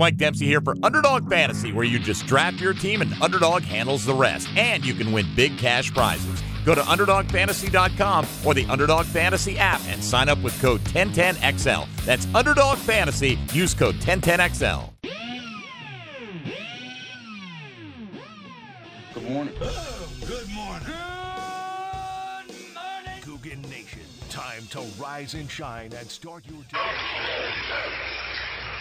Mike Dempsey here for Underdog Fantasy, where you just draft your team and Underdog handles the rest. And you can win big cash prizes. Go to UnderdogFantasy.com or the Underdog Fantasy app and sign up with code 1010XL. That's Underdog Fantasy. Use code 1010XL. Good morning. Good morning. Good morning. Coogan Nation. Time to rise and shine and start your day.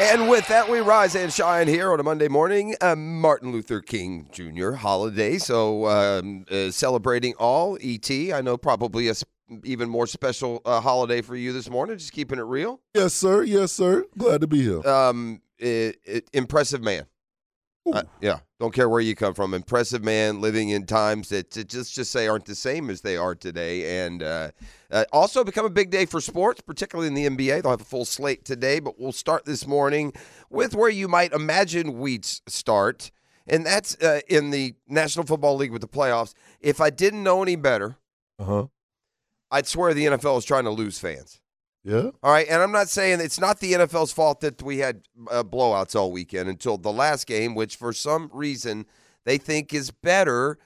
And with that, we rise and shine here on a Monday morning, uh, Martin Luther King Jr. holiday. So, um, uh, celebrating all ET. I know probably a s- even more special uh, holiday for you this morning. Just keeping it real. Yes, sir. Yes, sir. Glad to be here. Um, i i impressive man. Uh, yeah, don't care where you come from. Impressive man living in times that just just say aren't the same as they are today, and uh, uh, also become a big day for sports, particularly in the NBA. They'll have a full slate today, but we'll start this morning with where you might imagine we'd start, and that's uh, in the National Football League with the playoffs. If I didn't know any better, Uh huh. I'd swear the NFL is trying to lose fans. Yeah. All right, and I'm not saying it's not the NFL's fault that we had uh, blowouts all weekend until the last game, which for some reason they think is better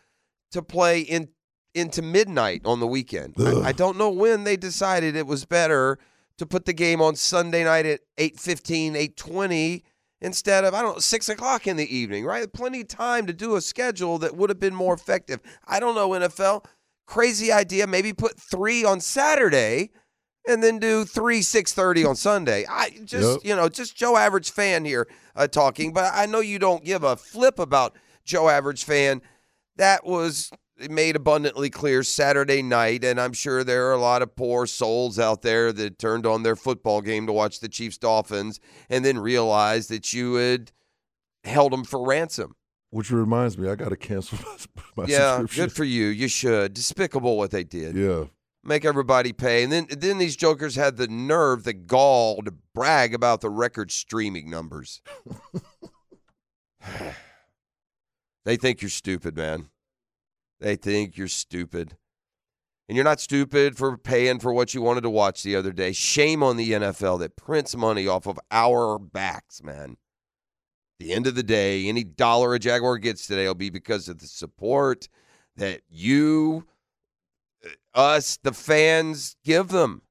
to play in into midnight on the weekend. I, I don't know when they decided it was better to put the game on Sunday night at 8:15, 8:20 instead of I don't know six o'clock in the evening. Right, plenty of time to do a schedule that would have been more effective. I don't know NFL. Crazy idea. Maybe put three on Saturday and then do three six thirty on Sunday. I just Yep. you know just Joe Average fan here uh, talking, but I know you don't give a flip about Joe Average fan. That was made abundantly clear Saturday night, and I'm sure there are a lot of poor souls out there that turned on their football game to watch the Chiefs Dolphins and then realized that you had held them for ransom. Which reminds me, I got to cancel my, my yeah, subscription. good for you. You should. Despicable what they did. yeah. Make everybody pay. And then then these jokers had the nerve, the gall to brag about the record streaming numbers. they think you're stupid, man. They think you're stupid. And you're not stupid for paying for what you wanted to watch the other day. Shame on the NFL that prints money off of our backs, man. The end of the day, any dollar a Jaguar gets today will be because of the support that you us, the fans, give them.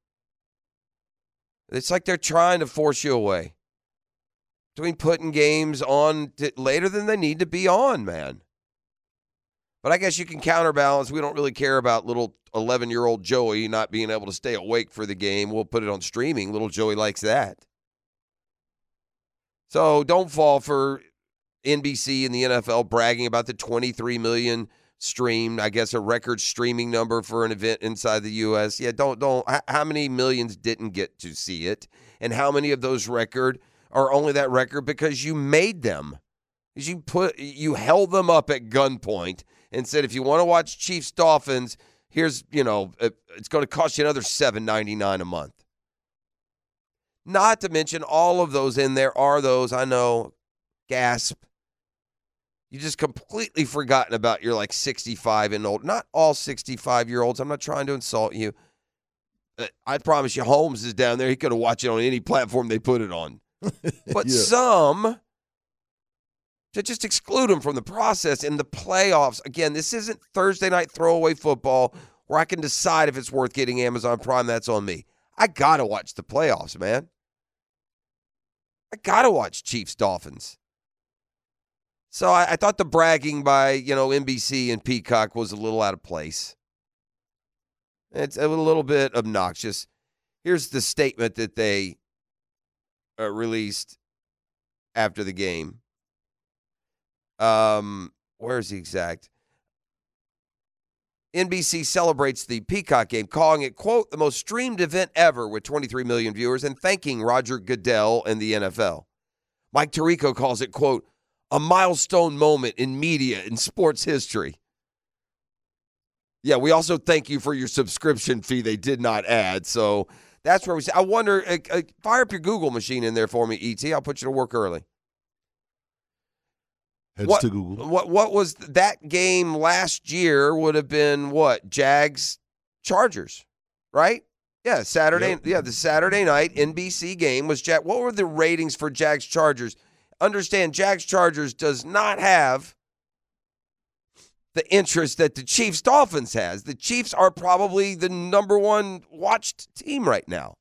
It's like they're trying to force you away. Between putting games on later than they need to be on, man. But I guess you can counterbalance. We don't really care about little 11 year old Joey not being able to stay awake for the game. We'll put it on streaming. Little Joey likes that. So don't fall for NBC and the NFL bragging about the 23 million streamed. I guess a record streaming number for an event inside the U.S. Yeah, don't don't. How many millions didn't get to see it, and how many of those record are only that record because you made them, 'Cause you put you held them up at gunpoint and said, if you want to watch Chiefs Dolphins, here's you know uh, it's going to cost you another seven ninety nine a month. Not to mention all of those in there are those I know, gasp. You just completely forgotten about your like 65 and old. Not all 65 year olds. I'm not trying to insult you. I promise you, Holmes is down there. He could have watched it on any platform they put it on. But Yeah. some to just exclude them from the process in the playoffs. Again, this isn't Thursday night throwaway football where I can decide if it's worth getting Amazon Prime. That's on me. I gotta watch the playoffs, man. I gotta watch Chiefs Dolphins. So I, I thought the bragging by you know NBC and Peacock was a little out of place. It's a little bit obnoxious. Here's the statement that they uh, released after the game. Um, where's the exact? NBC celebrates the Peacock game, calling it, quote, the most streamed event ever with 23 million viewers and thanking Roger Goodell and the NFL. Mike Tirico calls it, quote, a milestone moment in media and sports history. Yeah, we also thank you for your subscription fee they did not add. So that's where we say, I wonder, uh, uh, fire up your Google machine in there for me, ET. I'll put you to work early. Heads what, to Google. What what was that game last year? Would have been what Jags Chargers, right? Yeah, Saturday. Yep. Yeah, the Saturday night NBC game was Jag. What were the ratings for Jags Chargers? Understand, Jags Chargers does not have the interest that the Chiefs Dolphins has. The Chiefs are probably the number one watched team right now.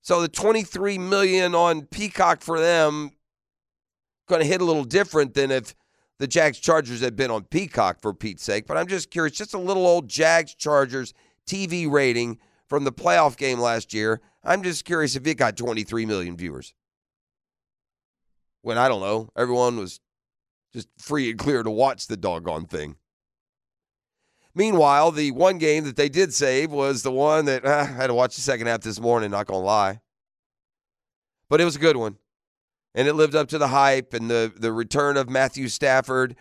So the 23 million on Peacock for them going to hit a little different than if the Jags Chargers had been on Peacock for Pete's sake. But I'm just curious, just a little old Jags Chargers TV rating from the playoff game last year. I'm just curious if it got 23 million viewers. When I don't know, everyone was just free and clear to watch the doggone thing. Meanwhile, the one game that they did save was the one that uh, I had to watch the second half this morning, not going to lie. But it was a good one and it lived up to the hype and the the return of Matthew Stafford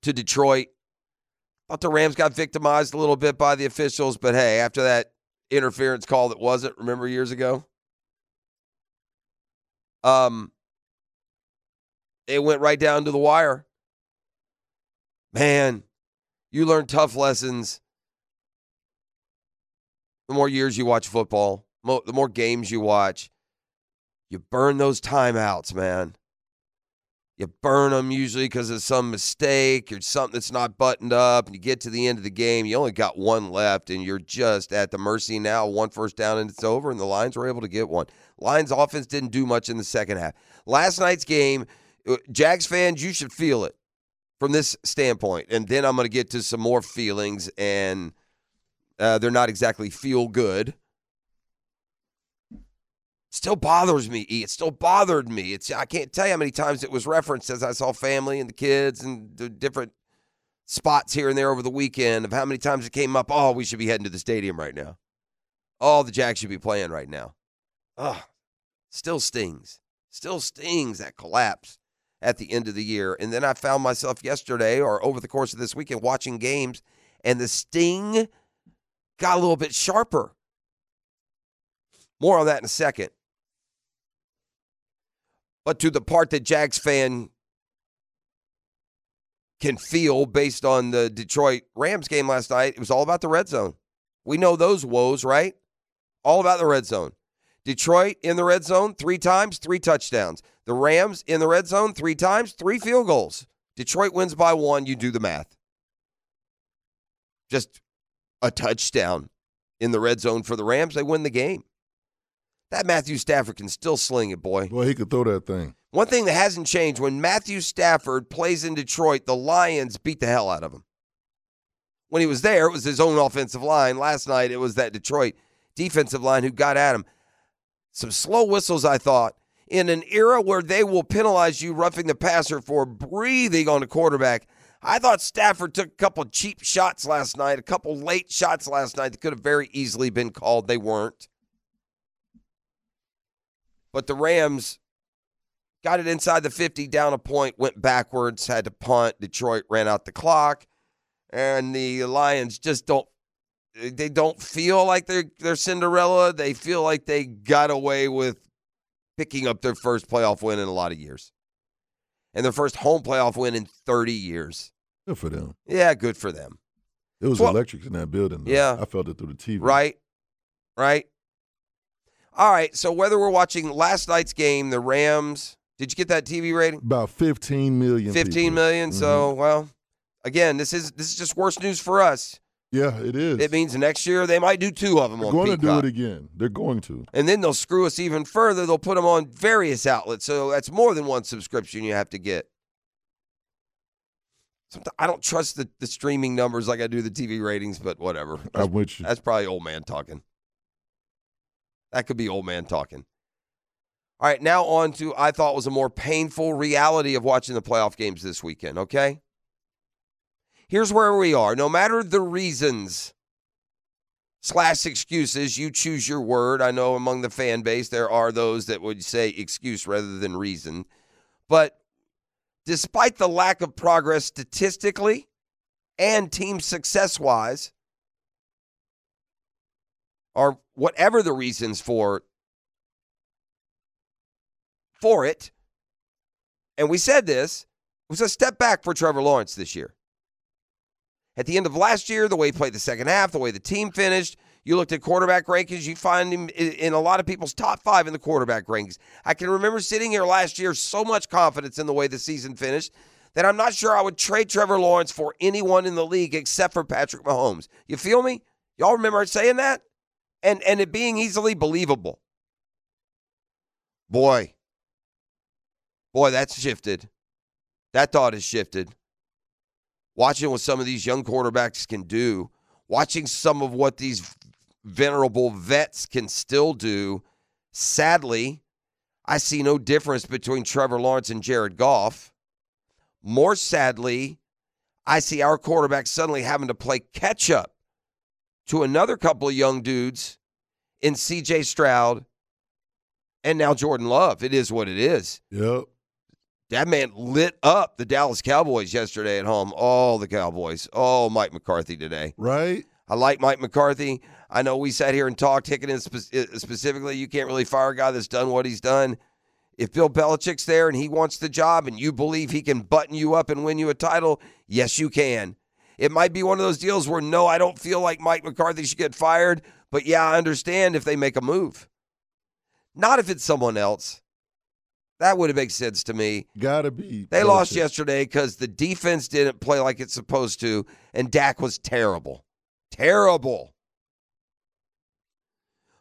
to Detroit. Thought the Rams got victimized a little bit by the officials, but hey, after that interference call that wasn't, remember years ago? Um it went right down to the wire. Man, you learn tough lessons the more years you watch football, the more games you watch you burn those timeouts, man. You burn them usually because of some mistake or something that's not buttoned up, and you get to the end of the game. You only got one left, and you're just at the mercy now. One first down, and it's over, and the Lions were able to get one. Lions offense didn't do much in the second half. Last night's game, uh, Jags fans, you should feel it from this standpoint. And then I'm going to get to some more feelings, and uh, they're not exactly feel good still bothers me. E. It still bothered me. It's I can't tell you how many times it was referenced as I saw family and the kids and the different spots here and there over the weekend of how many times it came up. Oh, we should be heading to the stadium right now. Oh, the Jacks should be playing right now. Oh, still stings. Still stings that collapse at the end of the year. And then I found myself yesterday or over the course of this weekend watching games, and the sting got a little bit sharper. More on that in a second. But to the part that Jags fan can feel based on the Detroit Rams game last night, it was all about the red zone. We know those woes, right? All about the red zone. Detroit in the red zone three times, three touchdowns. The Rams in the red zone three times, three field goals. Detroit wins by one. You do the math. Just a touchdown in the red zone for the Rams. They win the game. That Matthew Stafford can still sling it, boy. Well, he could throw that thing. One thing that hasn't changed when Matthew Stafford plays in Detroit, the Lions beat the hell out of him. When he was there, it was his own offensive line. Last night, it was that Detroit defensive line who got at him. Some slow whistles, I thought. In an era where they will penalize you roughing the passer for breathing on a quarterback, I thought Stafford took a couple cheap shots last night, a couple late shots last night that could have very easily been called. They weren't. But the Rams got it inside the 50, down a point, went backwards, had to punt. Detroit ran out the clock. And the Lions just don't they don't feel like they're they're Cinderella. They feel like they got away with picking up their first playoff win in a lot of years. And their first home playoff win in 30 years. Good for them. Yeah, good for them. It was Well- electric in that building. though. Yeah. I felt it through the TV. Right? Right? All right. So whether we're watching last night's game, the Rams, did you get that TV rating? About 15 million. Fifteen people. million. Mhm. So, well, again, this is this is just worse news for us. Yeah, it is. It means next year they might do two of them They're going Peacock. to do it again. They're going to. And then they'll screw us even further. They'll put them on various outlets. So that's more than one subscription you have to get. Sometimes I don't trust the, the streaming numbers like I do the TV ratings, but whatever. That's, I'm with you. that's probably old man talking. That could be old man talking. All right, now on to I thought was a more painful reality of watching the playoff games this weekend, okay? Here's where we are. No matter the reasons slash excuses, you choose your word. I know among the fan base there are those that would say excuse rather than reason. But despite the lack of progress statistically and team success wise, or whatever the reasons for for it, and we said this, was a step back for Trevor Lawrence this year. At the end of last year, the way he played the second half, the way the team finished, you looked at quarterback rankings, you find him in, in a lot of people's top five in the quarterback rankings. I can remember sitting here last year, so much confidence in the way the season finished that I'm not sure I would trade Trevor Lawrence for anyone in the league except for Patrick Mahomes. You feel me? Y'all remember saying that? And and it being easily believable. Boy. Boy, that's shifted. That thought has shifted. Watching what some of these young quarterbacks can do, watching some of what these venerable vets can still do. Sadly, I see no difference between Trevor Lawrence and Jared Goff. More sadly, I see our quarterback suddenly having to play catch up to another couple of young dudes in CJ Stroud and now Jordan Love. It is what it is. Yep. That man lit up the Dallas Cowboys yesterday at home. All the Cowboys. Oh, Mike McCarthy today. Right? I like Mike McCarthy. I know we sat here and talked, Hicken spe- uh, specifically. You can't really fire a guy that's done what he's done. If Bill Belichick's there and he wants the job and you believe he can button you up and win you a title, yes, you can. It might be one of those deals where, no, I don't feel like Mike McCarthy should get fired, but yeah, I understand if they make a move. Not if it's someone else. That would have made sense to me. Gotta be. They lost yesterday because the defense didn't play like it's supposed to, and Dak was terrible. Terrible.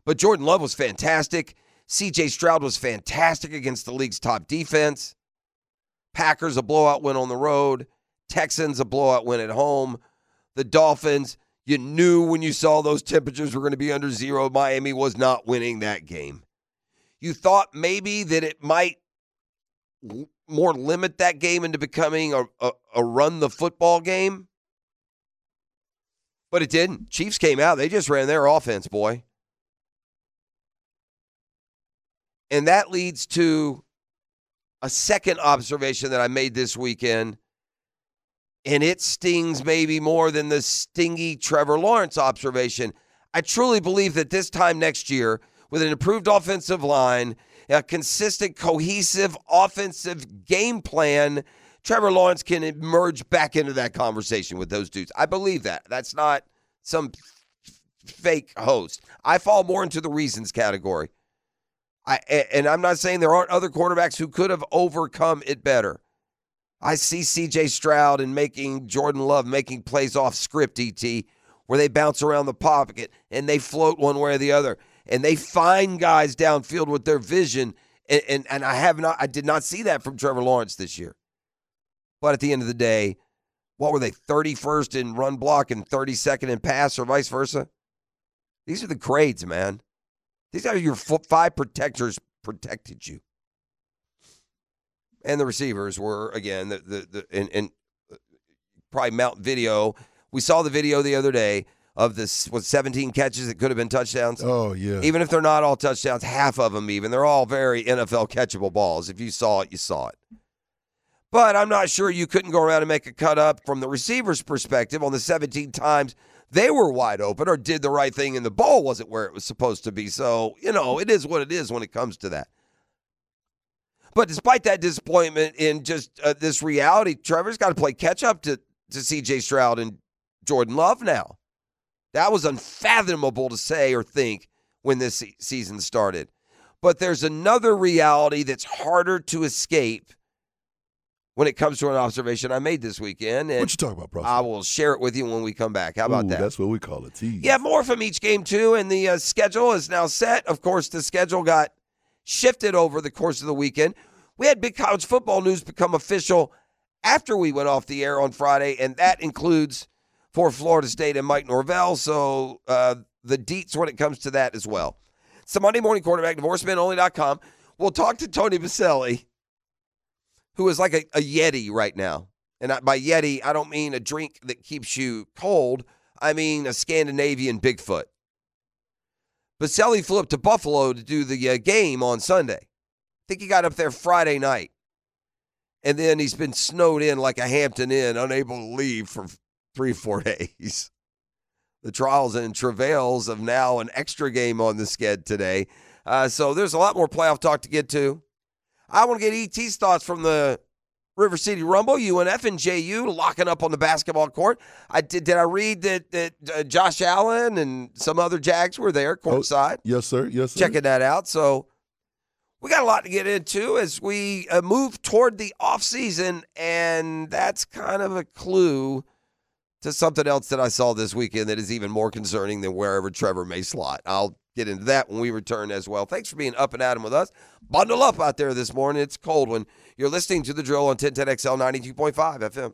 But Jordan Love was fantastic. CJ Stroud was fantastic against the league's top defense. Packers, a blowout win on the road. Texans, a blowout win at home. The Dolphins, you knew when you saw those temperatures were going to be under zero. Miami was not winning that game. You thought maybe that it might more limit that game into becoming a, a, a run the football game. But it didn't. Chiefs came out. They just ran their offense, boy. And that leads to a second observation that I made this weekend. And it stings maybe more than the stingy Trevor Lawrence observation. I truly believe that this time next year, with an improved offensive line, a consistent, cohesive offensive game plan, Trevor Lawrence can emerge back into that conversation with those dudes. I believe that. That's not some fake host. I fall more into the reasons category. I and I'm not saying there aren't other quarterbacks who could have overcome it better. I see CJ Stroud and making Jordan Love making plays off script ET where they bounce around the pocket and they float one way or the other and they find guys downfield with their vision and, and and I have not I did not see that from Trevor Lawrence this year. But at the end of the day, what were they 31st in run block and 32nd in pass or vice versa? These are the grades, man. These are your five protectors protected you. And the receivers were again the the, the and, and uh, probably mount video. We saw the video the other day of this was 17 catches that could have been touchdowns. Oh yeah. Even if they're not all touchdowns, half of them even. They're all very NFL catchable balls. If you saw it, you saw it. But I'm not sure you couldn't go around and make a cut up from the receiver's perspective on the 17 times they were wide open or did the right thing and the ball wasn't where it was supposed to be. So, you know, it is what it is when it comes to that. But despite that disappointment in just uh, this reality, Trevor's got to play catch up to, to CJ Stroud and Jordan Love now. That was unfathomable to say or think when this se- season started. But there's another reality that's harder to escape when it comes to an observation I made this weekend, and What you talking about, bro? I will share it with you when we come back. How about Ooh, that? That's what we call a tease. Yeah, more from each game too, and the uh, schedule is now set. Of course, the schedule got shifted over the course of the weekend. We had big college football news become official after we went off the air on Friday, and that includes for Florida State and Mike Norvell. So uh, the deets when it comes to that as well. It's Monday morning quarterback, divorcemanonly.com. We'll talk to Tony Boselli, who is like a, a Yeti right now. And I- by Yeti, I don't mean a drink that keeps you cold. I mean a Scandinavian Bigfoot. Boselli flew up to Buffalo to do the uh, game on Sunday. I think he got up there Friday night. And then he's been snowed in like a Hampton Inn, unable to leave for three four days. The trials and travails of now an extra game on the sked today. Uh, so there's a lot more playoff talk to get to. I want to get ET's thoughts from the River City Rumble, UNF and JU locking up on the basketball court. I did. Did I read that that uh, Josh Allen and some other Jags were there courtside? Yes, sir. Yes, sir. checking that out. So we got a lot to get into as we uh, move toward the off season, and that's kind of a clue to something else that I saw this weekend that is even more concerning than wherever Trevor may slot. I'll get into that when we return as well. Thanks for being up and at 'em with us. Bundle up out there this morning. It's cold when you're listening to the drill on 1010XL 92.5 FM.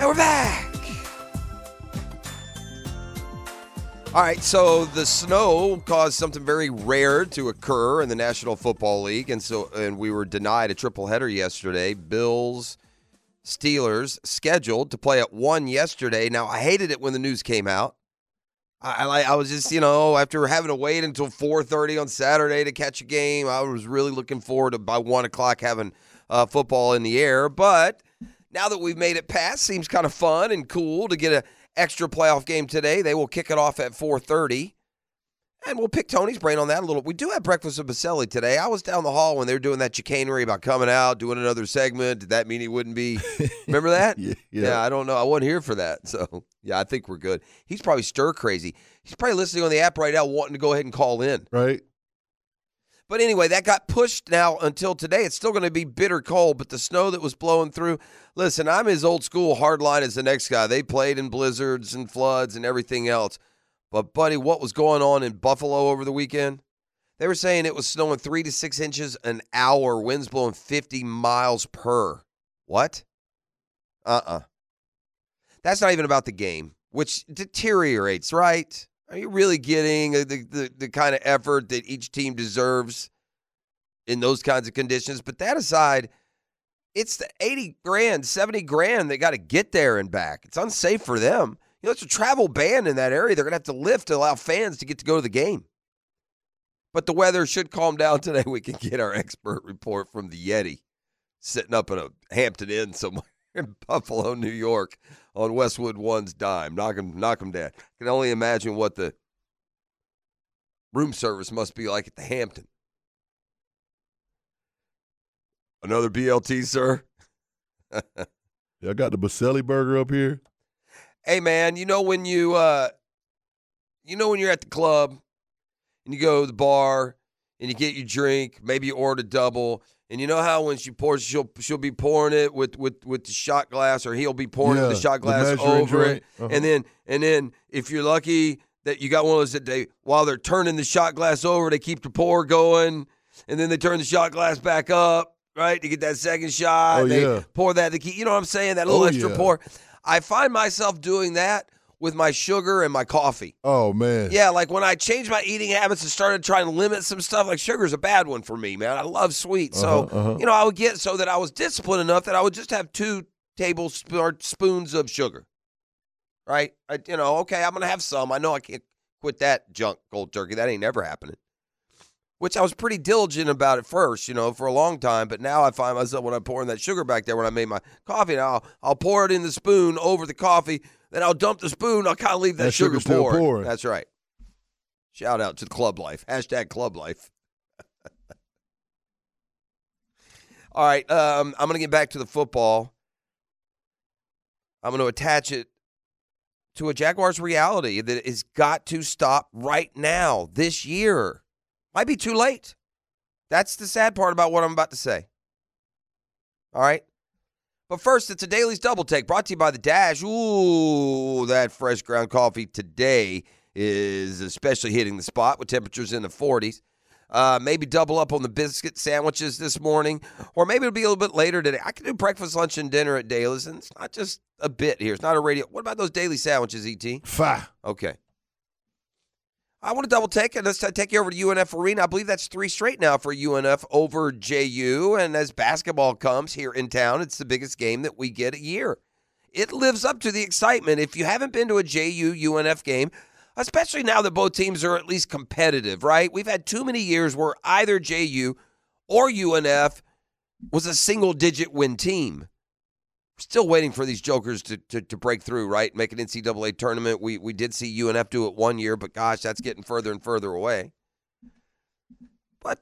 And we're back. All right, so the snow caused something very rare to occur in the National Football League, and so and we were denied a triple header yesterday. Bills, Steelers scheduled to play at one yesterday. Now I hated it when the news came out. I, I I was just you know after having to wait until four thirty on Saturday to catch a game, I was really looking forward to by one o'clock having uh, football in the air. But now that we've made it past, seems kind of fun and cool to get a extra playoff game today. They will kick it off at 4:30. And we'll pick Tony's brain on that a little. We do have breakfast with Boselli today. I was down the hall when they were doing that chicanery about coming out, doing another segment. Did that mean he wouldn't be? Remember that? Yeah, yeah. I don't know. I wasn't here for that. So, yeah, I think we're good. He's probably stir crazy. He's probably listening on the app right now, wanting to go ahead and call in. Right? But anyway, that got pushed now until today. It's still going to be bitter cold, but the snow that was blowing through. Listen, I'm as old school hardline as the next guy. They played in blizzards and floods and everything else. But, buddy, what was going on in Buffalo over the weekend? They were saying it was snowing three to six inches an hour, winds blowing 50 miles per. What? Uh uh That's not even about the game, which deteriorates, right? Are you really getting uh, the, the, the kind of effort that each team deserves in those kinds of conditions? But that aside, it's the 80 grand, 70 grand they got to get there and back. It's unsafe for them. You know, it's a travel ban in that area. They're going to have to lift to allow fans to get to go to the game. But the weather should calm down today. We can get our expert report from the Yeti sitting up in a Hampton Inn somewhere in Buffalo, New York on Westwood One's dime. Knock him, knock him down. Can only imagine what the room service must be like at the Hampton. Another BLT, sir. Yeah, I got the Boselli burger up here. hey man, you know when you uh you know when you're at the club and you go to the bar and you get your drink, maybe you order double, and you know how when she pours she'll she'll be pouring it with with with the shot glass or he'll be pouring Yeah, the shot glass measuring over it. Uh-huh. And then and then if you're lucky that you got one of those that they while they're turning the shot glass over, they keep the pour going, and then they turn the shot glass back up, right? To get that second shot. Oh, they yeah. pour that the key. You know what I'm saying? That little Oh, extra yeah. pour. I find myself doing that with my sugar and my coffee. Oh man. Yeah, like when I changed my eating habits and started trying to limit some stuff, like sugar's a bad one for me, man. I love sweet. So, Uh-huh, uh-huh. you know, I would get so that I was disciplined enough that I would just have two tablespoons of sugar. Right? I, you know, okay, I'm going to have some. I know I can't quit that junk cold turkey. That ain't never happening. Which I was pretty diligent about at first, you know, for a long time. But now I find myself when I'm pouring that sugar back there when I made my coffee, now I'll, I'll pour it in the spoon over the coffee. Then I'll dump the spoon. I'll kind of leave that, That sugar pouring. pouring. That's right. Shout out to the Club Life. Hashtag Club Life. All right. Um, I'm going to get back to the football. I'm going to attach it to a Jaguars reality that has got to stop right now, this year. Might be too late. That's the sad part about what I'm about to say. All right. But first, it's a Daily's Double Take brought to you by The Dash. Ooh, that fresh ground coffee today is especially hitting the spot with temperatures in the 40s. Uh, maybe double up on the biscuit sandwiches this morning, or maybe it'll be a little bit later today. I can do breakfast, lunch, and dinner at Daily's, and it's not just a bit here. It's not a radio. What about those daily sandwiches, ET? Fa. Okay. I want to double take and let's take you over to UNF Arena. I believe that's three straight now for UNF over JU. And as basketball comes here in town, it's the biggest game that we get a year. It lives up to the excitement. If you haven't been to a JU UNF game, especially now that both teams are at least competitive, right? We've had too many years where either JU or UNF was a single digit win team. Still waiting for these jokers to, to, to break through, right? Make an NCAA tournament. We we did see UNF do it one year, but gosh, that's getting further and further away. But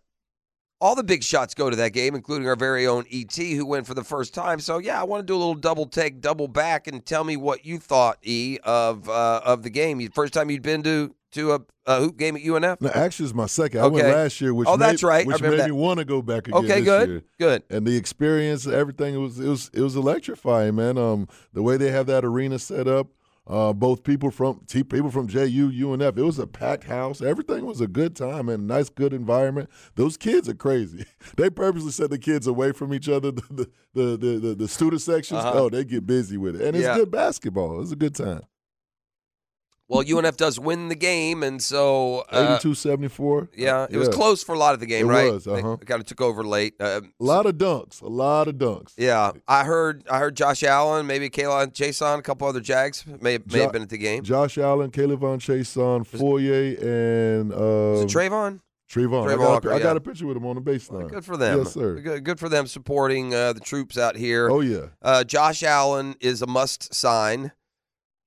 all the big shots go to that game, including our very own ET, who went for the first time. So yeah, I want to do a little double take, double back, and tell me what you thought, E, of uh, of the game. First time you'd been to to a, a hoop game at UNF. No, actually, it's my second. I went last year, which Oh, made, that's right. Which made that. me want to go back again. Okay, this good, year. good. And the experience, everything it was it was it was electrifying, man. Um, the way they have that arena set up, uh, both people from t- people from JU, UNF, it was a packed house. Everything was a good time and a nice, good environment. Those kids are crazy. They purposely set the kids away from each other. The the the the, the, the student sections, Uh-huh. oh, they get busy with it, and it's Yeah. good basketball. It's a good time. Well, UNF does win the game, and so uh, 82-74. yeah, it was close for a lot of the game, right? It right? was, uh-huh. Kind of took over late. Uh, A lot of dunks. A lot of dunks. Yeah, I heard. I heard Josh Allen, maybe Kayla Jason, a couple other Jags may may Jo- have been at the game. Josh Allen, Caleb Von Chason, Foyer, and Was uh, it Travon? Travon. Travon I, got, Walker, a- I got a picture with him on the baseline. Good for them. Yes, sir. Good, good for them supporting uh, the troops out here. Oh yeah, Uh, Josh Allen is a must sign.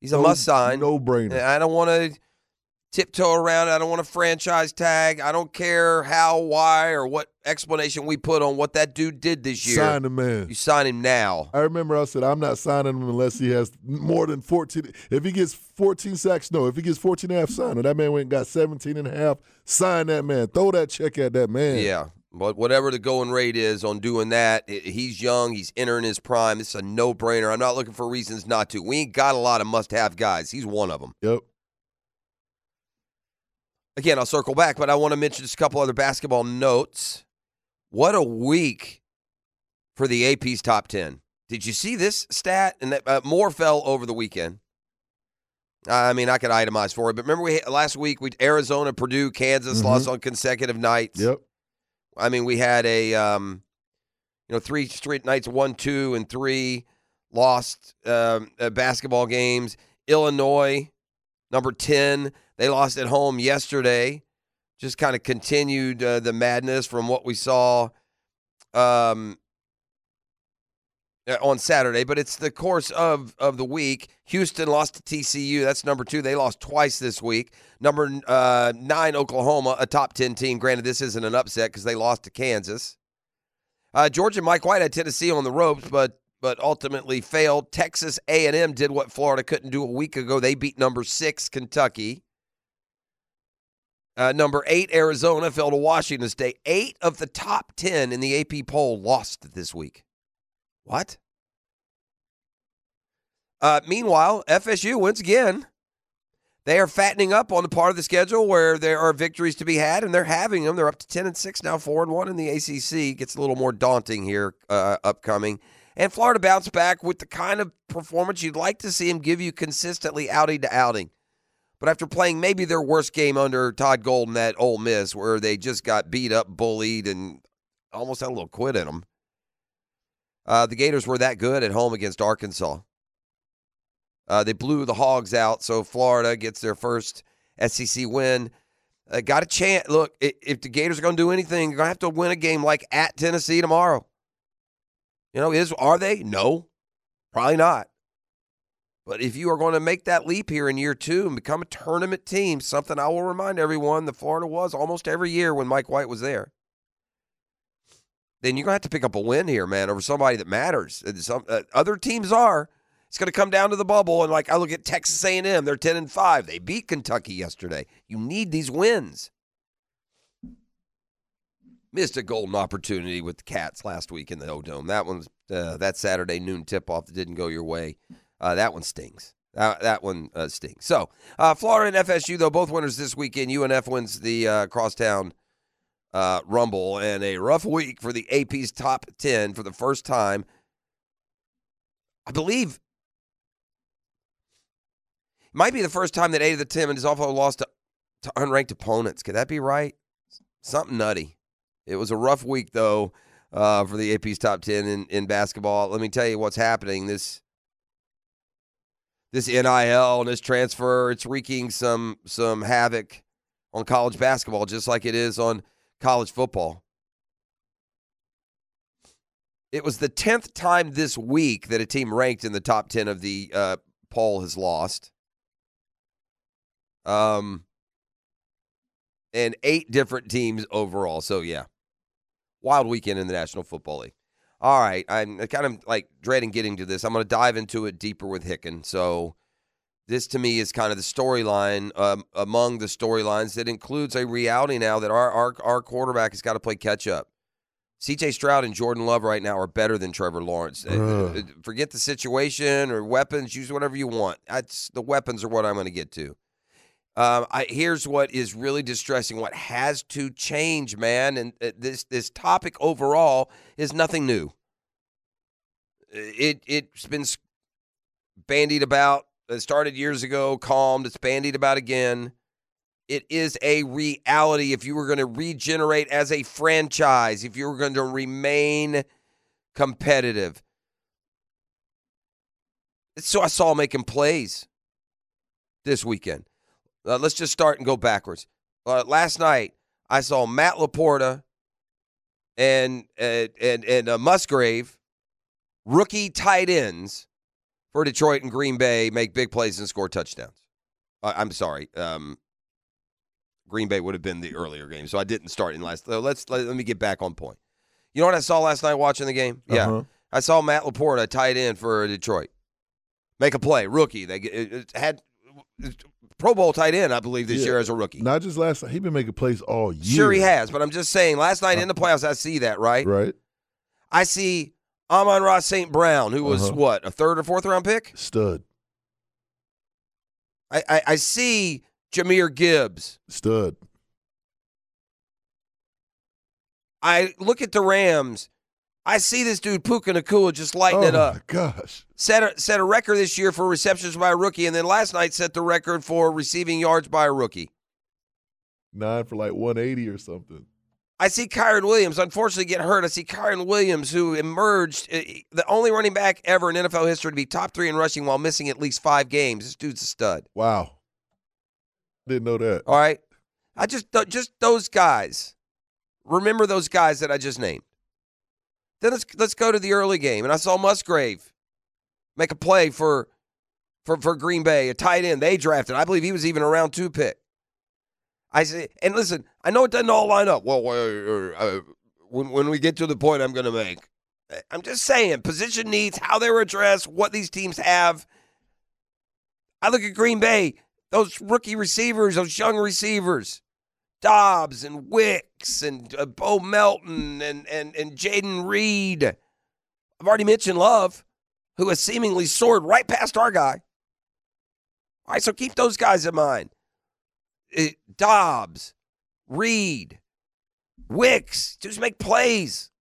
He's a no, must sign. No brainer. I don't want to tiptoe around. I don't want to franchise tag. I don't care how, why, or what explanation we put on what that dude did this year. Sign the man. You sign him now. I remember I said I'm not signing him unless he has more than 14. If he gets 14 sacks, no. If he gets 14 and a half, sign him. That man went and got 17 and a half. Sign that man. Throw that check at that man. Yeah. But whatever the going rate is on doing that, he's young. He's entering his prime. It's a no brainer. I'm not looking for reasons not to. We ain't got a lot of must have guys. He's one of them. Yep. Again, I'll circle back, but I want to mention just a couple other basketball notes. What a week for the AP's top 10. Did you see this stat? And that uh, more fell over the weekend. I mean, I could itemize for it, but remember we last week we Arizona, Purdue, Kansas Mhm. lost on consecutive nights. Yep. I mean, we had a um, you know three straight nights, one, two, and three lost um, uh, basketball games. Illinois, number ten, they lost at home yesterday. Just kind of continued uh, the madness from what we saw um, on Saturday. But it's the course of of the week. Houston lost to TCU. That's number two. They lost twice this week. Number uh, nine, Oklahoma, a top 10 team. Granted, this isn't an upset because they lost to Kansas. Uh, Georgia and Mike White had Tennessee on the ropes, but but ultimately failed. Texas A&M did what Florida couldn't do a week ago. They beat number six, Kentucky. Uh, number eight, Arizona fell to Washington State. Eight of the top 10 in the AP poll lost this week. What? Uh, meanwhile, FSU, once again, they are fattening up on the part of the schedule where there are victories to be had, and they're having them. They're up to 10 and 6 now, 4 and 1 in the ACC. Gets a little more daunting here uh, upcoming. And Florida bounced back with the kind of performance you'd like to see them give you consistently outing to outing. But after playing maybe their worst game under Todd Golden at Ole Miss, where they just got beat up, bullied, and almost had a little quit in them, uh, the Gators were that good at home against Arkansas. Uh, they blew the Hogs out, so Florida gets their first SEC win. Uh, got a chance. Look, if the Gators are going to do anything, you're going to have to win a game like at Tennessee tomorrow. You know, is are they? No, probably not. But if you are going to make that leap here in year two and become a tournament team, something I will remind everyone that Florida was almost every year when Mike White was there, then you're going to have to pick up a win here, man, over somebody that matters. Some uh, other teams are, It's going to come down to the bubble, and like I look at Texas A&M, they're ten and five. They beat Kentucky yesterday. You need these wins. Missed a golden opportunity with the Cats last week in the O Dome. That one's uh, that Saturday noon tip off that didn't go your way. Uh, that one stings. That, that one uh, stings. So uh, Florida and FSU though both winners this weekend. UNF wins the uh, crosstown uh, rumble and a rough week for the AP's top ten for the first time. I believe it might be the first time that eight of the ten has also lost to, to unranked opponents. Could that be right? Something nutty. It was a rough week though uh, for the AP's top ten in, in basketball. Let me tell you what's happening. This this NIL and this transfer, it's wreaking some some havoc on college basketball, just like it is on college football. It was the tenth time this week that a team ranked in the top ten of the uh, poll has lost. Um, and eight different teams overall. So yeah, wild weekend in the National Football League. All right, I'm kind of like dreading getting to this. I'm going to dive into it deeper with Hicken. So this to me is kind of the storyline um, among the storylines that includes a reality now that our our, our quarterback has got to play catch up. CJ Stroud and Jordan Love right now are better than Trevor Lawrence. Uh, forget the situation or weapons. Use whatever you want. That's the weapons are what I'm going to get to. Um, I, here's what is really distressing. What has to change, man, and uh, this this topic overall is nothing new. It it's been bandied about. It started years ago, calmed. It's bandied about again. It is a reality. If you were going to regenerate as a franchise, if you were going to remain competitive, so I saw making plays this weekend. Uh, let's just start and go backwards. Uh, last night, I saw Matt Laporta and and and, and uh, Musgrave, rookie tight ends for Detroit and Green Bay, make big plays and score touchdowns. Uh, I'm sorry, um, Green Bay would have been the earlier game, so I didn't start in last. let's let, let, me get back on point. You know what I saw last night watching the game? Yeah, uh-huh. I saw Matt Laporta tight end for Detroit make a play, rookie. They it had Pro Bowl tight end, I believe, this yeah. year as a rookie. Not just last night. He's been making plays all year. Sure, he has. But I'm just saying, last night in the playoffs, I see that, right? Right. I see Amon-Ra St. Brown, who was, uh-huh. what, a third or fourth round pick? Stud. I, I, I see Jahmyr Gibbs. Stud. I look at the Rams I see this dude Puka Nacua just lighting oh it up. Oh my gosh. Set a, set a record this year for receptions by a rookie, and then last night set the record for receiving yards by a rookie. Nine for like 180 or something. I see Kyren Williams unfortunately get hurt. I see Kyren Williams, who emerged eh, the only running back ever in NFL history to be top three in rushing while missing at least five games. This dude's a stud. Wow. Didn't know that. All right. I just just those guys. Remember those guys that I just named. Then let's let's go to the early game, and I saw Musgrave make a play for for for Green Bay, a tight end they drafted. I believe he was even a round two pick. I say, and listen, I know it doesn't all line up. Well, uh, when when we get to the point I'm going to make, I'm just saying position needs, how they were addressed, what these teams have. I look at Green Bay, those rookie receivers, those young receivers. Doubs and Wicks and uh, Bo Melton and and and Jayden Reed. I've already mentioned Love, who has seemingly soared right past our guy. All right, so keep those guys in mind. It, uh, Doubs, Reed, Wicks, just make plays.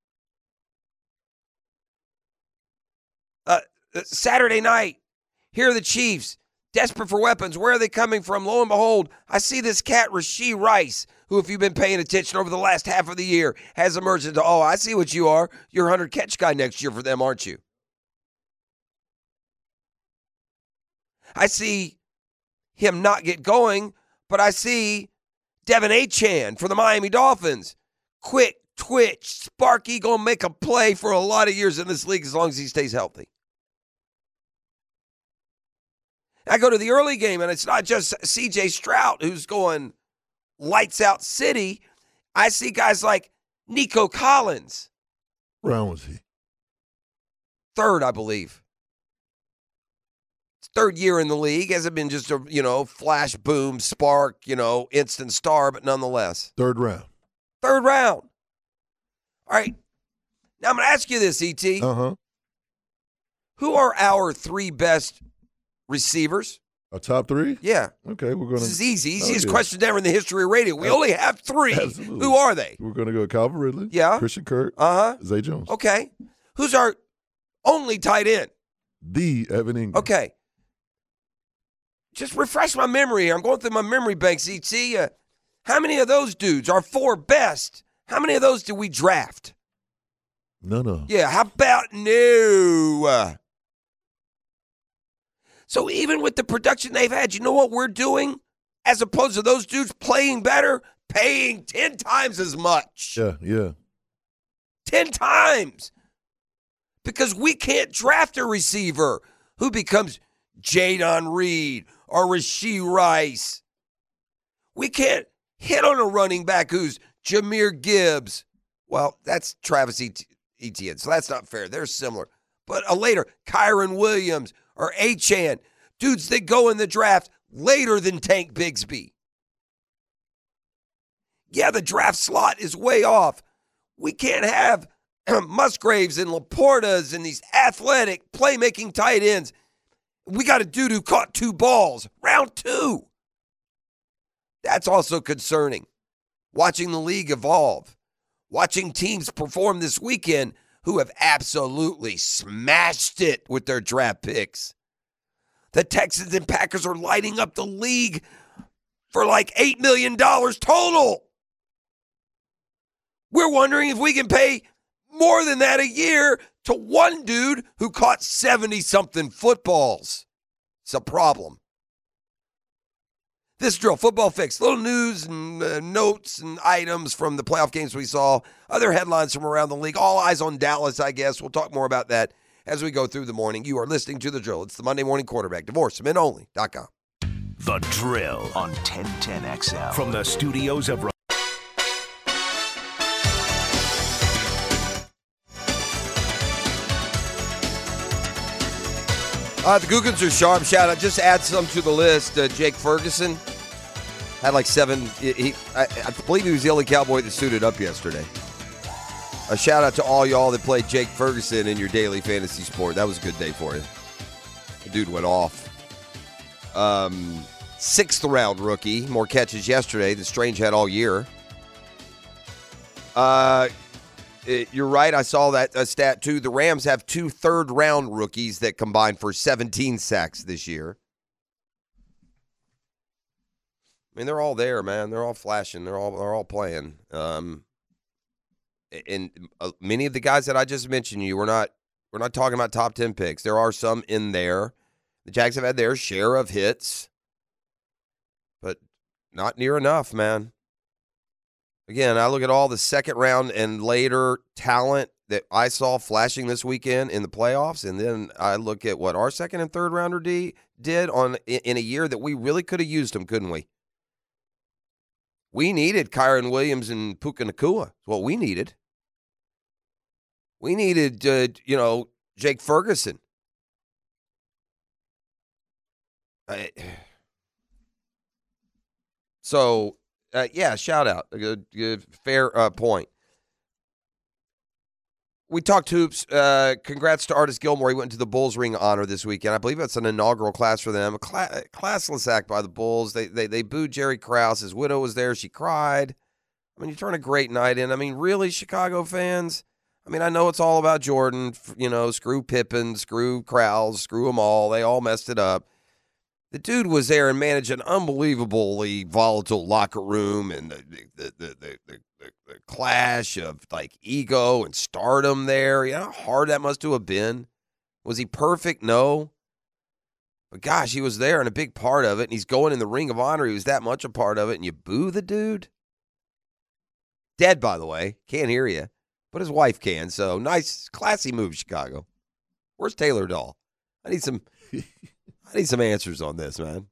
Uh, uh, Saturday night, here are the Chiefs desperate for weapons. Where are they coming from? Lo and behold, I see this cat, Rashee Rice, who, if you've been paying attention over the last half of the year, has emerged into, oh, I see what you are. You're 100 catch guy next year for them, aren't you? I see him not get going, but I see De'Von Achane for the Miami Dolphins. Quick, twitch, sparky, gonna make a play for a lot of years in this league as long as he stays healthy. I go to the early game, and it's not just CJ Stroud who's going lights out city. I see guys like Nico Collins. Round was he? Third, I believe. Third year in the league. Hasn't been just a you know flash boom spark you know instant star, but nonetheless Third round. third round. All right. Now I'm going to ask you this, Et. Uh huh. Who are our three best receivers? A top three? Yeah, Okay, we're gonna this is easy. Oh, Easiest question ever in the history of radio. We only have three. Absolutely. Who are they? we're gonna go Calvin Ridley. Yeah. Christian Kirk. Uh huh. Zay Jones. Okay. Who's our only tight end? The Evan Engram. Okay. Just refresh my memory. I'm going through my memory banks, ET. Uh, how many of those dudes, our four best, how many of those did we draft? No, no. Yeah, how about no? Uh, So even with the production they've had, you know what we're doing? As opposed to those dudes playing better, paying 10 times as much. Yeah, yeah. 10 times. Because we can't draft a receiver who becomes Jayden Reed or Rashee Rice. We can't hit on a running back who's Jahmyr Gibbs. Well, that's Travis Et- Etienne, so that's not fair. They're similar. But a later, Kyren Williams or Achane, dudes that go in the draft later than Tank Bigsby. Yeah, the draft slot is way off. We can't have Musgraves and LaPortas and these athletic playmaking tight ends. We got a dude who caught two balls, round two. That's also concerning. Watching the league evolve, watching teams perform this weekend who have absolutely smashed it with their draft picks. The Texans and Packers are lighting up the league for like $8 million total. We're wondering if we can pay more than that a year to one dude who caught 70 something footballs. It's a problem. This drill, football fix, little news and uh, notes and items from the playoff games we saw, other headlines from around the league. All eyes on Dallas, I guess. We'll talk more about that as we go through the morning. You are listening to the drill. It's the Monday morning quarterback. DivorceMenOnly.com. The Drill on 1010XL. From the studios of Uh, the Googans are sharp. Shout out. Just add some to the list. Uh, Jake Ferguson had like seven. He, I, I believe he was the only cowboy that suited up yesterday. A shout out to all y'all that played Jake Ferguson in your daily fantasy sport. That was a good day for you. The dude went off. Um, sixth round rookie. More catches yesterday than Strange had all year. Uh, it- you're right. I saw that uh, stat too. The Rams have two third round rookies that combined for 17 sacks this year. I mean, they're all there, man. They're all flashing. They're all they're all playing. Um, and uh, many of the guys that I just mentioned, you we're not we're not talking about top 10 picks. There are some in there. The Jags have had their share of hits, but not near enough, man. Again, I look at all the second round and later talent that I saw flashing this weekend in the playoffs, and then I look at what our second and third rounder D did on in a year that we really could have used them, couldn't we? We needed Kyren Williams and Puka Nacua. What we needed. We needed, uh, you know, Jake Ferguson. I- so, uh, yeah, shout out. Good, good, fair uh, point. We talked hoops. Uh, congrats to Artis Gilmore. He went to the Bulls Ring honor this weekend. I believe that's an inaugural class for them. A cla- classless act by the Bulls. They, they they booed Jerry Krause. His widow was there. She cried. I mean, you turn a great night in. I mean, really, Chicago fans. I mean, I know it's all about Jordan. You know, screw Pippen, screw Krause, screw them all. They all messed it up. The dude was there and managed an unbelievably volatile locker room and the the the, the, the, clash of like ego and stardom there. You know how hard that must have been. Was he perfect? No. But gosh, he was there and a big part of it. And he's going in the ring of honor. He was that much a part of it. And you boo the dude? Dead, by the way. Can't hear you. But his wife can. So nice, classy move, Chicago. Where's Taylor Doll? I need some I need some answers on this, man.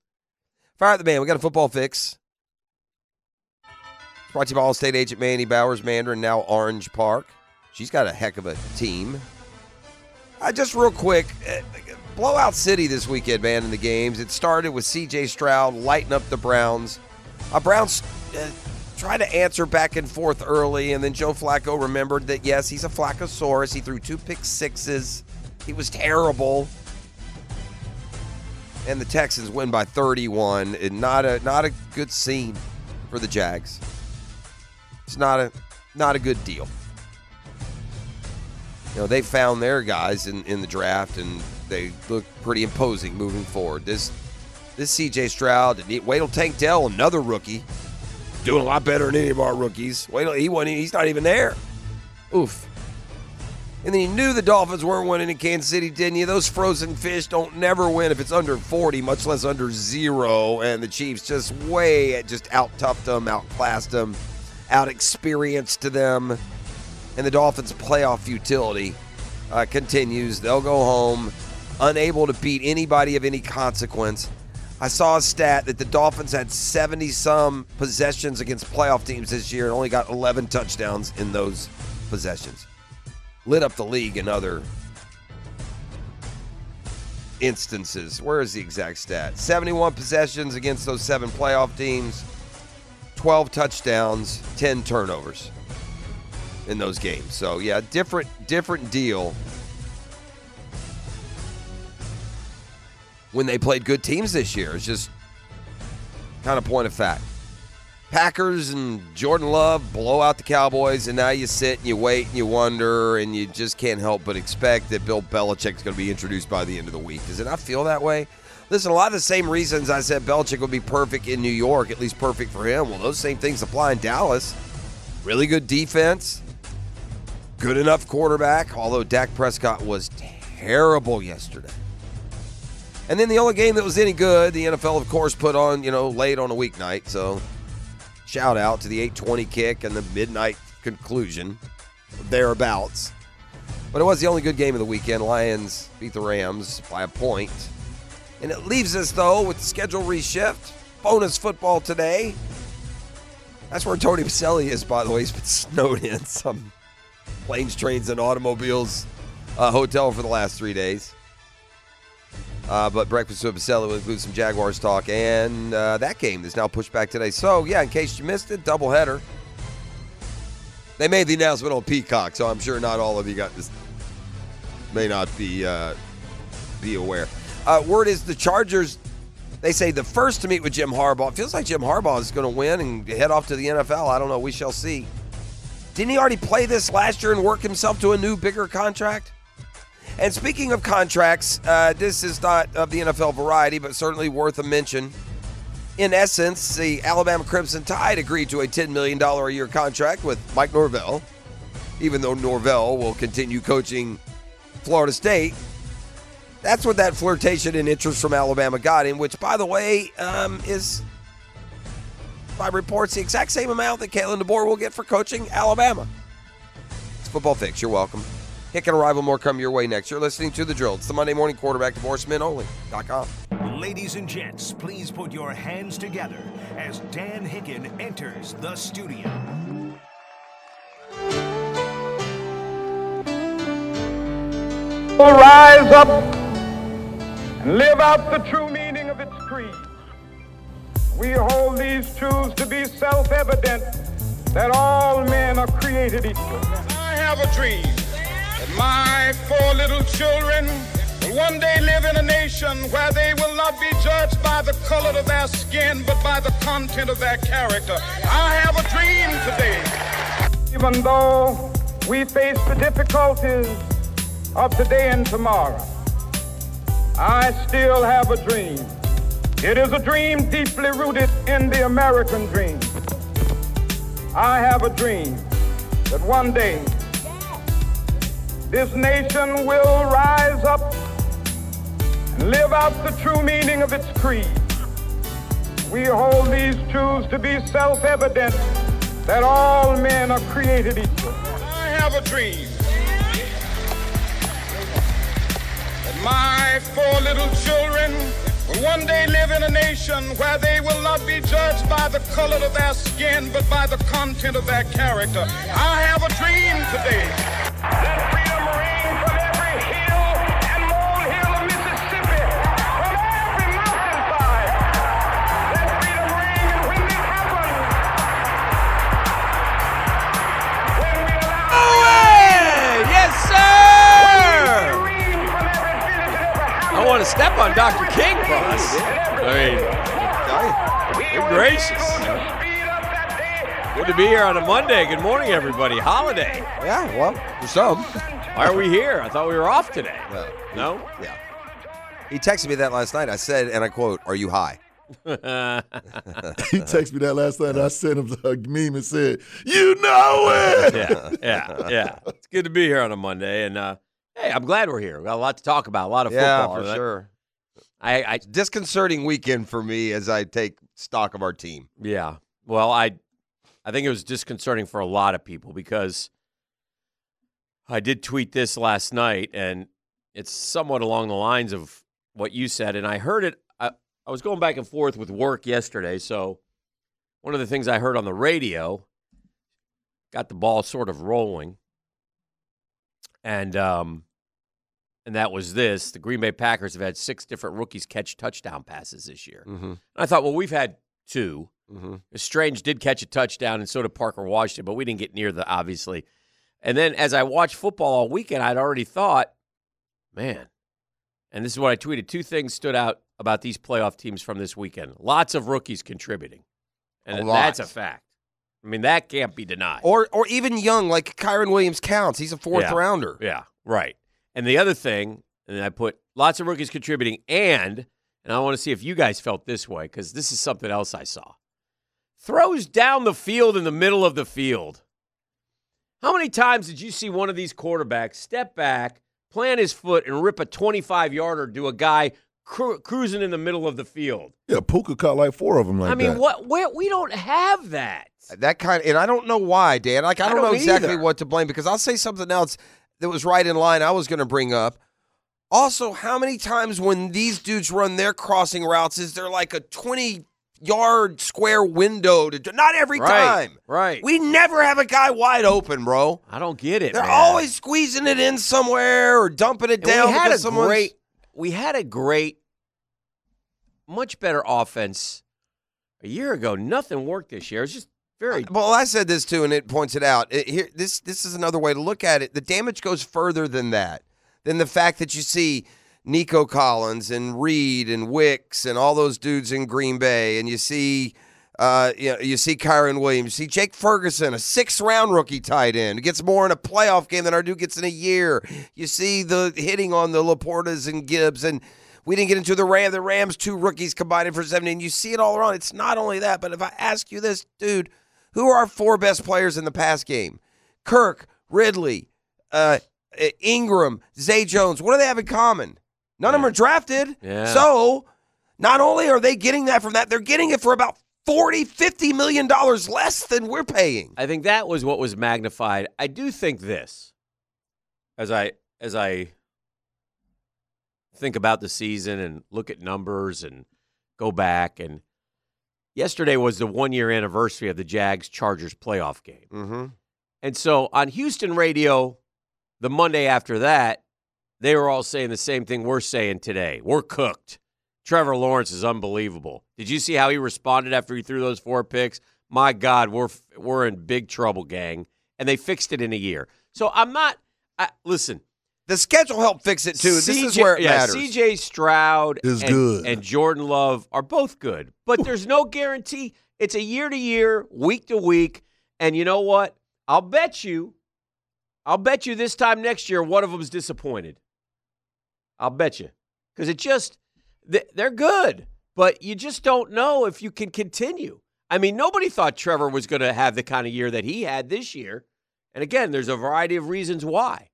Fire the man. We got a football fix. Brought to you by All-State agent Mandy Bowers, Mandarin, now Orange Park. She's got a heck of a team. Uh, just real quick, uh, blowout city this weekend, man, in the games. It started with C.J. Stroud lighting up the Browns. Uh, Browns uh, tried to answer back and forth early, and then Joe Flacco remembered that, yes, he's a Flaccosaurus. He threw two pick sixes. He was terrible. And the Texans win by 31. And not a not a good scene for the Jags. It's not a not a good deal. You know, they found their guys in, in the draft and they look pretty imposing moving forward. This this CJ Stroud and wait till Tank Dell, another rookie, doing a lot better than any of our rookies. Wait till he won he's not even there. Oof. And then you knew the Dolphins weren't winning in Kansas City, didn't you? Those frozen fish don't never win if it's under 40, much less under zero. And the Chiefs just way just out toughed them, outclassed them, out experienced to them. And the Dolphins' playoff futility uh, continues. They'll go home unable to beat anybody of any consequence. I saw a stat that the Dolphins had 70 some possessions against playoff teams this year and only got 11 touchdowns in those possessions lit up the league in other instances. Where is the exact stat? 71 possessions against those seven playoff teams, 12 touchdowns, 10 turnovers in those games. So yeah, different different deal. When they played good teams this year, it's just kind of point of fact. Packers and Jordan Love blow out the Cowboys, and now you sit and you wait and you wonder, and you just can't help but expect that Bill Belichick's going to be introduced by the end of the week. Does it not feel that way? Listen, a lot of the same reasons I said Belichick would be perfect in New York, at least perfect for him. Well, those same things apply in Dallas. Really good defense, good enough quarterback, although Dak Prescott was terrible yesterday. And then the only game that was any good, the NFL, of course, put on, you know, late on a weeknight. So Shout out to the 820 kick and the midnight conclusion, thereabouts. But it was the only good game of the weekend. Lions beat the Rams by a point. And it leaves us, though, with the schedule reshift. Bonus football today. That's where Tony Boselli is, by the way. He's been snowed in some planes, trains, and automobiles uh, hotel for the last three days. Uh, but Breakfast with Boselli will include some Jaguars talk and uh, that game is now pushed back today. So, yeah, in case you missed it, doubleheader. They made the announcement on Peacock, so I'm sure not all of you got this. May not be uh, be aware. Uh, word is the Chargers. They say the first to meet with Jim Harbaugh. It feels like Jim Harbaugh is going to win and head off to the NFL. I don't know. We shall see. Didn't he already play this last year and work himself to a new, bigger contract? And speaking of contracts, uh, this is not of the NFL variety, but certainly worth a mention. In essence, the Alabama Crimson Tide agreed to a $10 million a year contract with Mike Norvell, even though Norvell will continue coaching Florida State. That's what that flirtation and interest from Alabama got in, which, by the way, um, is, by reports, the exact same amount that Kalen DeBoer will get for coaching Alabama. It's Football Fix. You're welcome. Hick and Arrival more come your way next. You're listening to The Drill. It's the Monday Morning Quarterback Divorcemen Only.com. Ladies and gents, please put your hands together as Dan Hicken enters the studio. will rise up and live out the true meaning of its creed. We hold these truths to be self evident that all men are created equal. I have a dream that my four little children will one day live in a nation where they will not be judged by the color of their skin, but by the content of their character. I have a dream today. Even though we face the difficulties of today and tomorrow, I still have a dream. It is a dream deeply rooted in the American dream. I have a dream that one day this nation will rise up and live out the true meaning of its creed. We hold these truths to be self evident that all men are created equal. I have a dream that my four little children will one day live in a nation where they will not be judged by the color of their skin, but by the content of their character. I have a dream today. Let freedom step on Dr. King, boss. I mean, good gracious. Good to be here on a Monday. Good morning, everybody. Holiday. Yeah, well, for some. Why are we here? I thought we were off today. Well, No? Yeah. He texted me that last night. I said, and I quote, "Are you high?" He texted me that last night. and I sent him a meme and said, "You know it." yeah, yeah, yeah. It's good to be here on a Monday, and uh, hey, I'm glad we're here. We got a lot to talk about, a lot of Yeah, football. for sure. I, I, Disconcerting weekend for me as I take stock of our team. yeah. Well, I, I think it was disconcerting for a lot of people because I did tweet this last night, and it's somewhat along the lines of what you said, and I heard it. I, I was going back and forth with work yesterday, so one of the things I heard on the radio got the ball sort of rolling, and um, and that was this: the Green Bay Packers have had six different rookies catch touchdown passes this year. Mm-hmm. And I thought, well, we've had two. Mm-hmm. Strange did catch a touchdown, and so did Parker Washington, but we didn't get near the obviously. And then as I watched football all weekend, I'd already thought, man, and this is what I tweeted. Two things stood out about these playoff teams from this weekend. Lots of rookies contributing, and A that's a fact. I mean, that can't be denied. Or, or even young, like Kyren Williams counts. He's a fourth Yeah. rounder. Yeah, right. And the other thing, and I put lots of rookies contributing, and and I want to see if you guys felt this way because this is something else I saw. Throws down the field in the middle of the field. How many times did you see one of these quarterbacks step back, plant his foot, and rip a 25 yarder to a guy cru- cruising in the middle of the field? Yeah, Puka caught like four of them like I mean, that. what? Where we don't have that. That kind of, and I don't know why, Dan. Like I I don't, don't know exactly either. what to blame because I'll say something else that was right in line. I was going to bring up. Also, how many times when these dudes run their crossing routes is there like a twenty yard square window to? do- Not every Right, time. right. We never have a guy wide open, bro. I don't get it. They're man. always squeezing it in somewhere or dumping it And down we had a someone's- great, we had a great, much better offense a year ago. Nothing worked this year. It's just very. Well, I said this too, and it points it out. It- here, this this is another way to look at it. The damage goes further than that, than the fact that you see Nico Collins and Reed and Wicks and all those dudes in Green Bay, and you see. Uh, you, know, you see Kyren Williams, you see Jake Ferguson, a six round rookie tight end, gets more in a playoff game than our dude gets in a year. You see the hitting on the LaPortas and Gibbs, and we didn't get into the Ram. The Rams, two rookies combined for 17. You see it all around. It's not only that, but if I ask you this, dude, who are our four best players in the pass game? Kirk, Ridley, uh, Engram, Zay Jones. What do they have in common? None of them are drafted. Yeah. So not only are they getting that from that, they're getting it for about 40, 50 million dollars less than we're paying. I think that was what was magnified. I do think this, as I as I think about the season and look at numbers and go back and yesterday was the one year anniversary of the Jags Chargers playoff game. Mm-hmm. And so on Houston radio, the Monday after that, they were all saying the same thing we're saying today. We're cooked. Trevor Lawrence is unbelievable. Did you see how he responded after he threw those four picks? My God, we're we're in big trouble, gang. And they fixed it in a year. So I'm not. I, listen, The schedule helped fix it too. this is where it yeah, matters. CJ Stroud Is and, good. and Jordan Love are both good, but there's no guarantee. It's a year to year, week to week, and you know what? I'll bet you, I'll bet you this time next year one of them's disappointed. I'll bet you because it just they're good, but you just don't know if you can continue. I mean, nobody thought Trevor was going to have the kind of year that he had this year, and again, there's a variety of reasons why.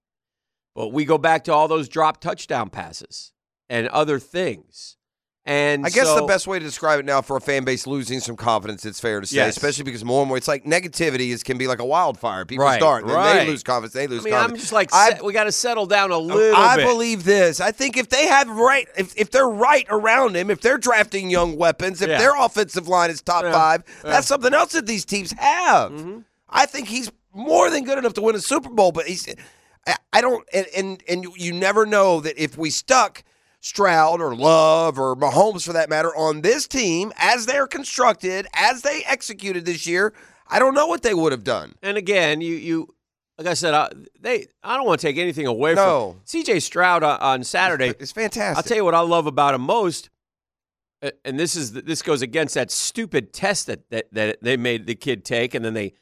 But we go back to all those drop touchdown passes and other things. And I guess so- the best way to describe it now for a fan base losing some confidence, it's fair to say, Yes. especially because more and more, it's like negativity is can be like a wildfire. People Right, start, then right. they lose confidence, they lose I mean, I'm just like I- we got to settle down a little I bit. believe this. I think if they have right, if, if they're right around him, if they're drafting young weapons, if Yeah. their offensive line is top Yeah. five, Yeah. Mm-hmm. that's something else that these teams have. I think he's more than good enough to win a Super Bowl, but he's. I, I don't, and, and and you- never know that if we stuck Stroud or Love or Mahomes for that matter on this team as they're constructed, as they executed this year, I don't know what they would have done. And again, you you like I said, I, they I don't want to take anything away No. from C.J. Stroud on, on Saturday. It's fantastic. I'll tell you what I love about him most, and this is this goes against that stupid test that, that that they made the kid take, and then they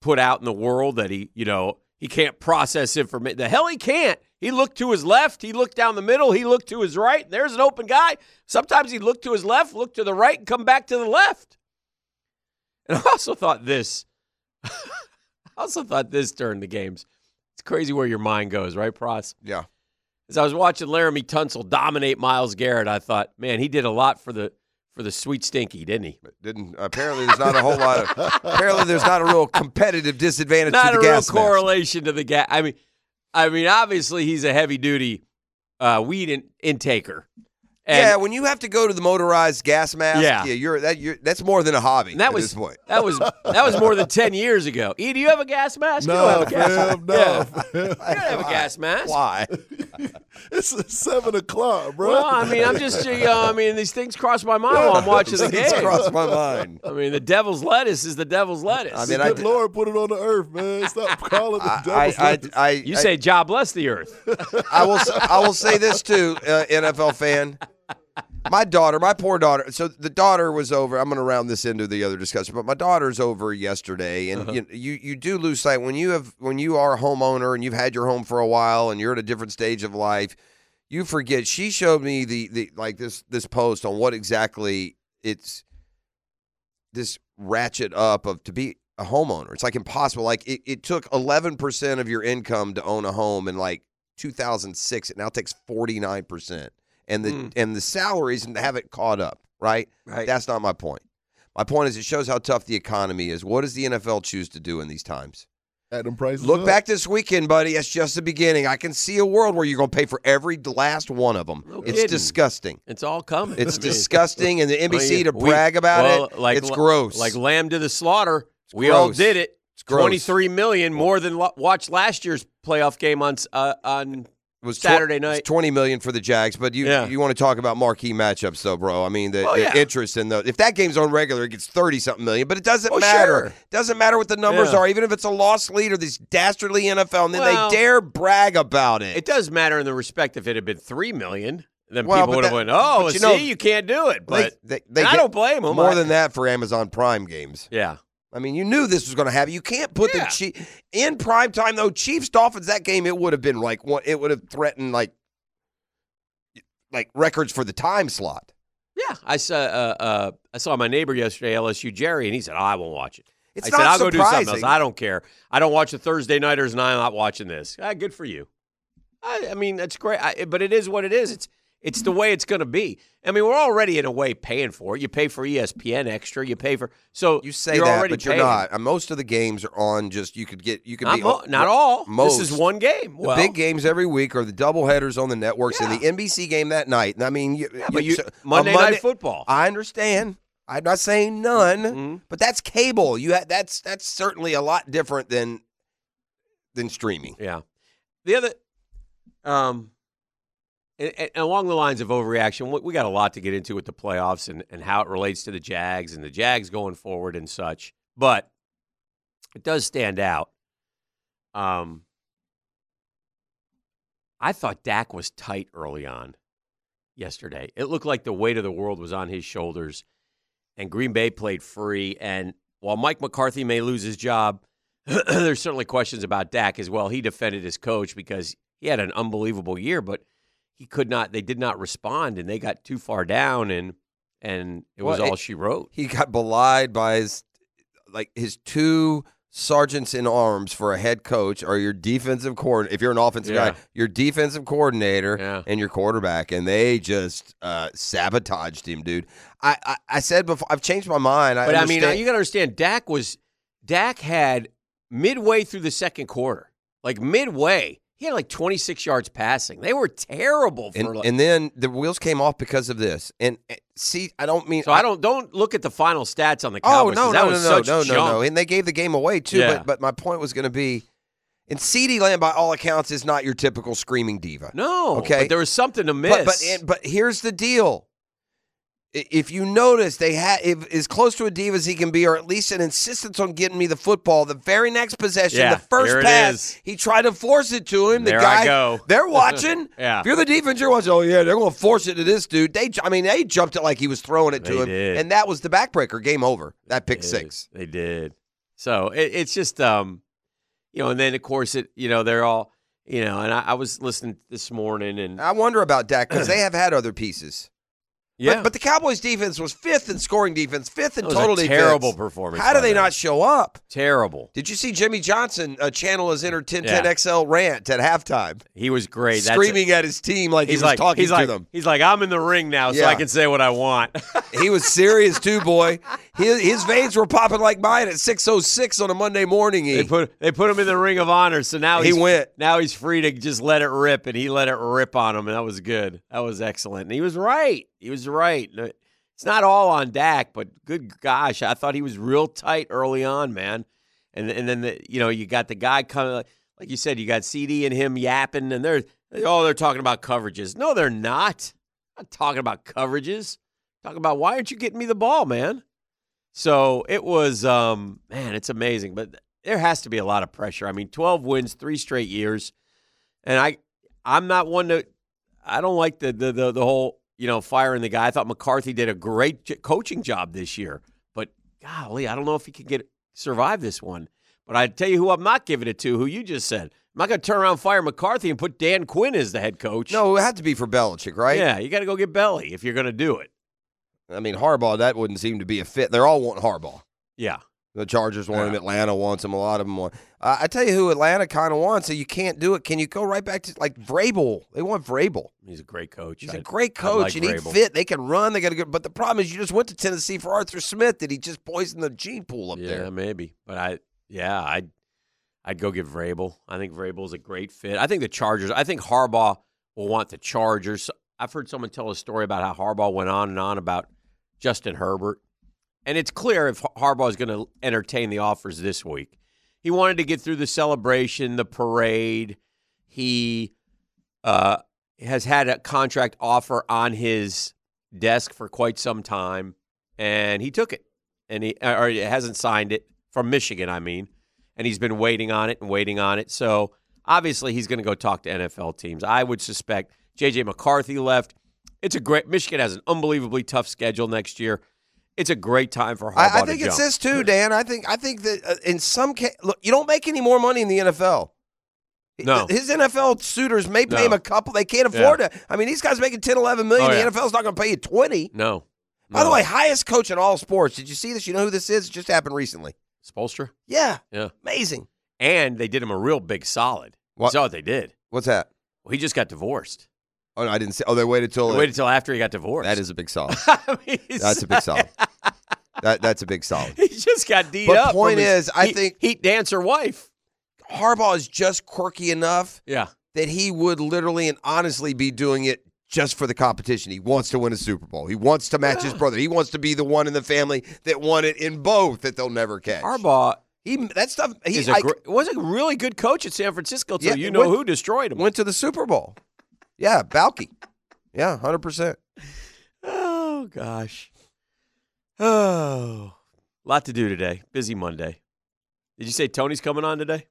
put out in the world that he, you know, he can't process information. The hell he can't. He looked to his left, he looked down the middle, he looked to his right. There's an open guy. Sometimes he looked to his left, look to the right, and come back to the left. And I also thought this. I also thought this during the games. It's crazy where your mind goes, right, Pross? yeah. As I was watching Laremy Tunsil dominate Myles Garrett, I thought, man, he did a lot for the for the sweet stinky, didn't he? Didn't apparently there's not a whole lot of apparently there's not a real competitive disadvantage Not to a the real gas mask. correlation to the gas. I mean, I mean, obviously he's a heavy duty uh, weed in- intaker. And, yeah, when you have to go to the motorized gas mask, Yeah. yeah you're that you're that's more than a hobby and that at was this point. that was that was more than ten years ago. E, do you have a gas mask? you don't No, have a gas fam, no. Yeah. You don't have a gas mask. Why? It's seven o'clock, bro. Well, I mean, I'm just, you know, I mean, these things cross my mind while I'm watching the game. cross my mind. I mean, the devil's lettuce is the devil's lettuce. I mean, Good I- Lord, put it on the earth, man. Stop calling the I, devil's I, lettuce. I, you I- say, "God bless the earth." I will. s- I will say this too, uh, NFL fan. My daughter, my poor daughter. So the daughter was over. I'm going to round this into the other discussion, but my daughter's over yesterday, and uh-huh. you, you you do lose sight when you have when you are a homeowner and you've had your home for a while and you're at a different stage of life. You forget. She showed me the the like this this post on what exactly it's this ratchet up of to be a homeowner. It's like impossible. Like it, it took 11% of your income to own a home in like 2006. It now takes 49%. And the Mm. and the salaries and have it caught up, right? Right. That's not my point. My point is it shows how tough the economy is. What does the NFL choose to do in these times? At them prices Look up. back this weekend, buddy. That's just the beginning. I can see a world where you're going to pay for every last one of them. No it's kidding. disgusting. It's all coming. It's disgusting, and the well, NBC yeah, to we- brag about well, it, like it's gross. Like lamb to the slaughter. we all did it. It's gross. Twenty-three million more than lo- watched last year's playoff game on uh, on. It was tw- Saturday was night. twenty million for the Jags. But you Yeah. you want to talk about marquee matchups, though, bro? I mean, the, Oh, the yeah. interest in the if that game's on regular, it gets thirty something million. But it doesn't Oh, matter. sure. Doesn't matter what the numbers Yeah. are, even if it's a lost leader. These dastardly NFL, and then Well, they dare brag about it. It does matter in the respect if it had been three million, then Well, people would have went, "Oh, you see, know, you can't do it." But they, they and I don't blame them. More I- than that for Amazon Prime games. yeah. I mean, you knew this was going to happen. You can't put Yeah. the Chief in prime time though. Chiefs Dolphins that game it would have been like one. It would have threatened like like records for the time slot. Yeah, I saw uh, uh, I saw my neighbor yesterday, LSU Jerry, and he said, oh, "I won't watch it." It's I not said, "I'll go do something else. surprising. I don't care. I don't watch the Thursday nighters, and I'm not watching this." Ah, good for you. I, I mean, that's great, I, but it is what it is. It's it's the way it's going to be. I mean, we're already in a way paying for it. You pay for ESPN extra. You pay for so You say you're that, already but you're not. Most of the games are on. Just you could get you could Not, be mo- not all. Most This is one game. The big games every week are the double headers on the networks and the NBC game that night. And I mean, you, Yeah, but you, so- a Monday, Night Football. I understand. I'm not saying none, Mhm. but that's cable. You ha- that's that's certainly a lot different than than streaming. Yeah. The other, um, and, and along the lines of overreaction, we, got a lot to get into with the playoffs and, and how it relates to the Jags and the Jags going forward and such. But it does stand out. Um, I thought Dak was tight early on yesterday. It looked like the weight of the world was on his shoulders, and Green Bay played free. And while Mike McCarthy may lose his job, there's certainly questions about Dak as well. He defended his coach because he had an unbelievable year, but he could not. They did not respond, and they got too far down, and and it was Well, all it- she wrote. He got belied by his like his two sergeants in arms for a head coach or your defensive coordinator. If you're an offensive Yeah. guy, your defensive coordinator Yeah. and your quarterback, and they just uh, sabotaged him, dude. I, I I said before I've changed my mind. But I mean, you got to understand, Dak was Dak had midway through the second quarter, like midway, he had like 26 yards passing. They were terrible for. and, like, and then the wheels came off because of this. And uh, see, I don't mean so I don't don't look at the final stats on the Oh Cowboys. no 'cause no that no was no no no junk. no! And they gave the game away too. Yeah. But but my point was going to be, and CeeDee Lamb, by all accounts, is not your typical screaming diva. No, Okay. but there was something to miss. But but but here's the deal. If you notice, they had as close to a diva as he can be, or at least an insistence on getting me the football. The very next possession, Yeah, the first pass, he tried to force it to him. The There guy, I go. they're watching. Yeah. If you're the defense, you're watching. Oh yeah, they're going to force it to this dude. They, I mean, they jumped it like he was throwing it to him, did. and that was the backbreaker. Game over. That pick They- six. They did. So it, it's just, um, you know, and then of course it, you know, they're all, you know, and I, I was listening this morning, and I wonder about Dak because they have had other pieces. Yeah, But, but the Cowboys defense was fifth in scoring defense, fifth in total a defense. terrible performance How do they them. not show up? terrible. Did you see Jimmy Johnson uh, channel his inner 1010 Yeah. XL rant at halftime? He was great. That's screaming at his team like he's he was like talking he's to like them. he's like I'm in the ring now, so I can say what I want. He was serious too, boy. His, his veins were popping like mine at 6:06 on a Monday morning. they E. put they put him in the ring of honor, so now He went. Now he's free to just let it rip, and he let it rip on him, and that was good. That was excellent. And he was right. He was right. It's not all on Dak, but good gosh, I thought he was real tight early on, man. And and then the, you know you got the guy coming, like you said, you got CeeDee and him yapping, and they're oh they're talking about coverages. No, they're not. not talking about coverages. Talking about why aren't you getting me the ball, man? So it was, um, man, it's amazing. But there has to be a lot of pressure. I mean, 12 wins, three straight years, and I, I'm not one to, I don't like the the the, the whole you know firing the guy. I thought McCarthy did a great coaching job this year, but golly, I don't know if he can get survive this one. But I tell you who I'm not giving it to, who you just said. I'm not going to turn around, fire McCarthy, and put Dan Quinn as the head coach. No, it had to be for Belichick, right? Yeah, you got to go get Belly if you're going to do it. I mean, Harbaugh, that wouldn't seem to be a fit. They're all wanting Harbaugh. Yeah. The Chargers want him. Atlanta wants him. A lot of them want. Uh, I tell you who Atlanta kind of wants. So you can't do it. Can you go right back to like Vrabel? They want Vrabel. He's a great coach. He's I- a great coach, like and he fit. They can run. They got a good. But the problem is, you just went to Tennessee for Arthur Smith. Did he just poison the gene pool up yeah, there? maybe. But I, yeah, I'd, I'd go get Vrabel. I think Vrabel is a great fit. I think the Chargers. I think Harbaugh will want the Chargers. I've heard someone tell a story about how Harbaugh went on and on about Justin Herbert, and it's clear if Harbaugh is going to entertain the offers this week. He wanted to get through the celebration, the parade. He uh, has had a contract offer on his desk for quite some time, and he took it, and he or he hasn't signed it from Michigan. I mean, and he's been waiting on it and waiting on it. So obviously, he's going to go talk to NFL teams. I would suspect J.J. McCarthy left. It's a great. Michigan has an unbelievably tough schedule next year. It's a great time for Harbaugh I, I think it's this too, Dan. I think I think that uh, in some case, look, you don't make any more money in the NFL. No. His NFL suitors may pay No. him a couple. They can't afford it. I mean, these guys making 10, 11 million. Oh, the yeah. NFL's not going to pay you 20. No. By the way, highest coach in all sports. Did you see this? You know who this is? It just happened recently. Spoelstra. Yeah. Yeah. Amazing. And they did him a real big solid. What? Saw what they did. What's that? Well, he just got divorced. Oh, no, I didn't see. Oh, they waited till. They waited until after he got divorced. that is a big solid. I mean, That's a big solid. that That's a big solid. He just got D'd But up. point his is, I think- heat dancer wife. Harbaugh is just quirky enough Yeah. that he would literally and honestly be doing it just for the competition. He wants to win a Super Bowl. He wants to match his brother. He wants to be the one in the family that won it in both that they'll never catch. Harbaugh He that stuff. He a I- was a really good coach at San Francisco. So Yeah, you know went- who destroyed him. went to the Super Bowl. Yeah, Baalke. Yeah, hundred percent. oh gosh. Oh, lot to do today. Busy Monday. Did you say Tony's coming on today?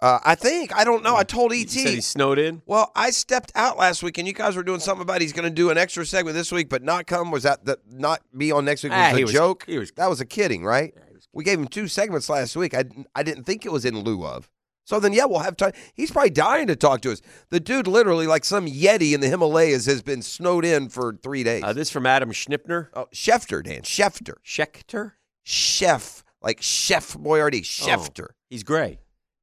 Uh, I think I don't know. I told You ET. said he's snowed in. Well, I stepped out last week, and you guys were doing something about he's going to do an extra segment this week, but not come. Was that the not be on next week? Was Ah, a he was- joke? he was- that was a kidding, right? we gave him two segments last week. I I didn't think it was in lieu of. So then, yeah, we'll have time. He's probably dying to talk to us. The dude, literally, like some yeti in the Himalayas, has been snowed in for three days. Uh, this from Adam Schnipner. oh, Schefter, Dan, Schefter, Schechter. chef, like Chef Boyardee, Schefter. He's gray.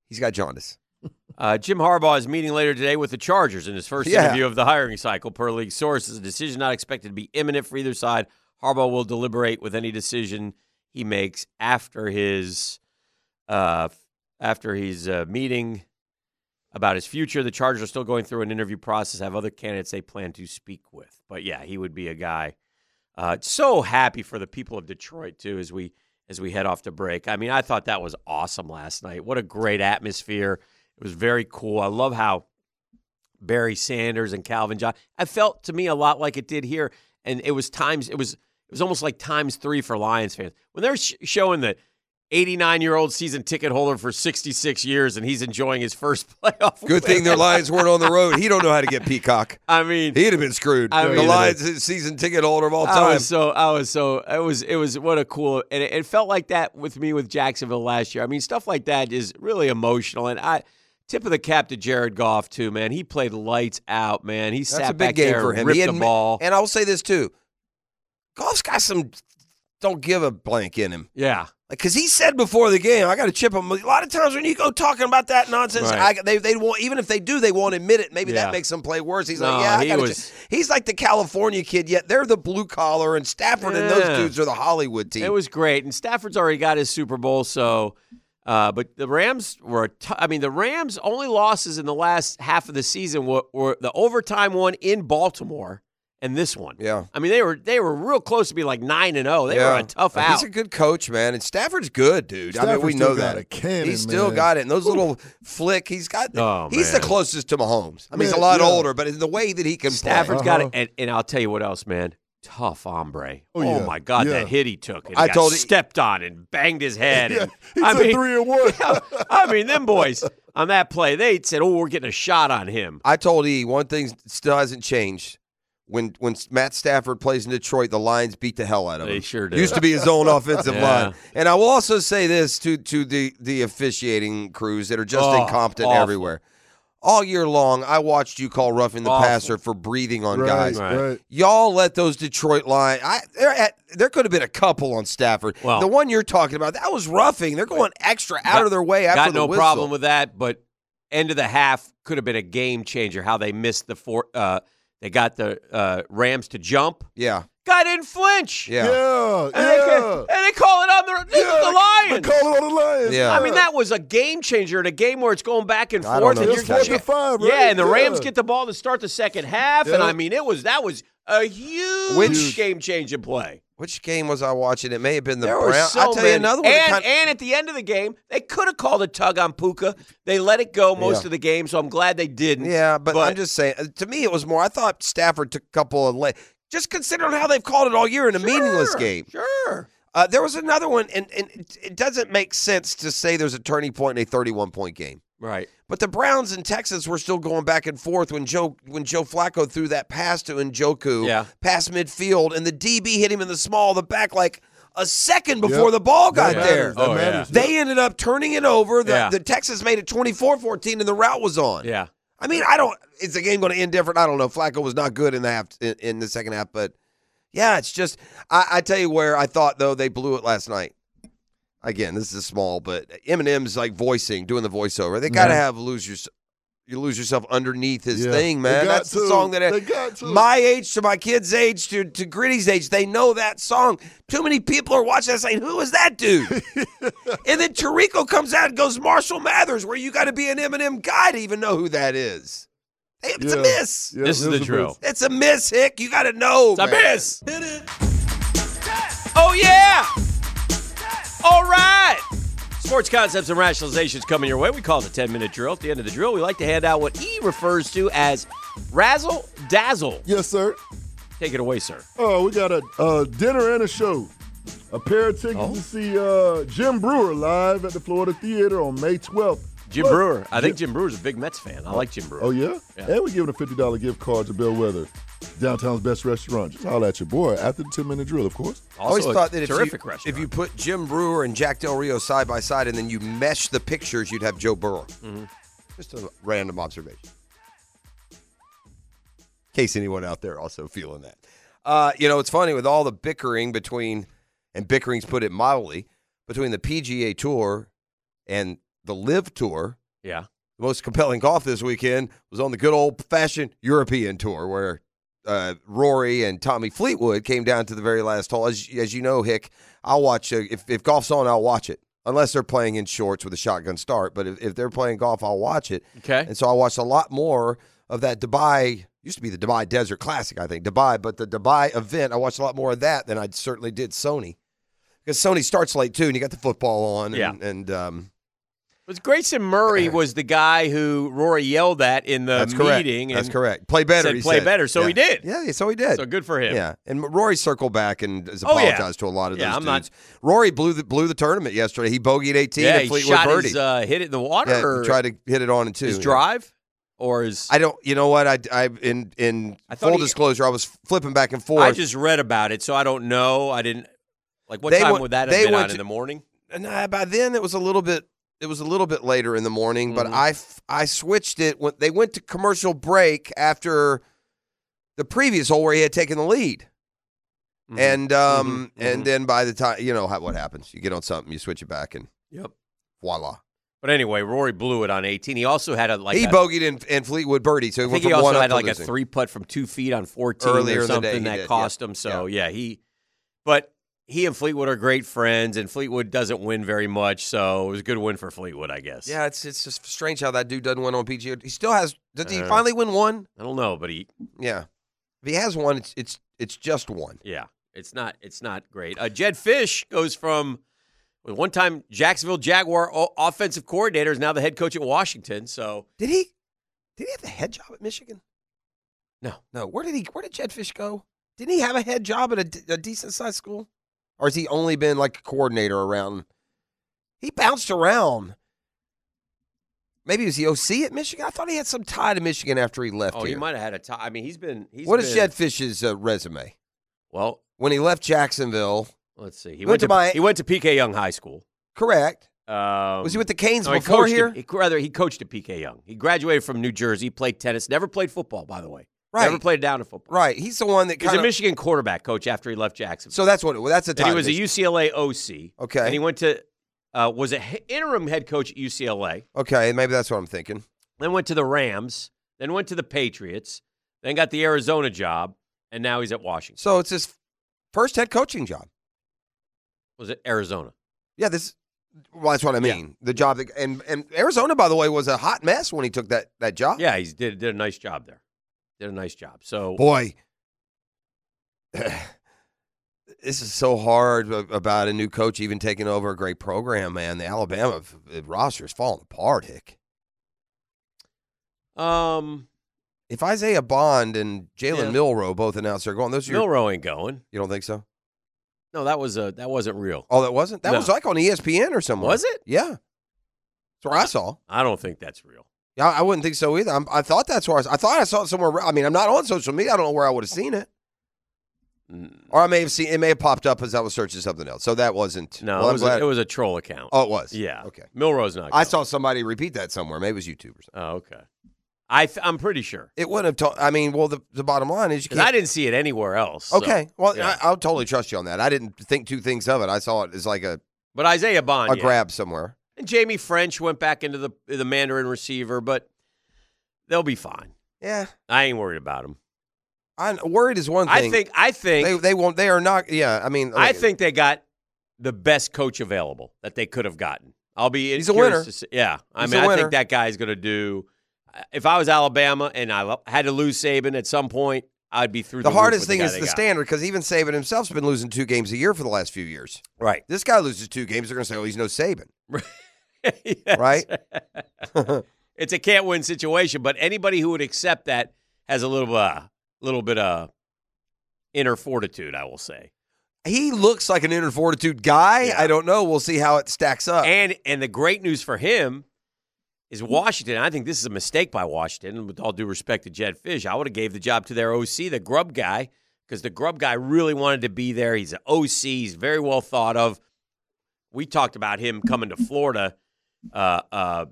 He's got jaundice. Uh, Jim Harbaugh is meeting later today with the Chargers in his first Yeah. interview of the hiring cycle, per league sources. A decision not expected to be imminent for either side. Harbaugh will deliberate with any decision he makes after his uh, after his uh, meeting about his future. The Chargers are still going through an interview process. Have other candidates they plan to speak with, but yeah, he would be a guy. Uh, so happy for the people of Detroit too as we as we head off to break. I mean, I thought that was awesome last night. What a great atmosphere. It was very cool. I love how Barry Sanders and Calvin John. I felt to me a lot like it did here. and it was times it was it was almost like times three for Lions fans when they're sh- showing the 89 year old season ticket holder for 66 years and he's enjoying his first playoff. Good thing their. Lions weren't on the road. He don't know how to get Peacock. I mean, He'd have been screwed. I the Lions is season ticket holder of all I time. was so I was so it was it was what a cool and it, it felt like that with me with Jacksonville last year. I mean, stuff like that is really emotional, and I tip of the cap to Jared Goff too, man. He played lights out, man. He That's sat a big back game there, for him. ripped He the ball. And I will say this too. Goff's got some don't give a blank in him. yeah, Because he said before the game, I got to chip him. A lot of times when you go talking about that nonsense, Right. I, they they won't even if they do, they won't admit it. Maybe Yeah. that makes them play worse. He's No, like, yeah, I he gotta was- He's like the California kid, yet they're the blue collar, and Stafford and those dudes are the Hollywood team. it was great. And Stafford's already got his Super Bowl, so. Uh, but the Rams were, t- I mean, the Rams' only losses in the last half of the season were, were the overtime one in Baltimore and this one. Yeah. I mean, they were they were real close to be like nine and zero. They were a tough out. He's a good coach, man, and Stafford's good, dude. I mean, we know that. a cannon, he's still man. got it. And those little flick, he's got. Oh, he's the closest to Mahomes. I mean, he's a lot yeah. older, but in the way that he can Stafford's play. got Uh-huh. it, and, and I'll tell you what else, man. Tough hombre. Oh, Oh, yeah. my God, Yeah. that hit he took. And he I got told you- stepped on and banged his head. Yeah, and, he I mean, three and one. I mean, them boys on that play, they said, "Oh, we're getting a shot on him." I told E one thing still hasn't changed. When when Matt Stafford plays in Detroit, the Lions beat the hell out of him. They sure did. Used to be his own offensive Yeah. line. And I will also say this to to the the officiating crews that are just Oh, incompetent awful. everywhere. All year long, I watched you call roughing the Awful. passer for breathing on right, guys. Right. right. Y'all let those Detroit line. I there at, there could have been a couple on Stafford. Well- the one you're talking about that was roughing. They're going extra out Got- of their way after Got no whistle. problem with that, but end of the half could have been a game changer. How they missed the four. Uh, they got the uh, Rams to jump. Yeah, Guy didn't flinch. yeah, Yeah, And, they, yeah. ca- and they call it on the, this is the They call it on the Lions. Yeah. I mean, that was a game changer in a game where it's going back and I forth. and you're guy. It's fourth to five, right? Yeah, and the Yeah. Rams get the ball to start the second half, and I mean, it was that was a huge Which- game changing play. Which game was I watching? It may have been the There Browns. so I'll tell many. you another one. And, kind- and at the end of the game, they could have called a tug on Puka. They let it go most Yeah. of the game, so I'm glad they didn't. yeah, but, I'm just saying. uh, To me, it was more. I thought Stafford took a couple of. Le- just considering how they've called it all year in a meaningless game. Sure. Uh, there was another one, and, and it doesn't make sense to say there's a turning point in a 31 point game. Right. But the Browns and Texans were still going back and forth when Joe when Joe Flacco threw that pass to Njoku Yeah. past midfield, and the DB hit him in the small of the back like a second before Yep. the ball got That there. matters. That Oh, yeah. They ended up turning it over. The, Yeah. the Texans made it 24-14 and the route was on. Yeah. I mean, I don't. Is the game going to end different? I don't know. Flacco was not good in the half in, in the second half, but yeah, it's just. I, I tell you where I thought though they blew it last night. Again, this is small, but Eminem's like voicing, doing the voiceover. They got to Yeah. have lose your, you lose yourself underneath his Yeah. thing, man. got That's the song that They got to. my age to my kid's age to to Gritty's age, they know that song. Too many people are watching that saying, "Who is that dude?" and then Tirico comes out and goes, "Marshall Mathers," where you got to be an Eminem guy to even know who that is. Hey, It's a Yeah. miss. Yeah, This is it the drill. miss. It's a miss, Hick. You got to know. It's a man. miss. Oh, yeah. All right. Sports concepts and rationalizations coming your way. We call it the 10 minute drill. At the end of the drill, we like to hand out what E refers to as razzle dazzle. Yes, sir. Take it away, sir. Oh, we got a, a dinner and a show. A pair of tickets Oh. to see uh, Jim Breuer live at the Florida Theater on May 12th. Jim What? Breuer. I think Jim Breuer's a big Mets fan. I like Jim Breuer. Oh, yeah? Yeah. And we're giving a $50 gift card to Bellwether, downtown's best restaurant. Just holler at your boy after the 10 minute drill, of course. I always thought that if you, terrific restaurant. if you put Jim Breuer and Jack Del Rio side by side and then you mesh the pictures, you'd have Joe Burrow. Mm-hmm. Just a random observation. In case anyone out there also feeling that. Uh, you know, it's funny with all the bickering between, and bickering's put it mildly, between the PGA Tour and the LIV Tour. yeah. The most compelling golf this weekend was on the good old fashioned European tour where uh, Rory and Tommy Fleetwood came down to the very last hole. As, as you know, Hick, I'll watch, uh, if, if golf's on, I'll watch it. Unless they're playing in shorts with a shotgun start. But if, if they're playing golf, I'll watch it. Okay. And so I watched a lot more of that Dubai, used to be the Dubai Desert Classic, I think, Dubai, but the Dubai event, I watched a lot more of that than I certainly did Sony. Because Sony starts late too, and you got the football on. And, Yeah. and um, Was Grayson Murray was the guy who Rory yelled at in the That's correct. meeting. That's correct. Play better. said he play said. better, so Yeah. he did. Yeah, so he did. So good for him. Yeah, and Rory circled back and has Oh, yeah. apologized to a lot of Yeah, those I'm not- dudes. Rory blew the blew the tournament yesterday. He bogeyed 18 Yeah, at he shot birdie. his uh, hit it in the water. yeah, tried to hit it on in two. his yeah. drive or his. I don't. You know what? I, I in in I full he- disclosure, I was flipping back and forth. I just read about it, so I don't know. I didn't. Like, what They time went- would that have been to- in the morning? Nah, by then it was a little bit. It was a little bit later in the morning, but Mhm. I f- I switched it when they went to commercial break after the previous hole where he had taken the lead. Mhm. And um Mhm, and mhm. then by the time you know how, what happens, you get on something, you switch it back, and Yep. voila. But anyway, Rory blew it on 18. He also had a like. he a, bogeyed in, in Fleetwood birdie, so he I think he also had like a three putt from two feet on 14 Earlier or in the day something that did, cost yeah. him. So yeah. he. But he and Fleetwood are great friends, and Fleetwood doesn't win very much, so it was a good win for Fleetwood, I guess. Yeah, it's it's just strange how that dude doesn't win on PGA. He still has. Did he Uh, finally win one? I don't know, but he. Yeah, if he has one, it's it's it's just one. Yeah, it's not. It's not great. Uh, Jedd Fisch goes from one time Jacksonville Jaguar o- offensive coordinator is now the head coach at Washington. So Did he? Did he have the head job at Michigan? no, No. Where did he? Where did Jedd Fisch go? Didn't he have a head job at a decent sized school, or has he only been like a coordinator around? He bounced around. Maybe he was the OC at Michigan. I thought he had some tie to Michigan after he left oh, here. he might have had a tie. I mean, he's been. He's what is been, Jedd Fisch's uh, resume? Well, When he left Jacksonville, let's see. He Went went, to to, my- he went to PK Yonge High School. correct. Um, Was he with the Canes no, he before coached here? At, he, rather, he coached at PK Yonge. He graduated from New Jersey, played tennis, never played football, by the way. Right. Never played down in football. Right. He's the one that He was kind a. Michigan quarterback coach after he left Jacksonville. So that's what. Well, that's the time. he was a UCLA OC. Okay. And he went to uh, was a he- interim head coach at UCLA. Okay, maybe that's what I'm thinking. Then went to the Rams. Then went to the Patriots. Then got the Arizona job, and now he's at Washington. So it's his first head coaching job. Was it Arizona? Yeah, this. Well, that's what I mean. The job that, and and Arizona, by the way, was a hot mess when he took that that job. Yeah, he did did a nice job there. Did a nice job. So Boy, this is so hard about a new coach even taking over a great program. Man, the Alabama uh, roster is falling apart. Hick. um, If Isaiah Bond and Jalen Yeah. Milroe both announced they're going, those are your, Milroe ain't going. you don't think so? No, that was a that wasn't real. Oh, that wasn't. That No. was like on ESPN or somewhere. Was it? Yeah, that's where I saw. I don't think that's real. Yeah, I wouldn't think so either. I'm, I thought that's where I thought I saw it somewhere. I mean, I'm not on social media. I don't know where I would have seen it, Mm, or I may have seen it. May have popped up as I was searching something else. So that wasn't. No, well, it, was a, it was a troll account. oh, it was. yeah. Okay. Milroe's not. I saw somebody repeat that somewhere. Maybe it was YouTube or something. Oh, okay. I th- I'm pretty sure It wouldn't have. told I mean, well, the, the bottom line is you because can't. I didn't see it anywhere else. so, okay. Well, yeah. I, I'll totally trust you on that. I didn't think two things of it. I saw it as like a, but Isaiah Bond, a yeah. grab somewhere. And Jamie French went back into the the Mandarin receiver, but they'll be fine. Yeah. I ain't worried about them. I'm worried is one thing. I think I think they they won't. They are not. Yeah. I mean, I think they got the best coach available that they could have gotten. I'll be He's a winner. see- yeah, I He's mean, I think that guy's going to do. Uh, if I was Alabama and I had to lose Saban at some point, I'd be through the the, hardest thing guy is the got. standard because even Saban himself's been losing two games a year for the last few years. Right. This guy loses two games, they're going to say, "Oh, he's no Saban." Yes. Right? it's a can't win situation, but anybody who would accept that has a little uh, little bit of inner fortitude, I will say. he looks like an inner fortitude guy. Yeah. I don't know. We'll see how it stacks up. And and the great news for him is Washington. I think this is a mistake by Washington. And with all due respect to Jedd Fisch, I would have gave the job to their OC, the Grubb guy, because the Grubb guy really wanted to be there. He's an OC. He's very well thought of. We talked about him coming to Florida uh, uh,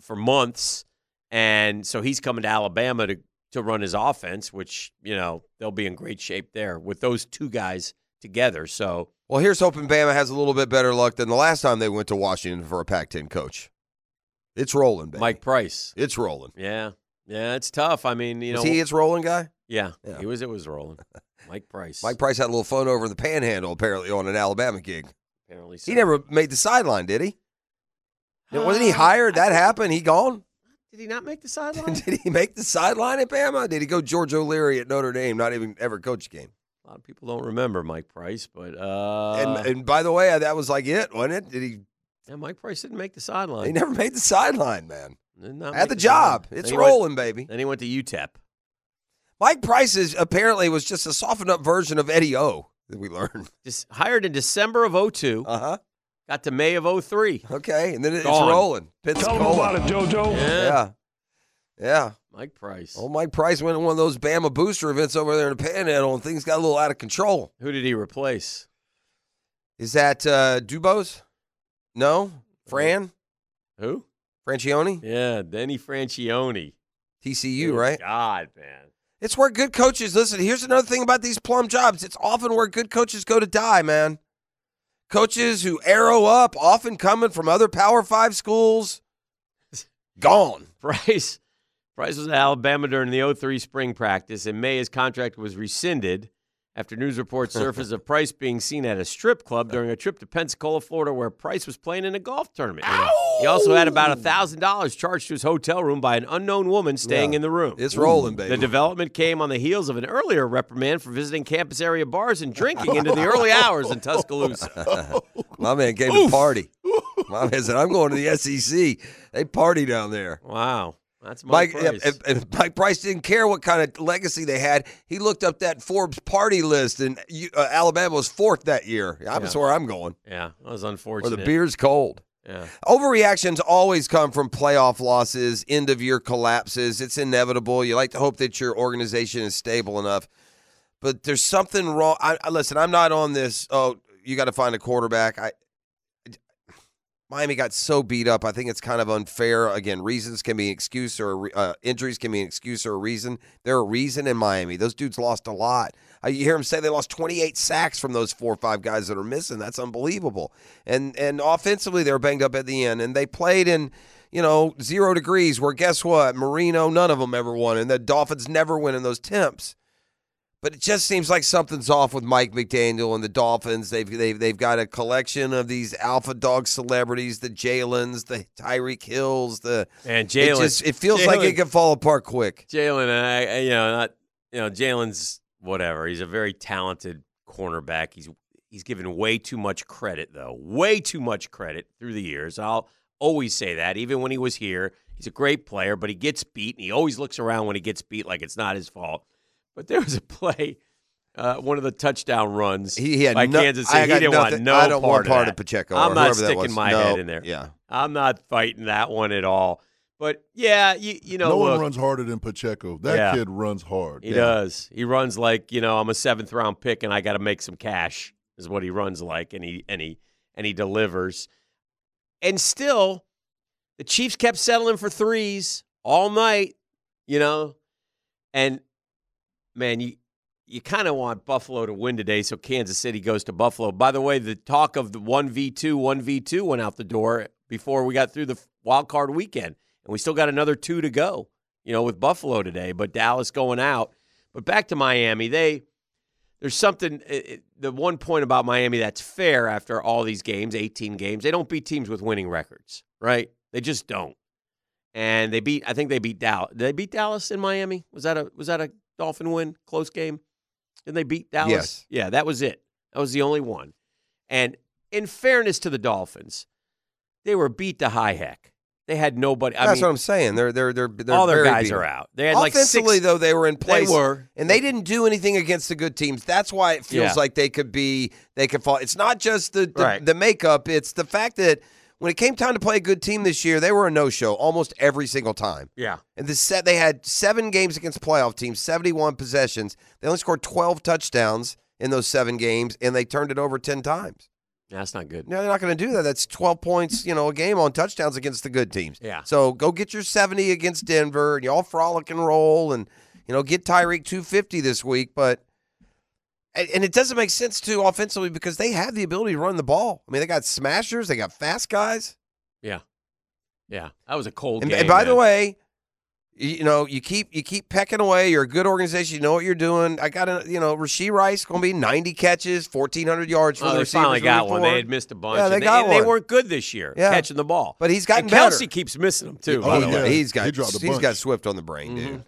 for months, and so he's coming to Alabama to to run his offense, which you know they'll be in great shape there with those two guys together. So well, here's hoping Bama has a little bit better luck than the last time they went to Washington for a Pac-10 coach. It's rolling, baby. Mike Price, It's rolling. yeah, yeah, it's tough. I mean, you Was know, he it's rolling guy? Yeah, Yeah. he was. It was rolling. Mike Price. Mike Price had a little fun over the Panhandle apparently on an Alabama gig. apparently. So. He never made the sideline, did he? Wasn't he Uh, hired? That happened. He gone. Did he not make the sideline? Did he make the sideline at Bama? Did he go George O'Leary at Notre Dame? Not even ever coach a game. a lot of people don't remember Mike Price, but uh, and and by the way, that was like it, wasn't it? Did he Yeah, Mike Price didn't make the sideline. He never made the sideline, man. Did not Had make the job. sideline. It's Then he went- rolling, baby. Then he went to UTEP. Mike Price is apparently was just a softened up version of Eddie O that we learned. Just hired in December of 02. Uh huh. Got to May of 03. Okay, and then it's Gone. rolling. Tell them Pensacola. about it, JoJo. Yeah. Yeah. Mike Price. Oh, Mike Price went to one of those Bama booster events over there in the Panhandle, and things got a little out of control. Who did he replace? Is that uh, Dubose? No, Fran Who? Franchione, Yeah, Denny Franchione. TCU, Good right? God, man. It's where good coaches. Listen, here's another thing about these plum jobs. It's often where good coaches go to die, man. Coaches who arrow up, often coming from other Power Five schools, gone. Price. Price was at Alabama during the 03 spring practice. In May, his contract was rescinded after news reports surfaced of Price being seen at a strip club during a trip to Pensacola, Florida, where Price was playing in a golf tournament. He also had about $1,000 charged to his hotel room by an unknown woman staying Yeah. in the room. It's rolling, baby. The development came on the heels of an earlier reprimand for visiting campus area bars and drinking into the early hours in Tuscaloosa. My man came to party. My man said, "I'm going to the SEC. They party down there." Wow. That's Mike, Mike, Price. if, if Mike Price didn't care what kind of legacy they had. He looked up that Forbes party list, and you, uh, Alabama was fourth that year. That's Yeah. where I'm going. yeah, that was unfortunate. the beer's cold. Yeah. Overreactions always come from playoff losses, end of year collapses. It's inevitable. You like to hope that your organization is stable enough, but there's something wrong. I, I listen. I'm not on this. Oh, you got to find a quarterback. I Miami got so beat up. I think it's kind of unfair. Again, reasons can be an excuse or uh, injuries can be an excuse or a reason. They're a reason in Miami. Those dudes lost a lot. Uh, you hear them say they lost 28 sacks from those four or five guys that are missing. That's unbelievable. And and offensively, they were banged up at the end, and they played in you know zero degrees. Where guess what? Marino, none of them ever won, and the Dolphins never win in those temps. But it just seems like something's off with Mike McDaniel and the Dolphins. They've they've they've got a collection of these alpha dog celebrities, the Jalen's, the Tyreek Hills, the And it Jalen. just it feels like it can fall apart quick. Jalen, and I, I- you know, not you know, Jalen's whatever. He's a very talented cornerback. He's he's given way too much credit, though. Way too much credit through the years. I'll always say that. Even when he was here, he's a great player, but he gets beat, and he always looks around when he gets beat like it's not his fault. But there was a play, uh, one of the touchdown runs He, he had by no, Kansas I City. He got didn't nothing- want no I don't part, want part of, of that. Pacheco. I'm not whoever that sticking was. my No. head in there. Yeah. I'm not fighting that one at all. But yeah, you, you know, no look, one runs harder than Pacheco. That Yeah. kid runs hard. He does. He runs like you know I'm a seventh round pick and I got to make some cash. Is what he runs like, and he and he and he delivers. And still, the Chiefs kept settling for threes all night. You know, and man, you you kind of want Buffalo to win today, so Kansas City goes to Buffalo. By the way, the talk of the one v two, one v two went out the door before we got through the wild card weekend, and we still got another two to go. You know, with Buffalo today, but Dallas going out. But back to Miami, they there's something. It, the one point about Miami that's fair after all these games, 18 games, they don't beat teams with winning records, right? They just don't. And they beat. I think they beat Dallas. Did they beat Dallas in Miami? Was that a was that a Dolphin win? Close game? Did they beat Dallas? Yes. Yeah, that was it. That was the only one. And in fairness to the Dolphins, they were beat to high heck. They had nobody. I That's mean, what I'm saying. They're they're they're, they're all their guys beat are out. They had like Offensively, six, though, they were in place. They were. and they didn't do anything against the good teams. That's why it feels Yeah. like they could be they could fall. It's not just the the, Right. the makeup; it's the fact that when it came time to play a good team this year, they were a no show almost every single time. Yeah. And the set they had seven games against playoff teams, seventy one possessions. They only scored twelve touchdowns in those seven games, and they turned it over ten times. That's not good. No, they're not going to do that. That's 12 points, you know, a game on touchdowns against the good teams. Yeah. So go get your 70 against Denver, and y'all frolic and roll, and you know, get Tyreek 250 this week. But and, and it doesn't make sense to offensively because they have the ability to run the ball. I mean, they got smashers, they got fast guys, Yeah. Yeah. That was a cold and, game. and by the way. You you know, you keep you keep pecking away. You're a good organization. You know what you're doing. I got a, you know, Rashee Rice going to be 90 catches, 1,400 yards for Oh, the they finally got moving one. They had missed a bunch. Yeah, they and got and They one. weren't good this year Yeah. catching the ball. But he's gotten and better. Kelce keeps missing them too. Oh, by the He- yeah. way. He's got He dropped a he's bunch. got Swift on the brain, mm-hmm. dude.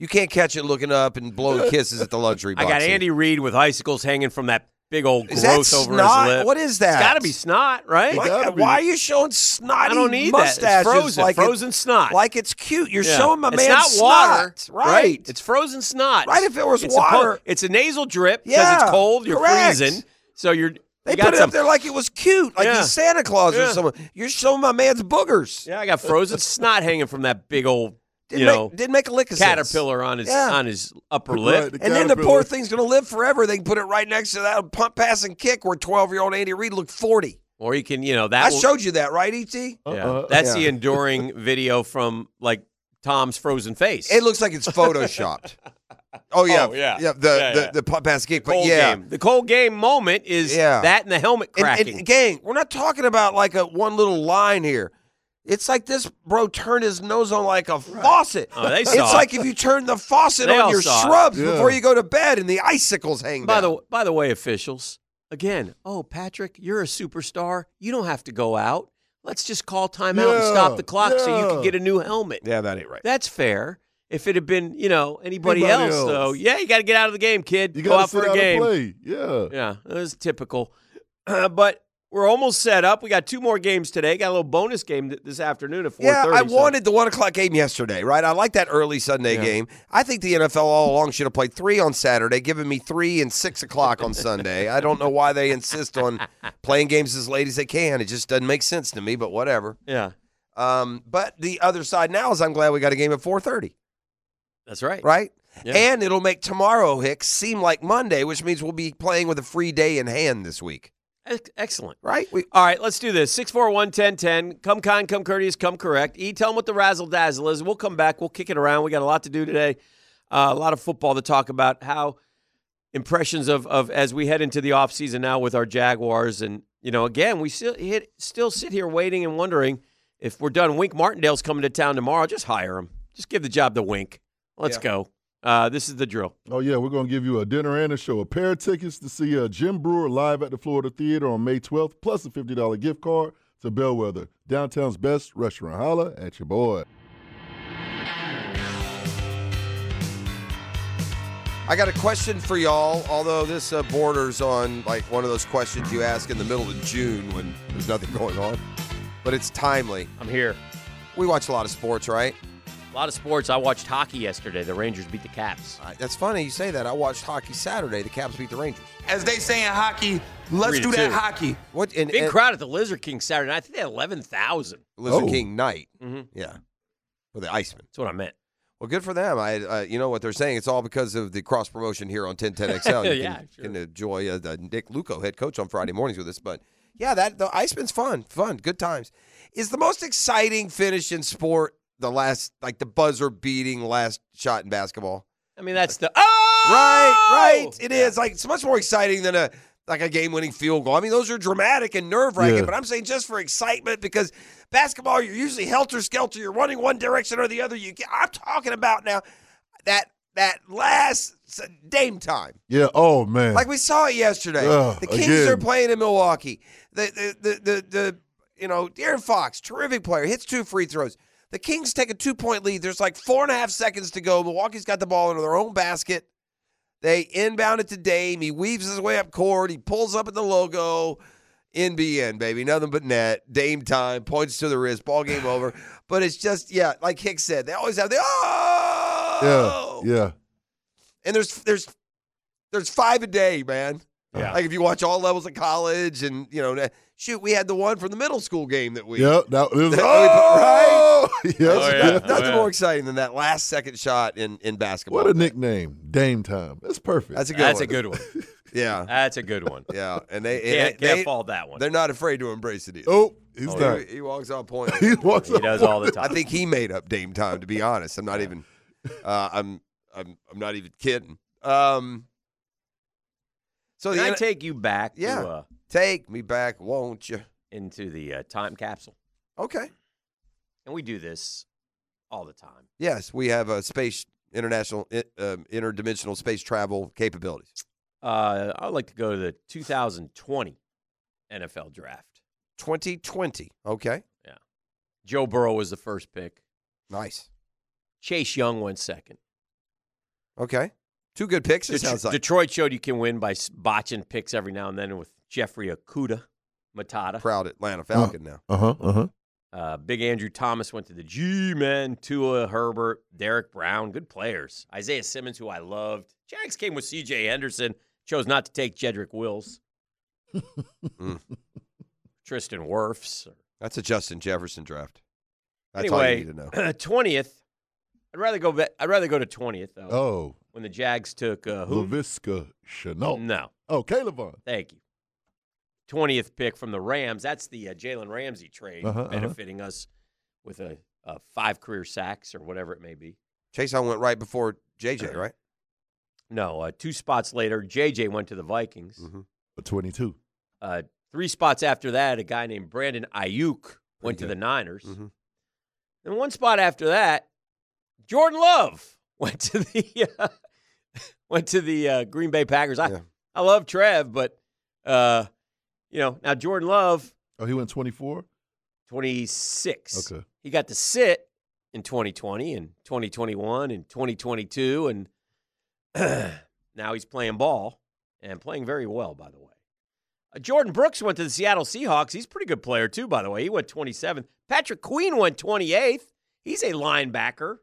You can't catch it looking up and blowing kisses at the luxury I got Andy Reid with icicles hanging from that big old Is growth over snot? his lip. What is that? It's got to be snot, right? Why, are you showing snotty I don't need mustaches that. It's frozen, like frozen it, snot. like it's cute? You're Yeah. showing my it's man not water, snot. Right. It's frozen snot. Right, if it was it's water. it's a nasal drip because Yeah, it's cold. You're correct. freezing, so you're. they put it some, up there like it was cute, like Yeah. Santa Claus or something. You're showing my man's boogers. Yeah, I got frozen snot hanging from that big old, Didn't you make, know, didn't make a lick of sense. caterpillar on his Yeah. on his upper Right, lip. the And then the poor thing's going to live forever. They can put it right next to that pump, pass, and kick where 12 year old Andy Reid looked 40. Or you can, you know, that I will- showed you that, right, ET? Uh-uh, yeah, Uh-uh. that's the enduring video from like Tom's frozen face. It looks like it's photoshopped. Oh yeah, Oh, yeah. yeah. The Yeah, the, yeah. the pump, pass, kick, but cold yeah. game. The cold game moment is Yeah. that and the helmet And, cracking. and gang, we're not talking about like a one little line here. It's like this bro turned his nose on like a faucet. Oh, they it's it. like if you turn the faucet They on all your saw it. shrubs Yeah. before you go to bed and the icicles hang by down. the by the way, officials, again, oh Patrick, you're a superstar. You don't have to go out. Let's just call timeout and Yeah, stop the clock so you yeah. can get a new helmet. yeah, that ain't right. That's fair. If it had been, you know, anybody, Anybody else, else. though, yeah, you got to get out of the game, kid. You Go got out sit for a out game. and play. Yeah. Yeah, that was typical. but we're almost set up. We got two more games today. Got a little bonus game th- this afternoon at four Yeah, thirty. I wanted the one o'clock game yesterday, right? I like that early Sunday Yeah. game. I think the NFL all along should have played three on Saturday, giving me three and six o'clock on Sunday. I don't know why they insist on playing games as late as they can. It just doesn't make sense to me, but whatever. Yeah, Um, but the other side now is I'm glad we got a game at 4:30, that's right. right? Yeah. And it'll make tomorrow Hicks seem like Monday, which means we'll be playing with a free day in hand this week, Ex- Excellent. right? We, All right, let's do this. 641 1010. Come kind, come courteous, come correct. E, tell them what the razzle dazzle is. We'll come back. We'll kick it around. We got a lot to do today. Uh, a lot of football to talk about. How impressions of, of as we head into the offseason now with our Jaguars. And, you know, again, we still, hit, still sit here waiting and wondering if we're done. Wink Martindale's coming to town tomorrow. Just hire him. Just give the job to Wink. Let's Yeah. go. Uh, this is the drill. Oh yeah, we're gonna give you a dinner and a show. A pair of tickets to see uh, Jim Breuer live at the Florida Theater on May 12th, plus a fifty dollar gift card to Bellwether, downtown's best restaurant. Holla at your boy. I got a question for y'all, although this uh, borders on like one of those questions you ask in the middle of June when there's nothing going on, but it's timely. I'm here. We watch a lot of sports, right? A lot of sports. I watched hockey yesterday. The Rangers beat the Caps. Uh, That's funny you say that. I watched hockey Saturday. The Caps beat the Rangers. As they say in hockey, let's Three do that two. hockey. What? And, Big and crowd at the Lizard King Saturday night. I think they had 11,000. Lizard Oh. King night. Mhm. Yeah, for the Iceman. That's what I meant. Well, good for them. I, uh, you know what they're saying. It's all because of the cross promotion here on 1010XL. You Yeah, can, sure. can enjoy uh, the Nick Luukko, head coach, on Friday mornings with us. But yeah, that the Iceman's fun, fun, good times. Is the most exciting finish in sport the last, like the buzzer beating last shot in basketball? I mean, that's the. Oh! Right, right. It is like it's much more exciting than a like a game winning field goal. I mean, those are dramatic and nerve wracking, Yeah. but I'm saying just for excitement because basketball, you're usually helter skelter. You're running one direction or the other. You get, I'm talking about now that that last s- Dame time. Yeah. Oh man. Like we saw it yesterday. Ugh, the Kings again. are playing in Milwaukee. The the, the the the you know De'Aaron Fox, terrific player, hits two free throws. The Kings take a two point lead. There's like four and a half seconds to go. Milwaukee's got the ball into their own basket. They inbound it to Dame. He weaves his way up court. He pulls up at the logo. NBN, baby. Nothing but net. Dame time. Points to the wrist. Ball game over. But it's just, yeah, like Hicks said, they always have the oh yeah. Yeah. and there's there's there's five a day, man. Yeah. Like if you watch all levels of college, and you know, shoot, we had the one from the middle school game that we. Yep. That was, That we put- oh, yes, Oh, yeah. yes. Nothing Oh, yeah. more exciting than that last second shot in in basketball. What a nickname, Dame Time. That's perfect. That's a good. One. That's one. a good one. Yeah, That's a good one. yeah, and they Can't, they, can't fault that one. they're not afraid to embrace it either. oh, he's Oh, not. He, he walks on point. He walks He up. does all the time. I think he made up Dame time. To be honest, I'm not even. Uh, I'm I'm I'm not even kidding. Um. So Can the I N- take you back Yeah. to, uh, take me back, won't you? into the uh, time capsule? Okay. And we do this all the time. Yes, we have a space international um, interdimensional space travel capabilities. Uh, I'd like to go to the 2020 NFL draft. 2020. Okay. Yeah. Joe Burrow was the first pick. Nice. Chase Young went second. Okay. Two good picks. Det- sounds like Detroit showed you can win by botching picks every now and then with Jeffrey Akuda Matata. proud Atlanta Falcon now. Uh huh. Uh huh. Uh, Big Andrew Thomas went to the G men. Tua Herbert, Derrick Brown, good players. Isaiah Simmons, who I loved. Jags came with C.J. Henderson. Chose not to take Jedrick Wills. Mm. Tristan Wirfs. That's a Justin Jefferson draft. That's all you anyway, need to know. twentieth. I'd rather go. Be- I'd rather go to twentieth though. Oh, When the Jags took uh, who? Lavisca Chanel. No, Oh, Caleb Vaughn. thank you. Twentieth pick from the Rams. That's the uh, Jalen Ramsey trade, Uh-huh, uh-huh. benefiting us with a, a five career sacks or whatever it may be. Chase on went right before JJ, right? No, uh, two spots later, JJ went to the Vikings. Mhm. A 22. Uh, three spots after that, a guy named Brandon Aiyuk went to good. the Niners. Mhm. And one spot after that, Jordan Love went to the uh, went to the uh, Green Bay Packers. I Yeah. I love Trev, but uh, you know now Jordan Love, Oh, he went 24? twenty six. Okay. He got to sit in 2020 and 2021 and 2022, and now he's playing ball and playing very well, by the way. Uh, Jordyn Brooks went to the Seattle Seahawks. He's a pretty good player, too, by the way. He went 27th. Patrick Queen went 28th. He's a linebacker.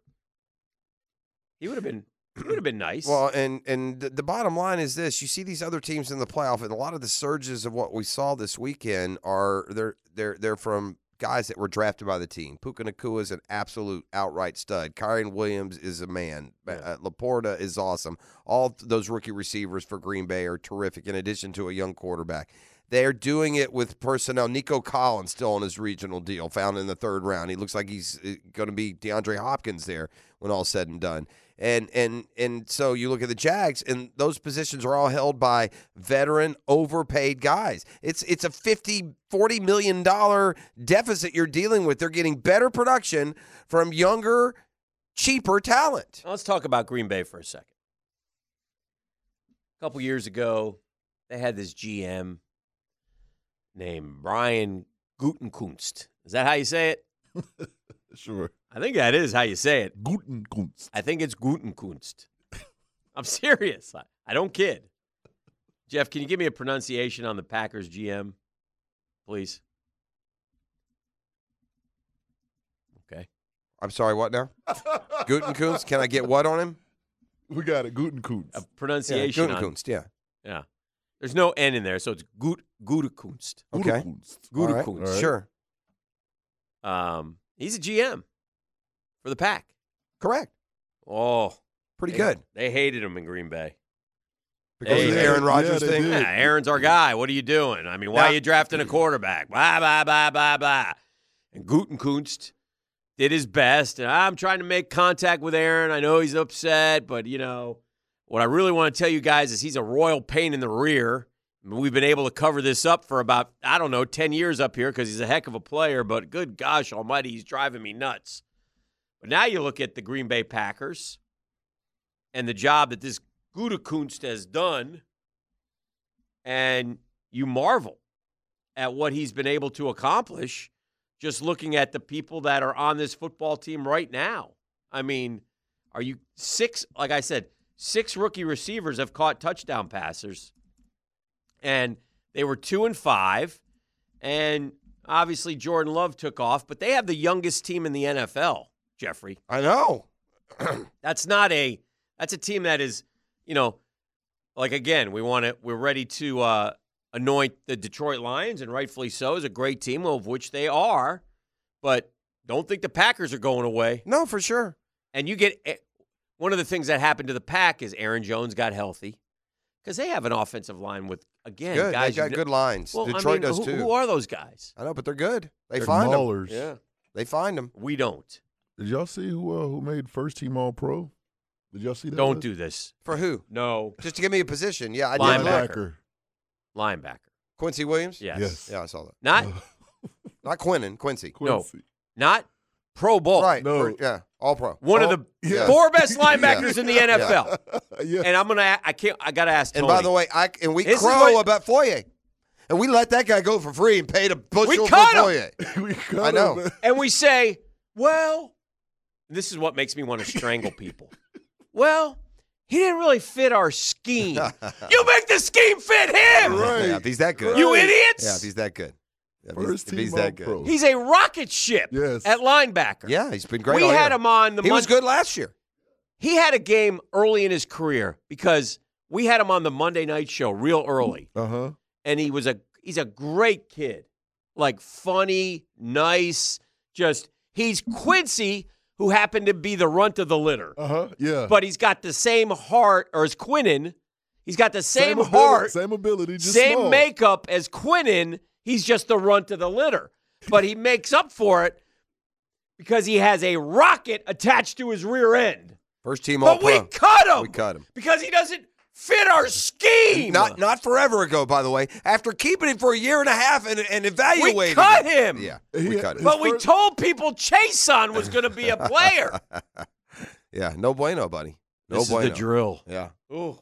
He would have been. He would have been nice. Well, and and the, the bottom line is this: you see these other teams in the playoff, and a lot of the surges of what we saw this weekend are they're they're they're from guys that were drafted by the team. Puka Nacua is an absolute outright stud. Kyren Williams is a man. Uh, LaPorta is awesome. All those rookie receivers for Green Bay are terrific. In addition to a young quarterback. They're doing it with personnel. Nico Collins still on his regional deal, found in the third round. He looks like he's going to be DeAndre Hopkins there when all's said and done. And and and so you look at the Jags, and those positions are all held by veteran, overpaid guys. It's it's a 50, 40 million dollar deficit you're dealing with. They're getting better production from younger, cheaper talent. Now let's talk about Green Bay for a second. A couple years ago, they had this GM named Brian Gutenkunst. Is that how you say it? Sure. I think that is how you say it. Gutenkunst. I think it's Gutenkunst. I'm serious. I, I don't kid. Jeff, can you give me a pronunciation on the Packers GM, please? Okay. I'm sorry, what now? Gutenkunst? Can I get what on him? We got it. Gutenkunst. A Yeah, pronunciation on Gutenkunst, yeah. Yeah. There's no N in there, so it's Gut Gutekunst. Okay. Gutenkunst. All right, Gutekunst. All right. Sure. Um, he's a GM for the Pack. Correct. Oh, Pretty they- good. They hated him in Green Bay. Because Hey, of the Aaron Rodgers they thing. Yeah, Aaron's our guy. What are you doing? I mean, why Now- are you drafting a quarterback? Blah blah blah blah blah. And Gutenkunst did his best, and I'm trying to make contact with Aaron. I know he's upset, but you know what I really want to tell you guys is he's a royal pain in the rear. We've been able to cover this up for about I don't know ten years up here because he's a heck of a player. But good gosh Almighty, he's driving me nuts. But now you look at the Green Bay Packers and the job that this Gutekunst has done and you marvel at what he's been able to accomplish just looking at the people that are on this football team right now. I mean, are you six, like I said, six rookie receivers have caught touchdown passers, and they were two and five. And obviously, Jordan Love took off, but they have the youngest team in the NFL, Jeffrey. I know. That's not a that's a team that is, you know, like again, we want to we're ready to uh anoint the Detroit Lions and rightfully so is a great team of which they are, but don't think the Packers are going away. No, for sure. And you get eh, one of the things that happened to the Pack is Aaron Jones got healthy cuz they have an offensive line with again Good. guys they got good lines. Well, Detroit I mean, does who, too. Who are those guys? I know, but they're good. They They're find them. Yeah, They find them. We don't. Did y'all see who uh, who made first team All Pro? Did y'all see that? Don't list? do this. For who? No. Just to give me a position. Yeah, I did. Linebacker. linebacker. Linebacker. Quincy Williams? Yes. Yes. Yeah, I saw that. Not Not Quinnen, Quincy. No. Not Pro Bowl. Right. No. for- yeah. All pro. One All- of the Yeah. four best linebackers in the NFL. yeah. And I'm gonna, I can't, I gotta ask. And by the way, I and we This crow what- about Foye. And we let that guy go for free and paid a bushel for cut him. Foye. we cut I know. him, and we say, well, this is what makes me want to strangle people. well, he didn't really fit our scheme. you make the scheme fit him. Right. Yeah, if he's that good. You idiots. Yeah, if he's that good. If he's, First if team he's that good. All-Pro. He's a rocket ship Yes. at linebacker. Yeah, he's been great. we all had year. him on the He was good last year. He had a game early in his career because we had him on the Monday night show real early. Uh huh. and he was a he's a great kid. Like funny, nice, just he's Quincy who happened to be the runt of the litter. Uh huh. Yeah. But he's got the same heart or as Quinnen, he's got the same, ability- heart, same ability, just same small. makeup as Quinnen. He's just the runt of the litter. But he makes up for it because he has a rocket attached to his rear end. First team all But we cut him. We cut him. because he doesn't fit our scheme. Not not forever ago, by the way. After keeping him for a year and a half and, and evaluating we cut him. Yeah, He- we cut him. But we first- told people Chaisson was going to be a player. Yeah, no bueno, buddy. No this is bueno. the drill. Yeah. Ooh.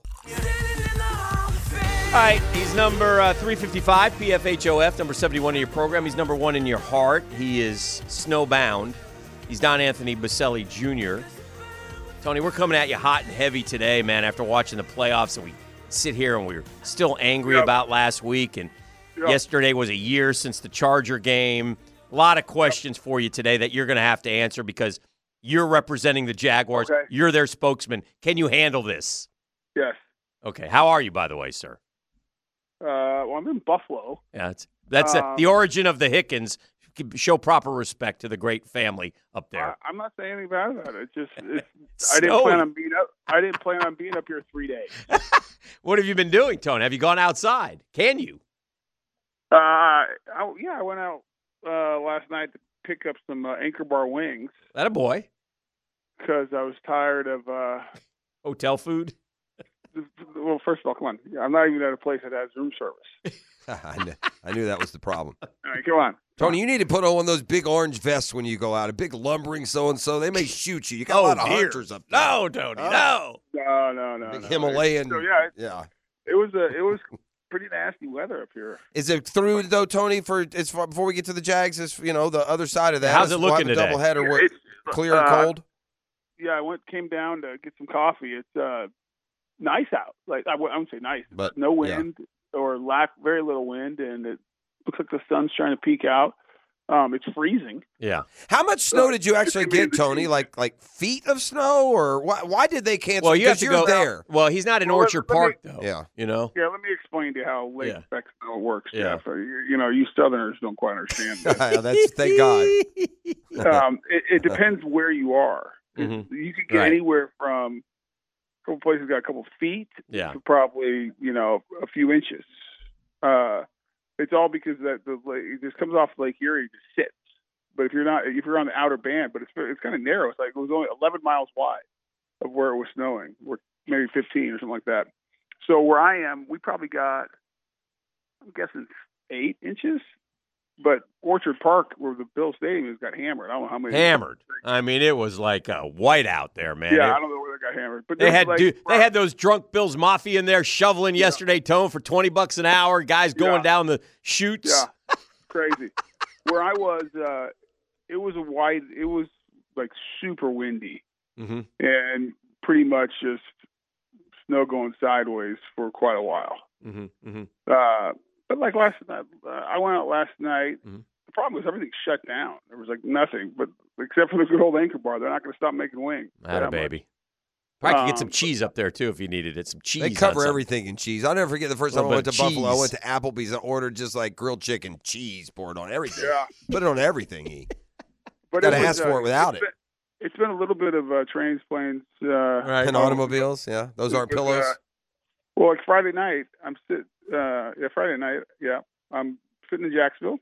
All right, he's number uh, 355, PFHOF, number 71 in your program. He's number one in your heart. He is snowbound. He's Don Anthony Boselli Jr. Tony, we're coming at you hot and heavy today, man, after watching the playoffs. And we sit here and we're still angry Yep. about last week. And Yep. yesterday was a year since the Charger game. A lot of questions for you today that you're going to have to answer because you're representing the Jaguars. Okay. You're their spokesman. Can you handle this? Yes. Okay. How are you, by the way, sir? Uh, well, I'm in Buffalo. Yeah, that's that's uh, Um, the origin of the Hickens. Show proper respect to the great family up there. I, I'm not saying anything bad about it. It's just it's, I didn't plan on being up. I didn't plan on being up here three days. What have you been doing, Tony? Have you gone outside? Can you? Uh, I, yeah, I went out uh, last night to pick up some uh, Anchor Bar wings That a boy. because I was tired of. Uh, Hotel food. well, first of all, come on. I'm not even at a place that has room service. I, knew, I knew that was the problem. All right, come on. Tony, you need to put on one of those big orange vests when you go out. A big lumbering so and so. They may shoot you. You got a lot of Oh, dear. hunters up there. No, Tony, Oh. no. No, no, no. Big no. Himalayan. So yeah, it, Yeah. it was a, it was pretty nasty weather up here. Is it through though, Tony? For as far before we get to the Jags, is you know the other side of that. How's it looking have a today? Doubleheader. What, It's, clear and uh, cold. Yeah, I went came down to get some coffee. It's uh nice out. Like I, w- I wouldn't say nice, But, no yeah. wind or lack very little wind, and it looks like the sun's trying to peek out. Um, it's freezing. Yeah. How much snow did you actually get, Tony? Like like feet of snow, or why? Why did they cancel? Well, you have to you're go there. Well, he's not in Well, Orchard let me- Park though. Yeah. You know. Yeah, let me explain to you how lake Yeah. effect snow works, Yeah. Jeff. Uh, You, you know, you Southerners don't quite understand. this. That's thank God. um, it, it depends where you are. Mhm. You could get Right. anywhere from a couple places got a couple feet Yeah. to probably you know a few inches. Uh, it's all because that the it just comes off Lake Erie, it just sits. But if you're not, if you're on the outer band, but it's it's kind of narrow. It's like it was only 11 miles wide of where it was snowing, or maybe 15 or something like that. So where I am, we probably got, I'm guessing eight inches. But Orchard Park, where the Bill Stadium is, got hammered. I don't know how many. Hammered. I mean, it was like a whiteout there, man. Yeah, It- I don't know where they got hammered. But They had like, they had those drunk Bills Mafia in there shoveling yesterday, Tone for twenty bucks an hour. Guys going Yeah. down the chutes. Yeah, crazy. Where I was, uh, it was a wide. It was like super windy hmm and pretty much just snow going sideways for quite a while. hmm hmm Uh, but like last night, uh, I went out last night. Mhm. The problem was everything shut down. There was like nothing, but except for the good old Anchor Bar, they're not going to stop making wings. Had a That much. baby. Probably could get some Um, cheese up there too if you needed it. Some cheese. They cover everything in cheese. I'll never forget the first time I went to bit of Buffalo. I went to Applebee's and ordered just like grilled chicken, cheese poured on everything. Yeah, Put it on everything. E. but Gotta was, ask for uh, it without it's it. Been, it's been a little bit of uh, trains, planes, uh, Right. And automobiles, yeah, those aren't It was, pillows. Uh, well, like Friday night, I'm sit. Uh, yeah, Friday night. Yeah, I'm sitting in Jacksonville,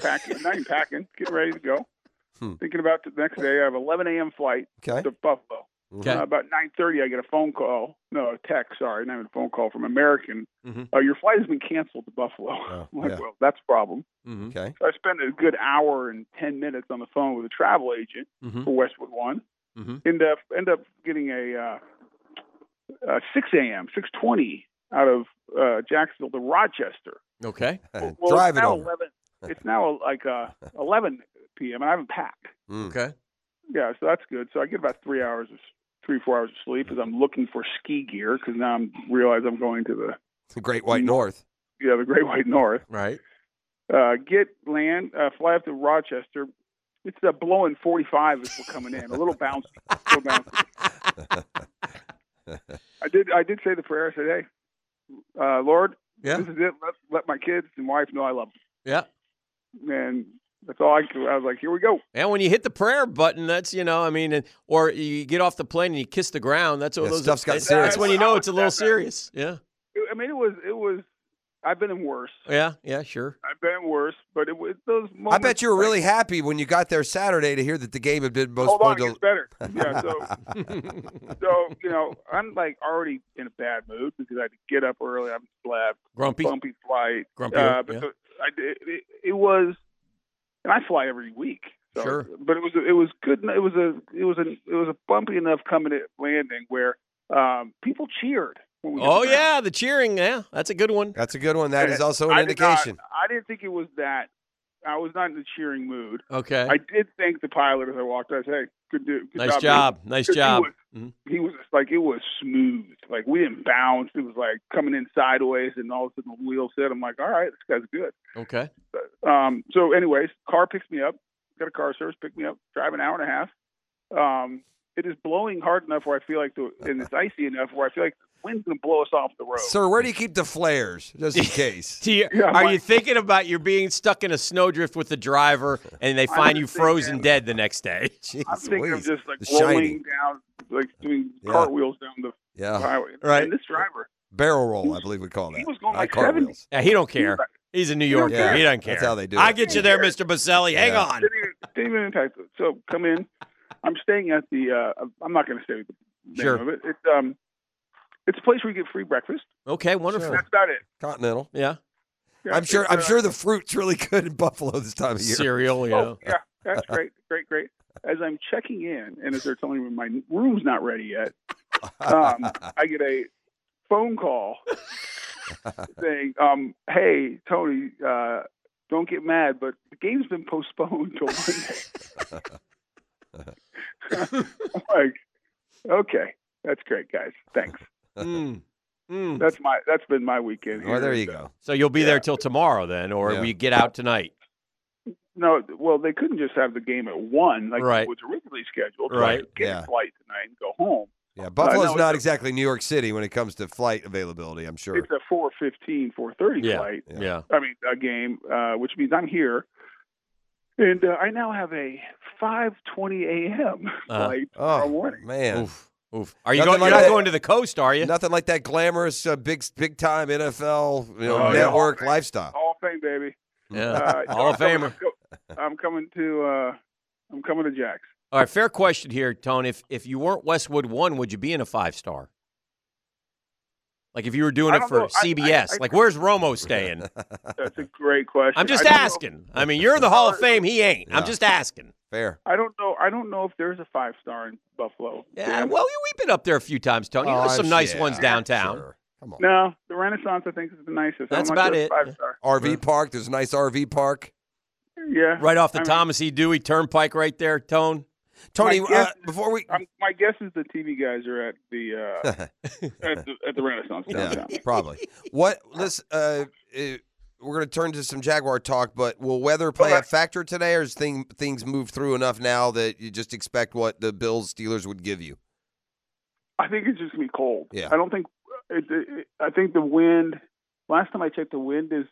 packing, not even packing, getting ready to go. Hmm. Thinking about the next day. I have 11 a.m. flight Okay, to Buffalo. Okay. Uh, about 9:30, I get a phone call. No, a text. Sorry, not even a phone call from American. Mhm. Uh, your flight has been canceled to Buffalo. Oh, like, yeah. well, that's a problem. Mhm. okay. So I spend a good hour and 10 minutes on the phone with a travel agent Mhm. for Westwood One. Mhm. End up end up getting a uh, uh, 6 a.m. 6:20 out of uh, Jacksonville to Rochester. Okay. Well, Drive it's it now over. 11. It's now like uh, 11 p.m. and I haven't packed. Mm. Okay. Yeah, so that's good. So I get about three hours of three four hours of sleep as I'm looking for ski gear because now I'm realize I'm going to the The Great White North. yeah the Great White North. Right. Uh, get land, uh, fly up to Rochester. It's uh, blowing 45 as we're coming in. A little bouncy. So bouncy. A little bouncy. I did. I did say the prayer. I said, "Hey, uh, Lord, Yeah. this is it. Let, let my kids and wife know I love them." Yeah. And that's all I could. I was like, "Here we go." And when you hit the prayer button, that's you know, I mean, and, or you get off the plane and you kiss the ground. That's all Yeah, those. stuff's got serious. that's when you know it's a little serious. Yeah. I mean, it was. It was. I've been in worse. Yeah. Yeah. Sure. I've been worse, but it was those moments. I bet you were really happy when you got there Saturday to hear that the game had been Hold on, postponed. it gets better. Yeah, so so you know, I'm like already in a bad mood because I had to get up early. I'm slept, Grumpy. bumpy flight. Grumpy, Uh, but yeah. I it, it was, and I fly every week. So, Sure. But it was it was good. It was a it was a it was a bumpy enough coming at landing where um, people cheered. When we hit Oh the yeah, the cheering. Yeah, that's a good one. That's a good one. That is also an I did not- indication. I didn't think it was that. I was not in the cheering mood. Okay. I did thank the pilot as I walked. I said, "Hey, good, do, good nice job, job. man." Nice 'Cause he job. was- Mhm. He was like it was smooth. Like we didn't bounce. It was like coming in sideways, and all of a sudden the wheel set. I'm like, all right, this guy's good. Okay. Um, so, anyways, car picks me up. Got a car service, pick me up. Drive an hour and a half. Um, it is blowing hard enough where I feel like the and it's icy enough where I feel like the wind's gonna blow us off the road. Sir, where do you keep the flares, just in case? You, Yeah, are my- you thinking about you're being stuck in a snowdrift with the driver and they find you was thinking- frozen dead the next day? Jeez I'm thinking of just like rolling Shining. down, like doing Yeah. cartwheels down the Yeah. highway. Right. And this driver, Barrel roll, I believe we call that. he was going Not like cartwheels. 70. Yeah, he don't care. He's a New Yorker. Yeah, he doesn't care. that's how they do it. I get you there, Mr. Boselli. Hang on. Didn't even, didn't even. So come in. I'm staying at the. Uh, I'm not going to say the name Sure. of it. It's um, it's a place where you get free breakfast. Okay, wonderful. That's about it. Continental. Yeah. Yeah, I'm sure. I'm uh, sure the fruit's really good in Buffalo this time of year. Cereal, yeah. Oh, yeah, that's great, great, great. As I'm checking in, and as they're telling me my room's not ready yet, um, I get a phone call saying, um, "Hey, Tony, uh, don't get mad, but the game's been postponed till Monday." I'm like, okay, that's great, guys. Thanks. Mm. Mm. That's my that's been my weekend. Well, here. there you go. So you'll be there till tomorrow then, or Yeah. we get out tonight? No, well, they couldn't just have the game at one like Right. it was originally scheduled. Right. So get Yeah. a flight tonight and go home. Yeah, Buffalo's not exactly New York City when it comes to flight availability. I'm sure. It's a 4:15, 4:30 Yeah. flight. Yeah. Yeah. I mean, a game, uh, which means I'm here, and uh, I now have a 5:20 a.m. Uh, flight tomorrow Oh morning. man, Oof. Oof. Are you Nothing going? like you're not that. going to the coast, are you? nothing like that glamorous, uh, big, big time NFL you know, Oh, yeah. network lifestyle. Hall of Fame, baby. Yeah. Uh, Hall of I'm Famer. coming- I'm coming to. Uh, I'm coming to Jack's. All right, fair question here, Tone. If if you weren't Westwood One, would you be in a five star? Like if you were doing I it don't for know. I- CBS, I- I- like where's Romo staying? That's a great question. I'm just I don't know- asking. I mean, you're in the Hall of Fame. He ain't. I'm just asking. Fair. I don't know. I don't know if there's a five star in Buffalo. Yeah. Well, we've been up there a few times, Tony. Oh, There's some nice yeah, ones downtown. sure. Come on. No, the Renaissance I think is the nicest. That's about it. it's Five star. RV park. There's a nice RV park. Yeah. Right off the I mean, Thomas E. Dewey Turnpike, right there, Tone. Tony, My uh, before we, I'm, my guess is the TV guys are at the uh, at the at the Renaissance yeah, downtown. probably. What? Listen, uh, uh, we're going to turn to some Jaguar talk, but will weather play a factor today, or is thing, things move through enough now that you just expect what the Bills Steelers would give you? I think it's just gonna be cold. Yeah. I don't think. It, it, I think the wind. Last time I checked, the wind is,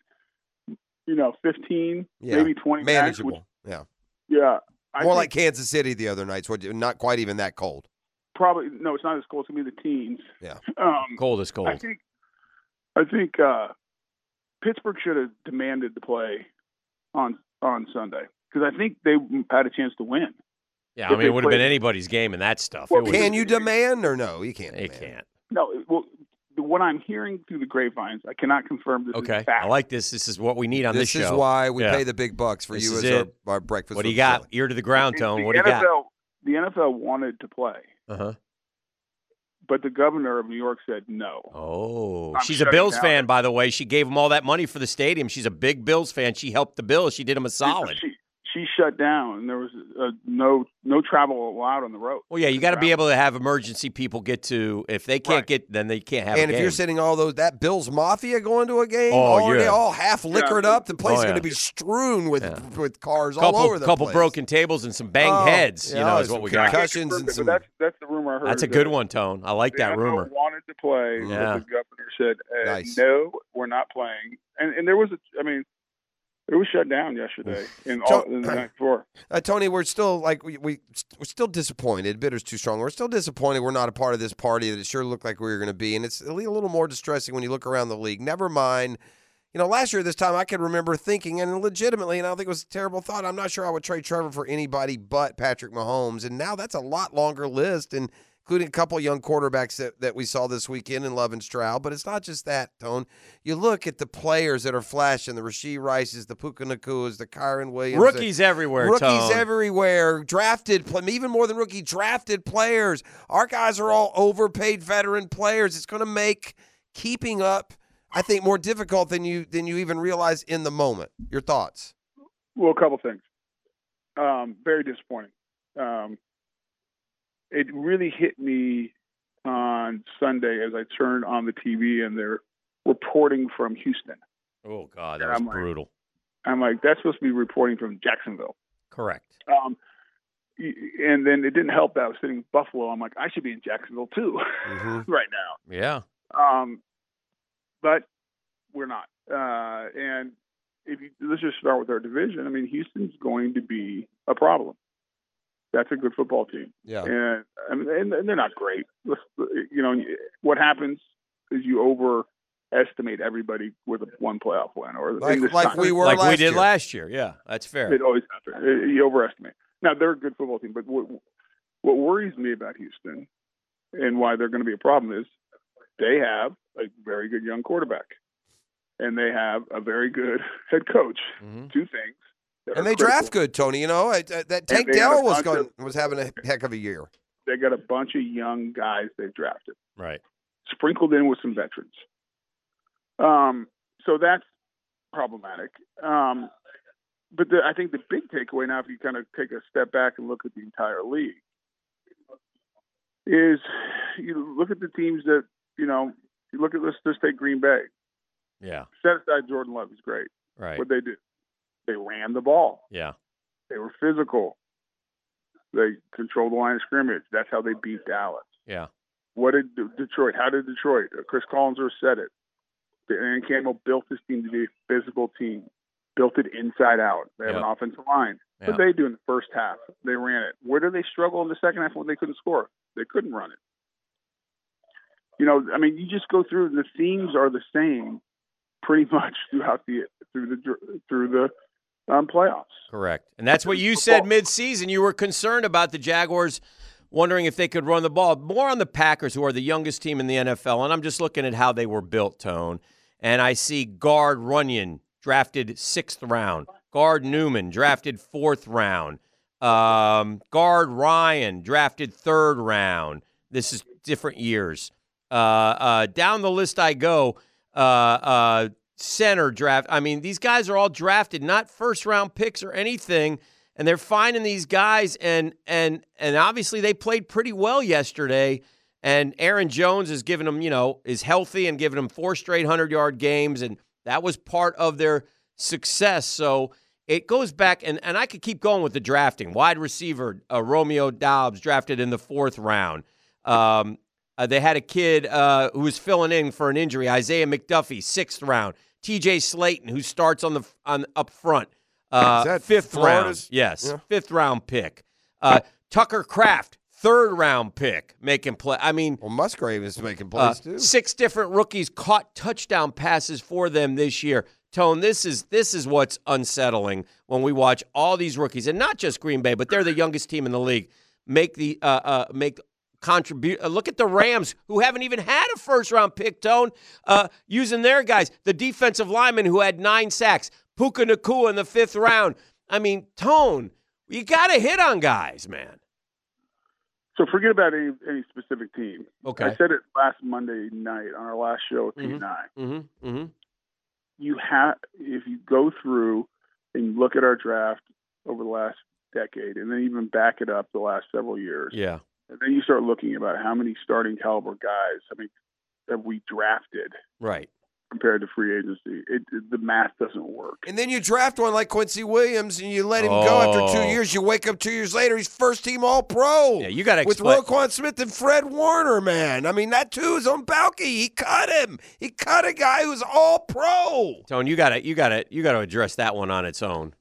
you know, 15, Yeah. maybe 20 max, which- Manageable. yeah. yeah. I More think like Kansas City the other nights. What? Not quite even that cold. probably no. It's not as cold. It's gonna be the teens. Yeah. Um, Cold is cold. I think. I think uh, Pittsburgh should have demanded to play on on Sunday because I think they had a chance to win. Yeah, I mean, it would have been anybody's game and that stuff. Well, Can you demand or no? You can't. You can't. No, well, what I'm hearing through the grapevines, I cannot confirm this Okay, is fact. I like this. This is what we need on this, This is why we Yeah. pay the big bucks for This you as our, our breakfast. What do with you got? Philly. Ear to the ground, Tone. The What do you got? NFL, The NFL wanted to play, Uh huh. But the governor of New York said no. Oh, I'm she's a Bills down. fan, by the way. She gave them all that money for the stadium. She's a big Bills fan. She helped the Bills. She did them a solid. She she shut down, and there was uh, no no travel allowed on the road. Well, yeah, you got to be able to have emergency people get to. If they can't Right. get, then they can't have. and a if you're game. sitting all those that Bills Mafia going to a game, Oh, already yeah. all half liquored up, the place Oh, is going to be strewn with with cars couple, all over the place. A couple place. broken tables and some banged Oh, heads, you know, is what we got. concussions But and some. that's that's the rumor I heard. That's a good that one, Tone. I like that NFL rumor. Wanted to play, Yeah. but the governor said, uh, Nice. "No, we're not playing." And and there was a, I mean, it was shut down yesterday in all in the night before. Uh, Tony, we're still like we, we we're still disappointed. Bitter's too strong. We're still disappointed. We're not a part of this party that it sure looked like we were going to be, and it's a a little more distressing when you look around the league. Never mind. You know, last year this time I could remember thinking, and legitimately, and I don't think it was a terrible thought. I'm not sure I would trade Trevor for anybody but Patrick Mahomes, and now that's a lot longer list, and including a couple young quarterbacks that, that we saw this weekend in Love and Stroud. But it's not just that, Tone. You look at the players that are flashing: the Rashee Rices, the Puka Nacuas, the Kyren Williams, the- Rookies everywhere. Rookies Tone. everywhere, drafted, even more than rookie, drafted players. Our guys are all overpaid veteran players. It's going to make keeping up, I think, more difficult than you than you even realize in the moment. Your thoughts? Well, a couple things. Um, very disappointing. Um, it really hit me on Sunday as I turned on the TV and they're reporting from Houston. Oh God, that was I'm like- brutal. I'm like, that's supposed to be reporting from Jacksonville. Correct. Um, and then it didn't help that I was sitting in Buffalo. I'm like, I should be in Jacksonville too Mm-hmm. right now. Yeah. Um, but we're not. Uh, and if you let's just start with our division. I mean, Houston's going to be a problem. That's a good football team, Yeah. and I mean, and, and they're not great. You know, what happens is you overestimate everybody with a one playoff win, or Like in like we were like last we did year. last year. Yeah, that's fair. It always happens. You overestimate. Now they're a good football team, but what, what worries me about Houston and why they're going to be a problem is they have a very good young quarterback, and they have a very good head coach. Mhm. Two things. That And are they draft good, Tony. You know I- I- that Tank they Dell was going of- was having a heck of a year. They got a bunch of young guys they've drafted, Right. sprinkled in with some veterans. Um, so that's problematic. Um, but the, I think the big takeaway now, if you kind of take a step back and look at the entire league, is you look at the teams that you know. You look at let's just take Green Bay. Yeah. Set aside Jordan Love, he's great. Right. What they do, they ran the ball. Yeah. They were physical. They controlled the line of scrimmage. That's how they beat Dallas. Yeah. What did Detroit? How did Detroit? Uh, Chris Collinsworth said it. Aaron Campbell built this team to be a physical team. Built it inside out. They have Yep. an offensive line. Yeah. What did they do in the first half? They ran it. Where did they struggle in the second half when they couldn't score? They couldn't run it. You know, I mean, you just go through. The themes are the same, pretty much throughout the through the through the um, playoffs. Correct. And that's what you said mid-season. You were concerned about the Jaguars wondering if they could run the ball. More on the Packers, who are the youngest team in the NFL. And I'm just looking at how they were built, Tone. And I see guard Runyan drafted sixth round. Guard Newman drafted fourth round. Um, guard Rhyan drafted third round. This is different years. Uh, uh, down the list I go. Uh, uh, center draft. I mean, these guys are all drafted, not first round picks or anything, and they're finding these guys and and and obviously they played pretty well yesterday. And Aaron Jones is giving them, you know, is healthy and giving them four straight hundred yard games, and that was part of their success. So it goes back, and and I could keep going with the drafting. Wide receiver uh, Romeo Doubs drafted in the fourth round. Um, uh, they had a kid uh, who was filling in for an injury, Isaiah McDuffie, sixth round. T.J. Slaton, who starts on the on up front, uh, Is that fifth Florida's? round. Yes, Yeah. fifth round pick. Uh, Tucker Kraft, third round pick, making play. I mean, Well, Musgrave is making uh, plays too. six different rookies caught touchdown passes for them this year. Tone, this is this is what's unsettling when we watch all these rookies, and not just Green Bay, but they're the youngest team in the league. Make the uh, uh, make contribute. Uh, look at the Rams, who haven't even had a first round pick. Tone uh, using their guys, the defensive lineman who had nine sacks, Puka Nacua in the fifth round. I mean, Tone, you got to hit on guys, man. So forget about any any specific team. Okay. I said it last Monday night on our last show with Mhm. Nine. Mm-hmm. Mm-hmm. You have if you go through and look at our draft, over the last decade, and then even back it up the last several years. Yeah. And then you start looking about how many starting caliber guys. I mean, have we drafted Right. compared to free agency? It, it the math doesn't work. And then you draft one like Quincy Williams and you let him go after Oh. two years. You wake up two years later, he's first team All Pro. Yeah, you got to with explain. Roquan Smith and Fred Warner, man. I mean, that too is on Baalke. He cut him. He cut a guy who's All Pro. Tone, you got to you got to you got to address that one on its own.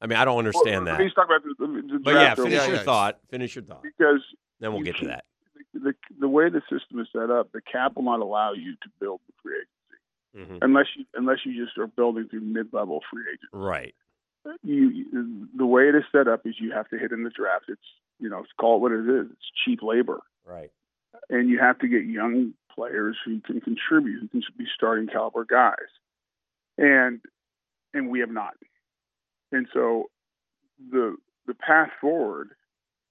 I mean, I don't understand Well, that. Let's talk about the, the, the But yeah, finish overall. your thought. Finish your thought. because Then we'll you get to that. the the way the system is set up, the cap will not allow you to build the free agency Mhm. unless you unless you just are building through mid level free agents. Right. You the way it is set up is you have to hit in the draft. It's you know, it's called what it is. It's cheap labor, Right. and you have to get young players who can contribute, who can be starting caliber guys, and and we have not. And so the the path forward,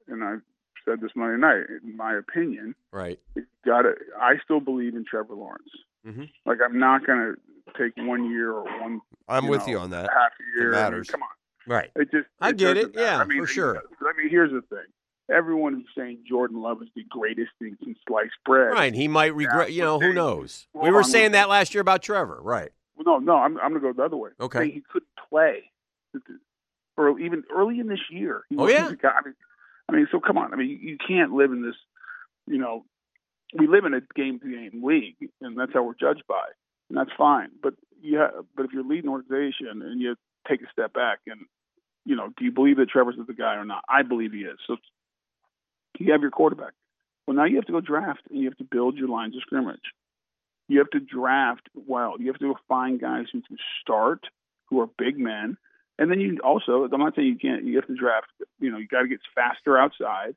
and I said this Monday night, in my opinion, Right. got to. I still believe in Trevor Lawrence. Mhm. Like I'm not going to take one year or one. I'm you with know, you on that. Half a year. I mean, matters. come on. Right. It just. I get doesn't it. Yeah. I mean, for sure. I mean, here's the thing. Everyone is saying Jordan Love is the greatest thing since sliced bread. Right. He might regret. You know, who knows? Hold We were on, saying that last year about Trevor. Right. Well, no, no. I'm I'm going to go the other way. Okay. He couldn't play, or even early in this year. He Oh, yeah? guy- I mean, I mean, so come on. I mean, you, can't live in this. You know, we live in a game-to-game league, and that's how we're judged by, and that's fine. But yeah, but if you're leading an organization and you take a step back, and you know, do you believe that Trevor's is the guy or not? I believe he is. So you have your quarterback. Well, now you have to go draft, and you have to build your lines of scrimmage. You have to draft well. You have to find guys who can start, who are big men, and then you also. I'm not saying you can't. You have to draft. You know, you got to get faster outside.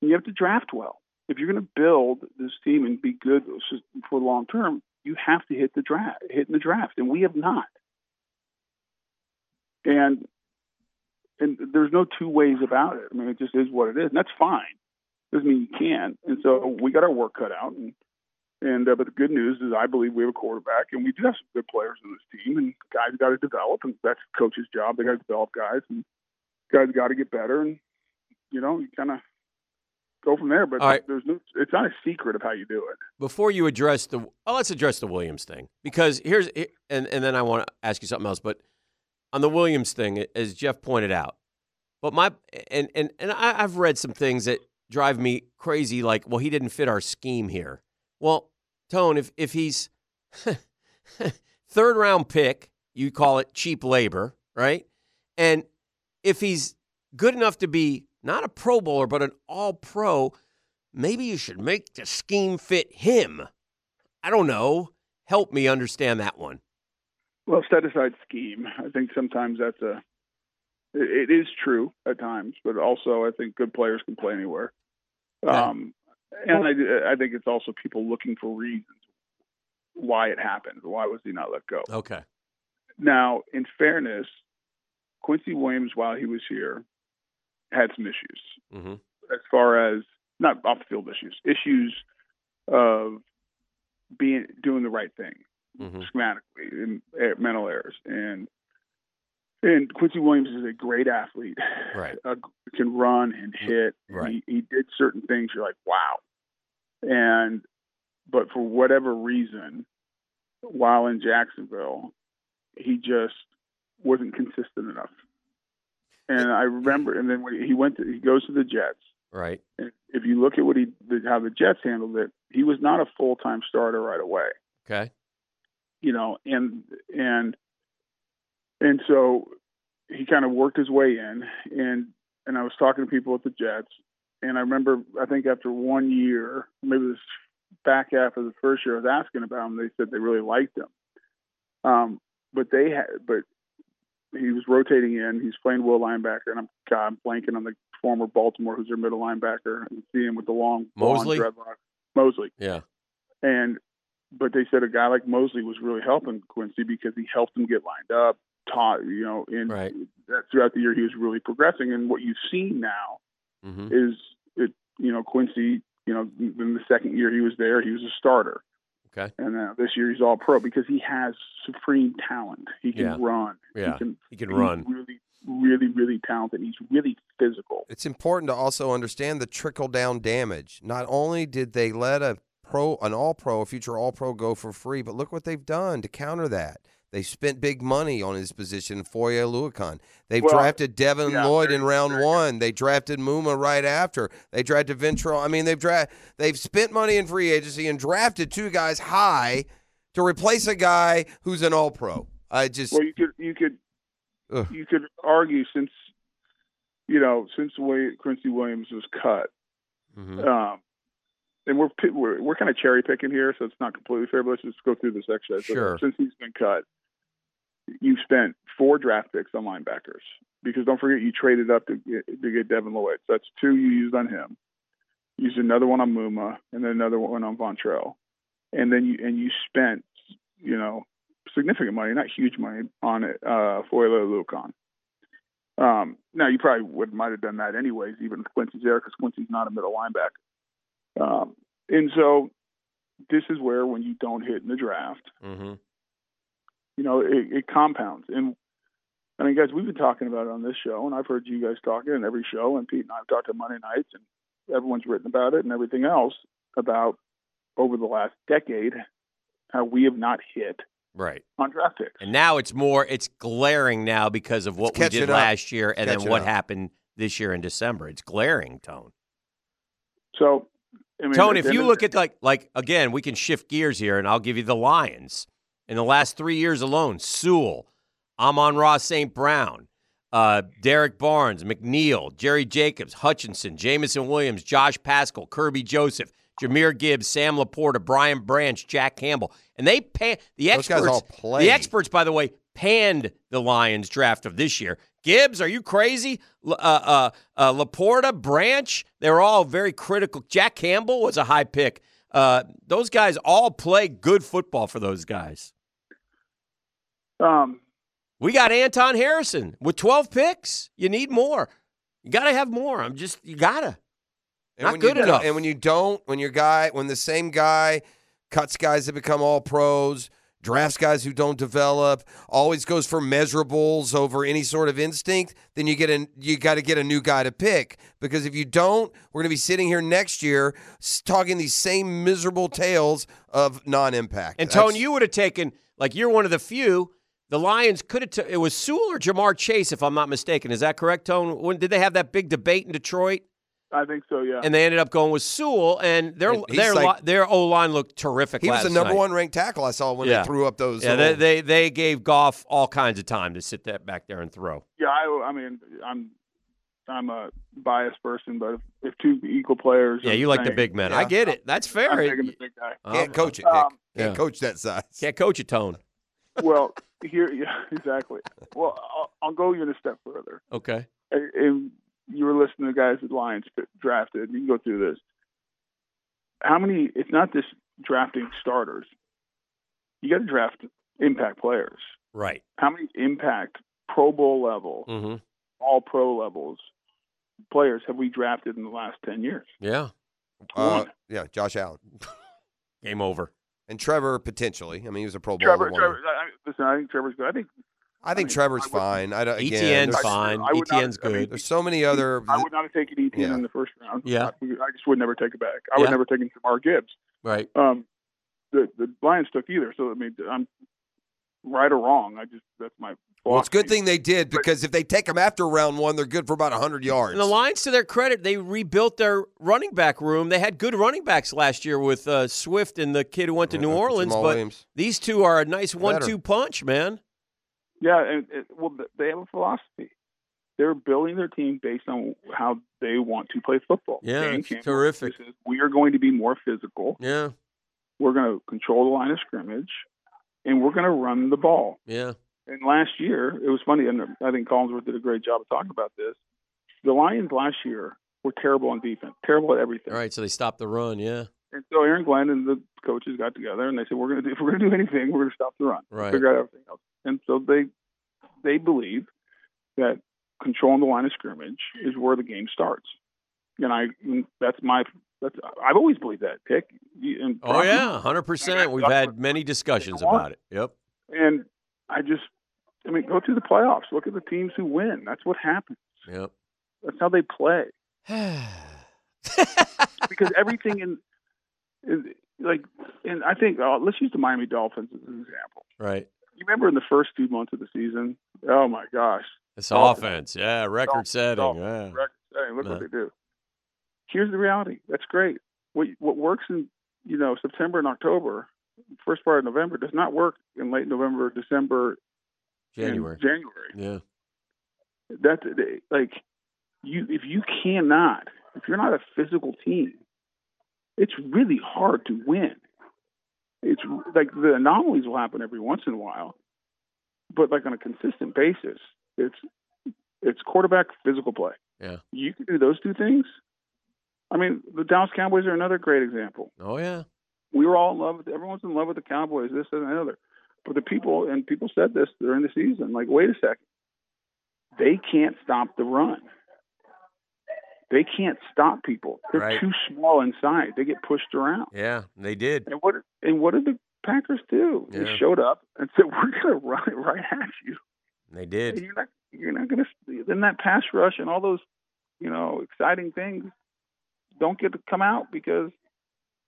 You have to draft well. If you're going to build this team and be good for the long term, you have to hit the draft, hit in the draft, and we have not. And and there's no two ways about it. I mean, it just is what it is, and that's fine. Doesn't mean you can't. And so we got our work cut out. And and uh, but the good news is, I believe we have a quarterback, and we do have some good players in this team, and guys got to develop, and that's the coach's job. They got to develop guys, and guys got to get better, and you know, you kind of go from there. But right. there's no, it's not a secret of how you do it. Before you address the, oh, let's address the Williams thing because here's, and and then I want to ask you something else. But on the Williams thing, as Jeff pointed out, but my and and and I, I've read some things that drive me crazy. Like, well, he didn't fit our scheme here. Well, Tone, if if he's third round pick, you call it cheap labor, right? And if he's good enough to be not a Pro Bowler but an All Pro, maybe you should make the scheme fit him. I don't know. Help me understand that one. Well, set aside scheme. I think sometimes that's a. It, it is true at times, but also I think good players can play anywhere. Um, and I, I think it's also people looking for reasons why it happened. Why was he not let go? Okay. Now, in fairness, Quincy Williams, while he was here, had some issues Mm-hmm. as far as not off the field issues, issues of being doing the right thing Mm-hmm. schematically and mental errors. And and Quincy Williams is a great athlete, Right. uh, can run and hit. Right. He, he did certain things. You're like, wow. And but for whatever reason, while in Jacksonville, he just wasn't consistent enough. And I remember, and then when he went to, he goes to the Jets. Right. And if you look at what he, the, how the Jets handled it, he was not a full time starter right away Okay. you know, and and and so he kind of worked his way in, and and I was talking to people at the Jets, and I remember I think after one year, maybe this back half of the first year, I was asking about him. They said they really liked him, um, but they had but he was rotating in. He's playing will linebacker, and I'm God, I'm blanking on the former Baltimore who's their middle linebacker. I see him with the long Mosley? dreadlock. Mosley. Yeah. And but they said a guy like Mosley was really helping Quincy because he helped him get lined up, taught you know, and Right. that throughout the year he was really progressing. And what you've seen now Mm-hmm. is it you know Quincy, you know, in the second year he was there, he was a starter. Okay. and uh, this year he's all pro because he has supreme talent. He can Yeah. run. Yeah. he can, He can he's run. Really, really, really talented. He's really physical. It's important to also understand the trickle down damage. Not only did they let a pro, an all pro, a future all pro go for free, but look what they've done to counter that. They spent big money on his position, Foye Oluokun. They've Well, drafted Devin yeah, Lloyd in round one. They drafted Muma right after. They drafted Ventrell. I mean, they've dra- they've spent money in free agency and drafted two guys high to replace a guy who's an all pro. I just Well, you could, you could, Ugh. you could argue since, you know, since the way Quincy Williams was cut, Mhm. um, and we're we're we're kind of cherry picking here, so it's not completely fair. But let's just go through this exercise. So Sure. since he's been cut, you've spent four draft picks on linebackers because don't forget you traded up to get, to get Devin Lloyd. So that's two you used on him. Used another one on Muma, and then another one on Ventrell, and then you and you spent you know significant money, not huge money, on it uh, for Lucan. Um, now you probably would might have done that anyways, even if Quincy's there, because Quincy's not a middle linebacker. Um, and so this is where when you don't hit in the draft, Mhm. You know, it, it compounds. And I mean, guys, we've been talking about it on this show, and I've heard you guys talking in every show, and Pete and I have talked on Monday nights, and everyone's written about it and everything else about over the last decade how we have not hit Right. on draft picks. And now it's more, it's glaring now because of what It's we catching did up. last year and then what up. happened this year in December. It's glaring, Tone. So, I mean, Tone, if you look at like like again, we can shift gears here, and I'll give you the Lions. In the last three years alone, Sewell, Amon-Ra St. Brown, uh, Derrick Barnes, McNeill, Jerry Jacobs, Hutchinson, Jameson Williams, Josh Paschal, Kerby Joseph, Jahmyr Gibbs, Sam LaPorta, Brian Branch, Jack Campbell, and they pan the experts. guys all play. The experts, by the way, panned the Lions draft of this year. Gibbs, are you crazy? Uh, uh, uh, LaPorta, Branch, they're all very critical. Jack Campbell was a high pick. Uh, those guys all play good football for those guys. Um, We got Anton Harrison with 12 picks. You need more. You got to have more. I'm just, you got to. And Not when good you, enough. And when you don't, when your guy, when the same guy cuts guys that become all pros, drafts guys who don't develop, always goes for measurables over any sort of instinct, then you get a you got to get a new guy to pick because if you don't, we're going to be sitting here next year s- talking these same miserable tales of non-impact. And Tone, That's- you would have taken, like, you're one of the few. The Lions could have, t- it was Sewell or Ja'Marr Chase, if I'm not mistaken. Is that correct, Tone? When, did they have that big debate in Detroit? I think so. Yeah. and they ended up going with Sewell, and their And their like- their O line looked terrific. he was the number night. one ranked tackle I saw when Yeah. they threw up those. Yeah, they, they they gave Goff all kinds of time to sit that back there and throw. yeah. I, I mean, I'm I'm a biased person, but if, if two equal players, Yeah, are you like the big men. I get it. That's fair. I'm It- the big guy. can't um, coach it, Um, Can't yeah. coach that size. Can't coach a Tone. Well, here, yeah, exactly. Well, I'll, I'll go even a step further. Okay. And- and you were listening to guys that Lions drafted. You can go through this. How many? It's not just drafting starters. You got to draft impact players. Right. How many impact Pro Bowl level, Mm-hmm. All Pro levels players have we drafted in the last ten years? Yeah. Uh, One. yeah, Josh Allen Game over. And Trevor potentially. I mean, he was a Pro Bowl. Trevor, Trevor. I, I- listen, I think Trevor's good. I think I think I mean, Trevor's I fine. I don't, again, Etienne's there's, fine. I would not- Etienne's I mean, good. there's so many other. I would not have taken Etienne Yeah. in the first round. Yeah. I, I just would never take it back. I would never take Jahmyr Gibbs. Right. Um, the the Lions took either. So I mean, I'm right or wrong. I just that's my. well, it's a good thing they did because if they take them after round one, they're good for about hundred yards. And the Lions, to their credit, they rebuilt their running back room. They had good running backs last year with uh, Swift and the kid who went to New Orleans. Jamaal but Williams. these two are a nice one-two punch, man. Yeah, and it, well, they have a philosophy. They're building their team based on how they want to play football. Yeah, it's terrific. says, we are going to be more physical. Yeah. We're going to control the line of scrimmage, and we're going to run the ball. Yeah. And last year, it was funny, and I think Collinsworth did a great job of talking about this. The Lions last year were terrible on defense, terrible at everything. All right, so they stopped the run. Yeah. And so Aaron Glenn and the coaches got together and they said, "We're going to do if we're going to do anything, we're going to stop the run, Right. figure out everything else." And so they they believe that controlling the line of scrimmage is where the game starts. And I that's my That's I've always believed that. Pick. And Oh yeah, hundred percent. We've had many discussions about it. Yep. And I just, I mean, go through the playoffs. Look at the teams who win. That's what happens. Yep. That's how they play. because everything in, in like, and I think uh, let's use the Miami Dolphins as an example. Right. You remember in the first two months of the season? Oh my gosh, This Dolphins. offense, yeah, record setting. Dolphins, Yeah. record setting. Look what they do. Here's the reality. That's great. What what works in you know September and October, first part of November does not work in late November, December, January. January. Yeah. That's like you if you cannot if you're not a physical team, it's really hard to win. It's like the anomalies will happen every once in a while, but like on a consistent basis, it's it's quarterback physical play. Yeah. You can do those two things. I mean, the Dallas Cowboys are another great example. Oh yeah. We were all in love with everyone's in love with the Cowboys, this and the other. But the people and people said this during the season, like, wait a second. They can't stop the run. They can't stop people. They're Right. too small inside. They get pushed around. Yeah, they did. And what and what did the Packers do? Yeah. They showed up and said, "We're going to run it right at you." They And did. you're not you're not going to. Then that pass rush and all those, you know, exciting things don't get to come out because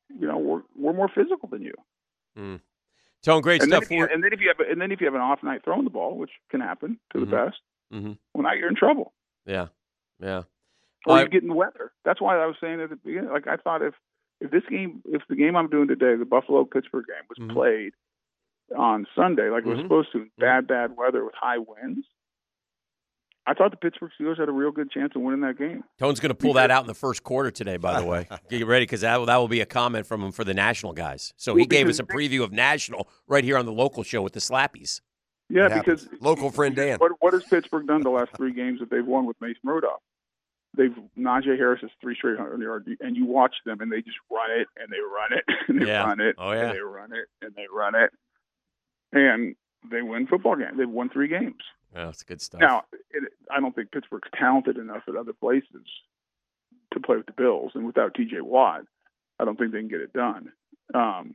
you know we're we're more physical than you. Mm. Tone, great and, then stuff. if you, and then if you have and then if you have an off night throwing the ball, which can happen to Mhm. the best, hmm well now you're in trouble. Yeah. Yeah. Or Uh, you get in the weather. That's why I was saying at the beginning. Like I thought if if this game, if the game I'm doing today, the Buffalo Pittsburgh game, was Mhm. played on Sunday like it was Mhm. supposed to, bad bad weather with high winds, I thought the Pittsburgh Steelers had a real good chance of winning that game. Tone's going to pull that out in the first quarter today, by the way. Get ready because that, will- that will be a comment from him for the national guys. So he Well, gave us a preview of national right here on the local show with the Slappies. Yeah, It happens. because local friend Dan. What what has Pittsburgh done the last three games that they've won with Mason Rudolph? They've Najee Harris is three straight hundred yard, and you watch them and they just run it and they run it and they Yeah. run it Oh, yeah. and they run it and they run it, and they win football games. They've won three games. Yeah, that's good stuff. Now, it, I don't think Pittsburgh's talented enough at other places to play with the Bills, and without T.J. Watt, I don't think they can get it done. Um,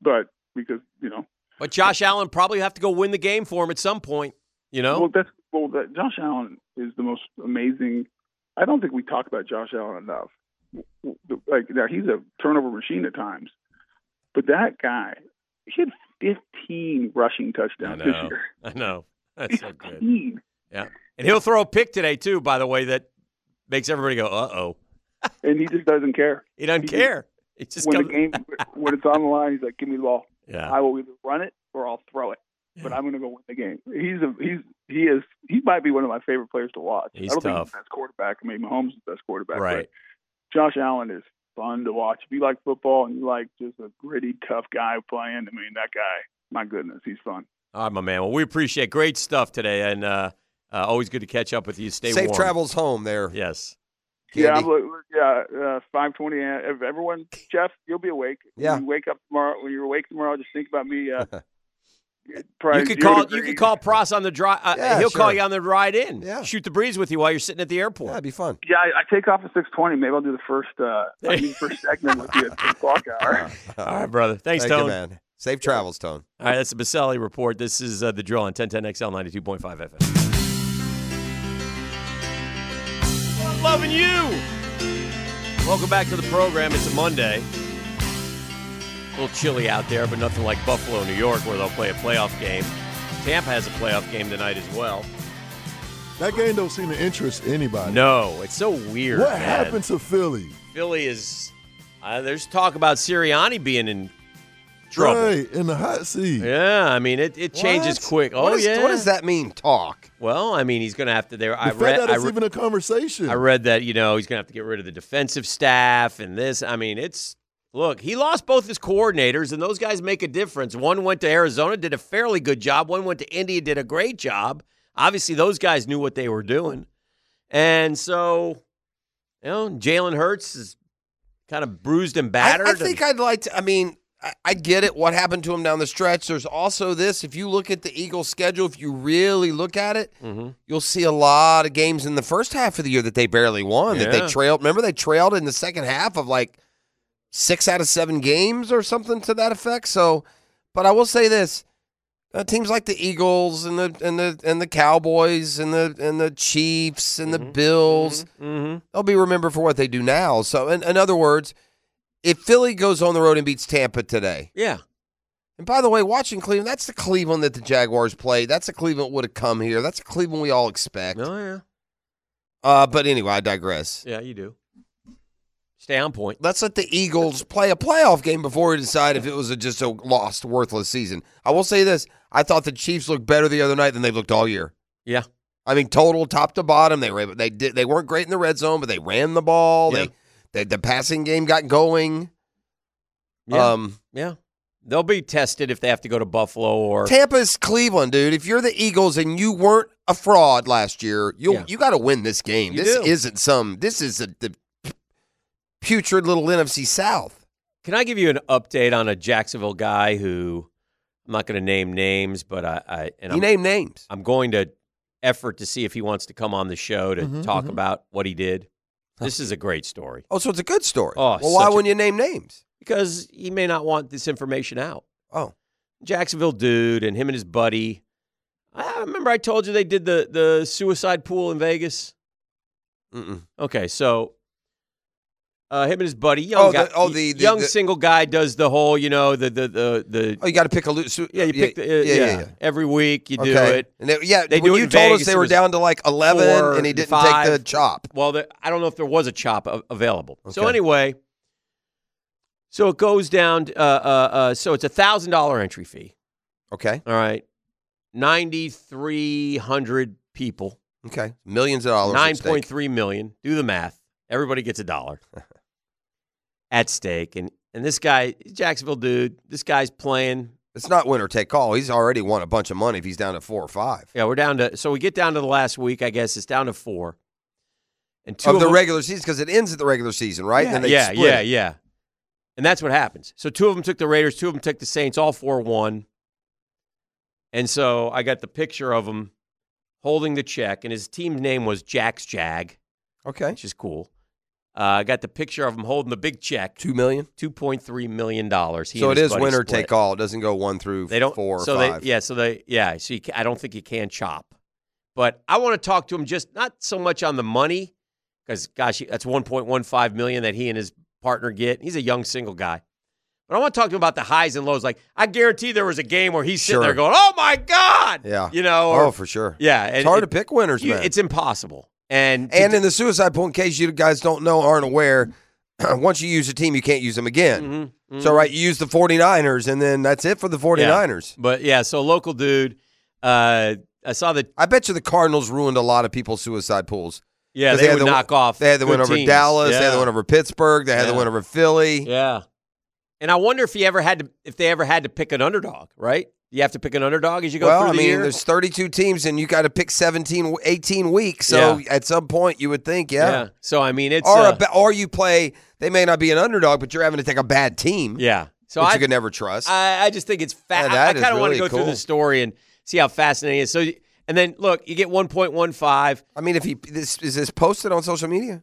but because you know, but Josh Allen probably have to go win the game for him at some point. You know? Well, that's well. That Josh Allen is the most amazing. I don't think we talk about Josh Allen enough. Like now, he's a turnover machine at times, but that guy, he had 15 rushing I touchdowns this know. year. I know. That's so good. Yeah. And he'll throw a pick today, too, by the way, that makes everybody go, uh oh. and he just doesn't care. He doesn't He- care. He just when comes. the game, when it's on the line, he's like, "Give me the ball. yeah. I will either run it or I'll throw it." But I'm going to go win the game. He's a he's he is he might be one of my favorite players to watch. He's I don't think tough. he's the best quarterback. Maybe Mahomes is the best quarterback. but Right. Josh Allen is fun to watch. If you like football and you like just a gritty, tough guy playing, I mean, that guy, my goodness, he's fun. All right, my man. Well, we appreciate great stuff today, and uh, uh, always good to catch up with you. Stay Safe warm. travels home there. Yes. Yeah, Candy. I'm, look- look, yeah, uh, five twenty. Everyone, Jeff, you'll be awake. Yeah. When you wake up tomorrow. When you're awake tomorrow, just think about me. Uh, probably You could zero call. You could call Pross on the drive. Uh, Yeah, he'll call you on the ride in. Yeah. Shoot the breeze with you while you're sitting at the Yeah, airport. it'd be fun. Yeah, I, I take off at six twenty. Maybe I'll do the first. Uh, I'll do the first segment with you at six o'clock hour. All right, brother. Thanks, Thank you, Tone. man. Safe travels, Tone. All right, that's the Boselli report. This is uh, the drill on 1010XL 92.5 FM. I'm loving you. Welcome back to the program. It's a Monday. A little chilly out there, but nothing like Buffalo, New York, where they'll play a playoff game. Tampa has a playoff game tonight as well. That game don't seem to interest anybody. No, it's so weird. What man. happened to Philly? Philly is. Uh, there's talk about Sirianni being in trouble. Right, in the hot seat. Yeah, I mean it, it changes What? quick. Oh What is- yeah. What does that mean, talk? Well, I mean he's going to have to. There, The I fact read. that I, it's re- even a conversation. I read that you know he's going to have to get rid of the defensive staff and this. I mean it's. Look, he lost both his coordinators, and those guys make a difference. One went to Arizona, did a fairly good job. One went to India, did a great job. Obviously, those guys knew what they were doing, and so you know Jalen Hurts is kind of bruised and I, battered. I think I'd like to. I mean, I, get it. What happened to him down the stretch? There's also this. If you look at the Eagles' schedule, if you really look at it, Mm-hmm. you'll see a lot of games in the first half of the year that they barely won. That they trailed. Remember, they trailed in the second half of like six out of seven games or something to that effect. So, but I will say this: uh, teams like the Eagles and the and the and the Cowboys and the and the Chiefs and the Bills, Mm-hmm. they'll be remembered for what they do now. So, in, in other words, if Philly goes on the road and beats Tampa today, Yeah. and by the way, watching Cleveland, that's the Cleveland that the Jaguars played. That's the Cleveland would have come here. That's the Cleveland we all expect. Oh yeah. Uh, but anyway, I digress. Yeah, you do. Stay on point. Let's let the Eagles play a playoff game before we decide if it was a, just a lost, worthless season. I will say this: I thought the Chiefs looked better the other night than they've looked all year. Yeah. I mean, total top to bottom, they were they did they weren't great in the red zone, but they ran the ball. Yeah. They, they the passing game got going. Yeah. Um, Yeah. They'll be tested if they have to go to Buffalo or Tampa's Cleveland, dude. If you're the Eagles and you weren't a fraud last year, you Yeah. you got to win this game. You this do. isn't some. This is a, the putrid little NFC South. Can I give you an update on a Jacksonville guy who I'm not going to name names, but I, I and You I'm, name names. I'm going to effort to see if he wants to come on the show to Mhm, talk mhm. about what he did. This is a great story Oh, so it's a good story. Oh, well, why a- wouldn't you name names? because he may not want this information out. Oh, Jacksonville dude and him and his buddy. I remember I told you they did the the suicide pool in Vegas. Mm-mm. Okay, so uh, him and his buddy, young Oh, guy, the- oh, the- the- young the- single guy, does the whole, you know, the the the the. oh, you got to pick a loose. yeah, you pick the uh, yeah, every week you do Okay. it. And they, yeah, They when do you told Vegas, us they were down to like eleven, four and he didn't five. take the chop. Well, the, I don't know if there was a chop available. So anyway, so it goes down. Uh, uh, uh, so it's a thousand dollar entry fee. Okay, All right, ninety three hundred people, okay, millions of dollars. nine point three million. Do the math. Everybody gets a dollar at stake, and and this guy, Jacksonville dude, this guy's playing. It's not winner take all. He's already won a bunch of money if he's down to four or five Yeah, we're down to. So we get down to the last week. I guess it's down to four. And two of of the them- regular season because it ends at the regular season, right? Yeah, yeah, yeah, it. yeah. And that's what happens. So two of them took the Raiders, two of them took the Saints, all four won. And so I got the picture of him holding the check, and his team's name was Jack's Jag, Okay, which is cool. Uh, I got the picture of him holding the big check, two million. two point three million dollars. So it is winner take all. It doesn't go one through They don't four or so five. They, yeah, so they yeah. So you, I don't think you can chop, but I want to talk to him just not so much on the money because gosh, that's one point one five million that he and his partner get. He's a young single guy, but I want to talk to him about the highs and lows. Like I guarantee there was a game where he's sitting Sure. there going, "Oh my god," Yeah. you know, or, oh, for sure. yeah, It's hard it- to pick winners, you- man. It's impossible. And and in the suicide pool, in case you guys don't know, aren't aware, once you use a team, you can't use them again. Mhm, So, mhm. right, you use the 49ers, and then that's it for the 49ers. but yeah, so local dude. Uh, I saw the I bet you the Cardinals ruined a lot of people's suicide pools. Yeah, they, had would the knock off. They had the win over teams. Dallas. They had the Yeah. win over Pittsburgh. They had the Yeah. win over Philly. Yeah. And I wonder if he ever had to if they ever had to pick an underdog, right? You have to pick an underdog as you go well, through I the mean, year. there's 32 teams, and you got to pick 17, 18 weeks. So Yeah. at some point, you would think, yeah. So I mean, it's Or, uh, a, or you play, they may not be an underdog, but you're having to take a bad team, yeah. So which I, you could never trust. I I just think it's Yeah, fast. that I, is kind of want to really go through the story and see how fascinating it is. So and then look, you get 1.15. I mean, if he this is this posted on social media?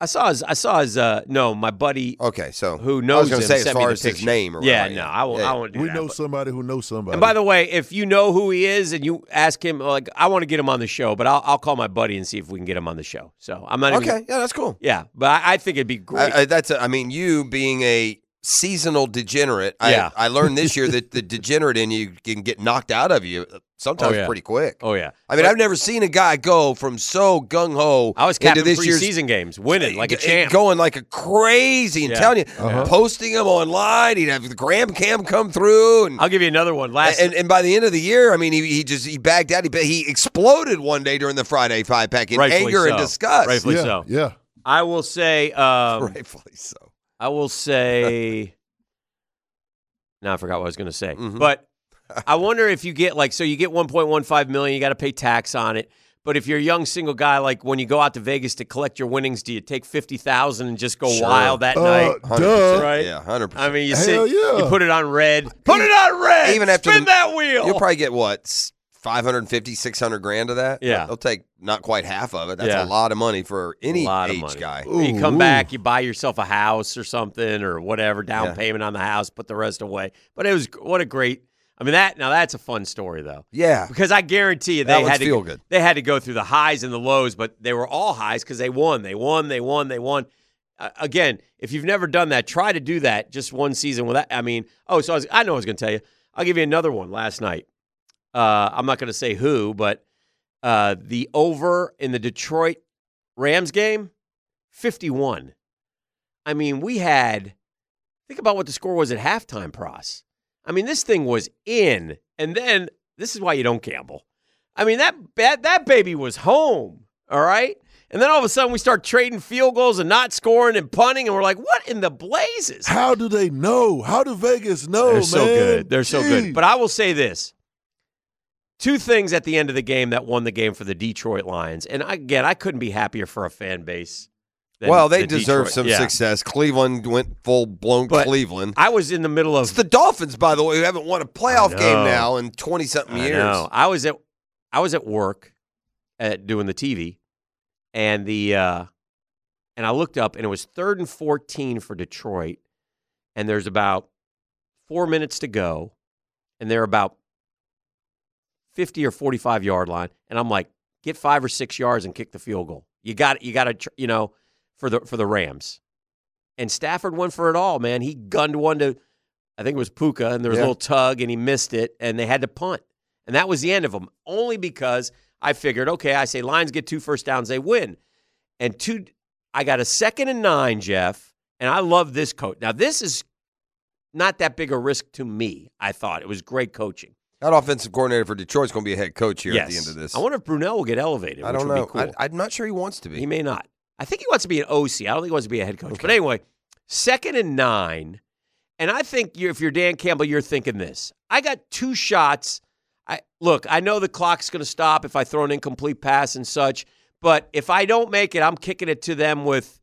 I saw his. I saw his. Uh, no, my buddy Okay, so who I was knows gonna him say as sent me far the as his picture. name or yeah, whatever, no. I won't. Yeah. I won't do We that. know but- somebody who knows somebody. And by the way, if you know who he is and you ask him, like, I want to get him on the show, but I'll, I'll call my buddy and see if we can get him on the show. So I'm not even. Okay, yeah, that's cool. Yeah, but I, I think it'd be great. I, I, that's a, I mean, you being a seasonal degenerate, Yeah. I, I learned this year that the degenerate in you can get knocked out of you sometimes Oh, yeah. pretty quick. oh yeah. I mean, But I've never seen a guy go from so gung ho I was into capping this year's preseason games, winning like a champ. going like a crazy and Yeah. telling you, Uh-huh. posting them online. He'd have the Graham Cam come through, and I'll give you another one. Last and, and by the end of the year, I mean, he, he just he bagged out. He he exploded one day during the Friday five pack in Rightfully anger and disgust. Rightfully yeah, so. yeah. I will say, um, Rightfully so. I will say. now I forgot what I was going to say, Mhm. but I wonder if you get like so you get 1.15 million, you got to pay tax on it, But if you're a young single guy, like when you go out to Vegas to collect your winnings, do you take fifty thousand and just go Sure. wild that Uh, night? 100%. Duh. Right? Yeah, 100%. I mean, you Hell sit, yeah. you put it on red, put it on red. Even after spin the- that wheel. You'll probably get what? s- 550, 600 grand of that? Yeah. They'll take not quite half of it. That's Yeah. a lot of money for any a lot age money. guy. you come ooh. back, you buy yourself a house or something or whatever, down Yeah. payment on the house, put the rest away. But it was what a great. I mean that now that's a fun story though. Yeah. Because I guarantee you they had to feel good. they had to go through the highs and the lows, but they were all highs because they won, they won, they won, they won. Uh, again, if you've never done that, try to do that just one season without. I mean, oh, so I, was, I know I was going to tell you. I'll give you another one. Last night, uh, I'm not going to say who, but uh, the over in the Detroit Rams game, 51. I mean, we had. Think about what the score was at halftime, Pros. I mean, this thing was in, and then this is why you don't gamble. I mean, that that, that baby was home, all right? And then all of a sudden we start trading field goals and not scoring and punting, and we're like, what in the blazes? How do they know? How do Vegas know, They're man? so good. They're so good. But I will say this. Two things at the end of the game that won the game for the Detroit Lions. And again, I couldn't be happier for a fan base. Than well, they the deserve Detroit- some yeah. success. Cleveland went full blown But Cleveland. I was in the middle of It's the Dolphins, by the way, who haven't won a playoff game now in twenty something years. know. I was at I was at work at doing the TV, and the uh, and I looked up, and it was third and fourteen for Detroit, and there's about four minutes to go, and they're about fifty or forty-five yard line, and I'm like, get five or six yards and kick the field goal. You got you got to you know for the for the Rams, and Stafford went for it all, man. He gunned one to. I think it was Puka, and there was Yeah. a little tug, and he missed it, and they had to punt. And that was the end of them, only because I figured, okay, I say Lions get two first downs, they win. And two, I got a second and nine, Jeff, and I love this coach. Now, this is not that big a risk to me, I thought. It was great coaching. That offensive coordinator for Detroit's going to be a head coach here yes. at the end of this. I wonder if Brunell will get elevated. I don't know. Be cool. I, I'm not sure he wants to be. He may not. I think he wants to be an OC. I don't think he wants to be a head coach. But anyway, second and nine. And I think you if you're Dan Campbell, you're thinking this. I got two shots. I look, I know the clock's going to stop if I throw an incomplete pass and such, but if I don't make it, I'm kicking it to them with,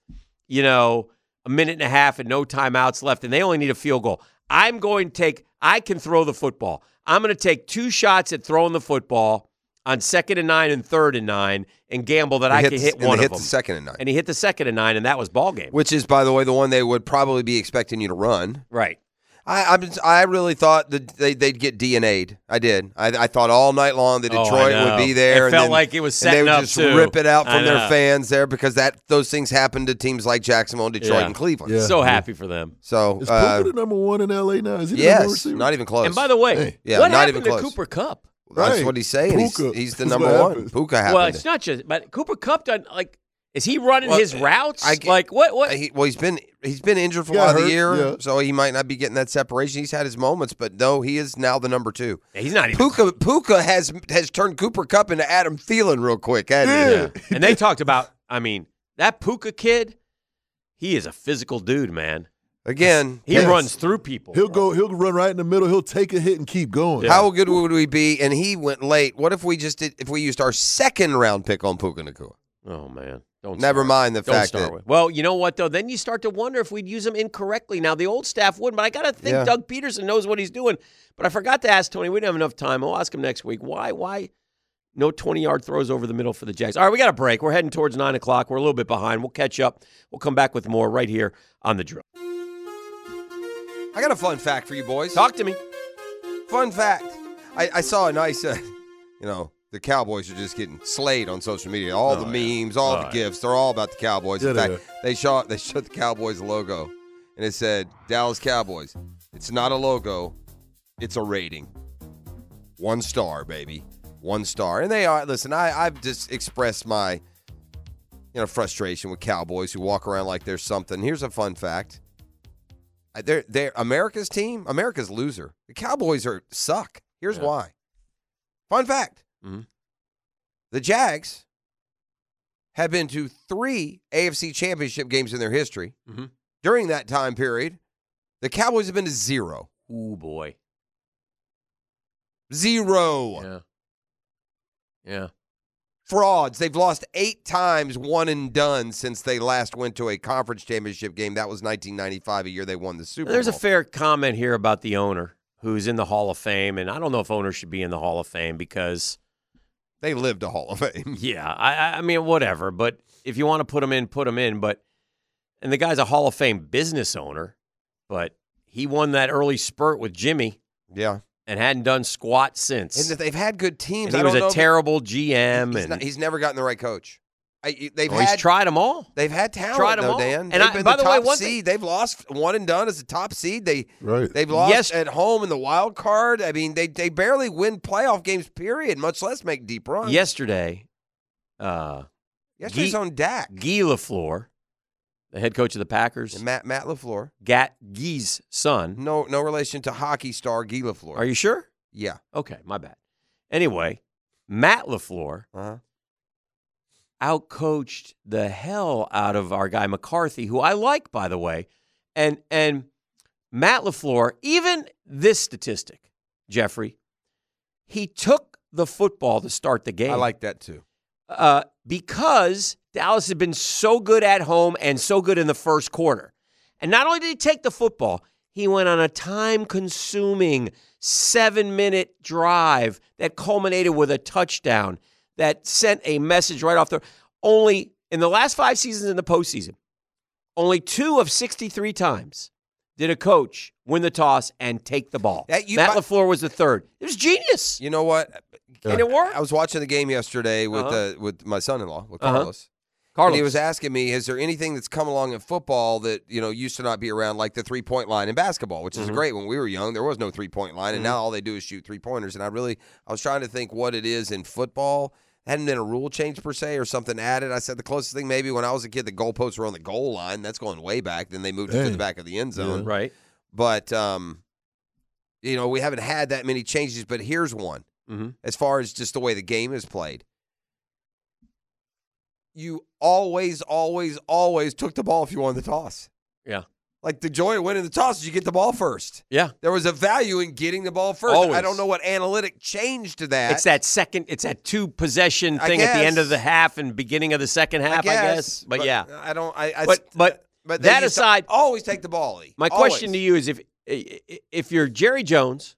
you know, a minute and a half and no timeouts left, and they only need a field goal. I'm going to take, I can throw the football. I'm going to take two shots at throwing the football on second and nine and third and nine and gamble that He I hit can hit and one they of hit them. the second and nine. And he hit the second and nine, and that was ball game. Which is, by the way, the one they would probably be expecting you to run. Right. I I, I really thought that they, they'd get DNA'd. I did. I, I thought all night long that Oh, Detroit know. would be there. It and felt then- like it was and they setting would up, just too. rip it out from their fans there because that those things happen to teams like Jacksonville, and Detroit, Yeah. and Cleveland. Yeah. so happy for them. So Is uh, Puka the number one in LA now? Is he the number one yes, not even close. And by the way, Hey. Yeah, what not happened even to close. Cooper Kupp? That's Right. what he's saying. He's, Puka he's the number one. Puka happened. Well, it's not just, but Cooper Kupp done like. Is he running Well, his routes? I- like what? What? He, well, he's been he's been injured for a Got lot of the year, yeah. so he might not be getting that separation. He's had his moments, but no, he is now the number two. he's not even. Puka Puka has has turned Cooper Kupp into Adam Thielen real quick, hasn't he? Yeah. and they talked about. I mean, that Puka kid, he is a physical dude, man. Again, He Yes. runs through people. He'll go. He'll run right in the middle. He'll take a hit and keep going. how good would we be? And he went late. What if we just did? If we used our second round pick on Puka Nacua? Oh man, don't. Never start. mind the Don't fact start that with. Well, you know what though? Then you start to wonder if we'd use him incorrectly. Now the old staff wouldn't, but I got to think Yeah. Doug Pederson knows what he's doing. But I forgot to ask Tony. We didn't have enough time. I'll ask him next week. Why? Why? No 20 yard throws over the middle for the Jags. All right, we got a break. We're heading towards nine o'clock. We're a little bit behind. We'll catch up. We'll come back with more right here on the drill. I got a fun fact for you boys. Talk to me. Fun fact. I, I saw a nice, uh, you know, the Cowboys are just getting slayed on social media. All Oh, the yeah. memes, all Oh, the yeah. gifts, they're all about the Cowboys. In fact, they showed they showed the Cowboys logo, and it said Dallas Cowboys. It's not a logo, it's a rating. One star, baby, one star. And they are. Listen, I I've just expressed my, you know, frustration with Cowboys who walk around like there's something. Here's a fun fact. Uh, They're they're America's team. America's loser. The Cowboys are suck. Here's Yeah. why. Fun fact. Mhm. The Jags have been to three AFC championship games in their history. Mhm. During that time period, the Cowboys have been to zero. Ooh boy. Zero. Yeah. Yeah. Frauds. They've lost eight times, one and done since they last went to a conference championship game. That was 1995, a year they won the Super Bowl. There's a fair comment here about the owner who's in the Hall of Fame, and I don't know if owners should be in the Hall of Fame because they lived a Hall of Fame. Yeah, I, I- I mean, whatever. But if you want to put them in, put them in. But and the guy's a Hall of Fame business owner, but he won that early spurt with Jimmy Yeah. And hadn't done squat since. And they've had good teams. And he I was don't a know if- terrible GM, He's, and not- he's never gotten the right coach. I, they've well, had he's tried them all. They've had talent, Tried 'em though, all. Dan. And they've I- been by the the way, top one thing- They've lost one and done as a top seed. They Right. they've lost Yes. at home in the wild card. I mean, they they barely win playoff games. Period. Much less make deep runs. Yesterday, uh, Yesterday's Guy- on Dak. Guy Lafleur, the head coach of the Packers, And Matt Matt Lafleur. Gat Gee's son. No no relation to hockey star Guy Lafleur. Are you sure? Yeah. Okay, my bad. Anyway, Matt Lafleur Uh-huh. outcoached the hell out of our guy McCarthy, who I like, by the way. And and Matt LaFleur, even this statistic, Jeffrey, he took the football to start the game. I like that too. Uh, because Dallas had been so good at home and so good in the first quarter. And not only did he take the football, he went on a time consuming seven minute drive that culminated with a touchdown that sent a message right off the. Only in the last five seasons in the postseason, only two of 63 times did a coach win the toss and take the ball. That you- Matt LaFleur was the third. It was genius. You know what? And it worked. I was watching the game yesterday with Uh-huh. uh, with my son-in-law with Uh-huh. Carlos. Carlos. And he was asking me, is there anything that's come along in football that, you know, used to not be around, like the three point line in basketball, which is Mhm. great. When we were young, there was no three point line, and Mhm. now all they do is shoot three pointers. And I really, I was trying to think what it is in football. Hadn't been a rule change per se or something added. I said the closest thing maybe when I was a kid, the goalposts were on the goal line. That's going way back. Then they moved it to Dang. the back of the end zone. right. But, um, you know, we haven't had that many changes. But here's one Mm-hmm. as far as just the way the game is played. You always, always, always took the ball if you won the toss. Yeah. Like the joy of winning the toss is you get the ball first. Yeah. There was a value in getting the ball first. Always. I don't know what analytic changed to that. It's that second, it's that two possession I thing at the end of the half and beginning of the second half, I guess. But, yeah. I don't. I. I But but but that aside, always take the ball. My question to you is if if you're Jerry Jones,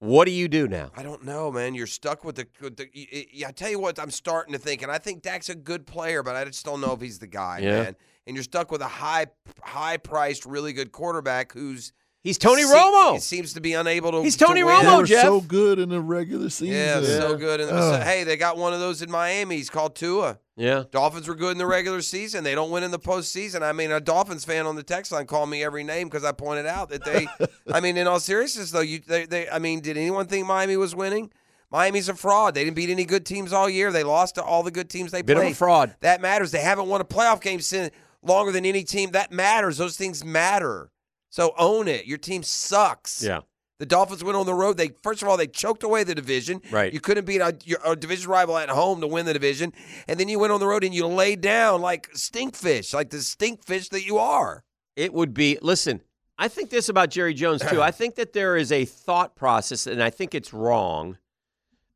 what do you do now? I don't know, man. You're stuck with the. With the y- y- I tell you what, I'm starting to think, and I think Dak's a good player, but I just don't know if he's the guy, Yeah. man. And you're stuck with a high, high priced, really good quarterback who's He's Tony se- Romo. seems to be unable to. He's to Tony win. Romo, They Jeff. so good in the regular season. Yeah, so good. And Ugh. hey, they got one of those in Miami. He's called Tua. Yeah. Dolphins were good in the regular season. They don't win in the postseason. I mean, a Dolphins fan on the text line called me every name because I pointed out that they. I mean, in all seriousness, though, you they, they I mean, did anyone think Miami was winning? Miami's a fraud. They didn't beat any good teams all year. They lost to all the good teams they Bit of played. a fraud. That matters. They haven't won a playoff game since longer than any team. That matters. Those things matter. So own it. Your team sucks. Yeah. The Dolphins went on the road. They first of all they choked away the division. Right. You couldn't beat a, your, a division rival at home to win the division, and then you went on the road and you laid down like stinkfish, like the stinkfish that you are. It would be listen, I think this about Jerry Jones too. I think that there is a thought process, and I think it's wrong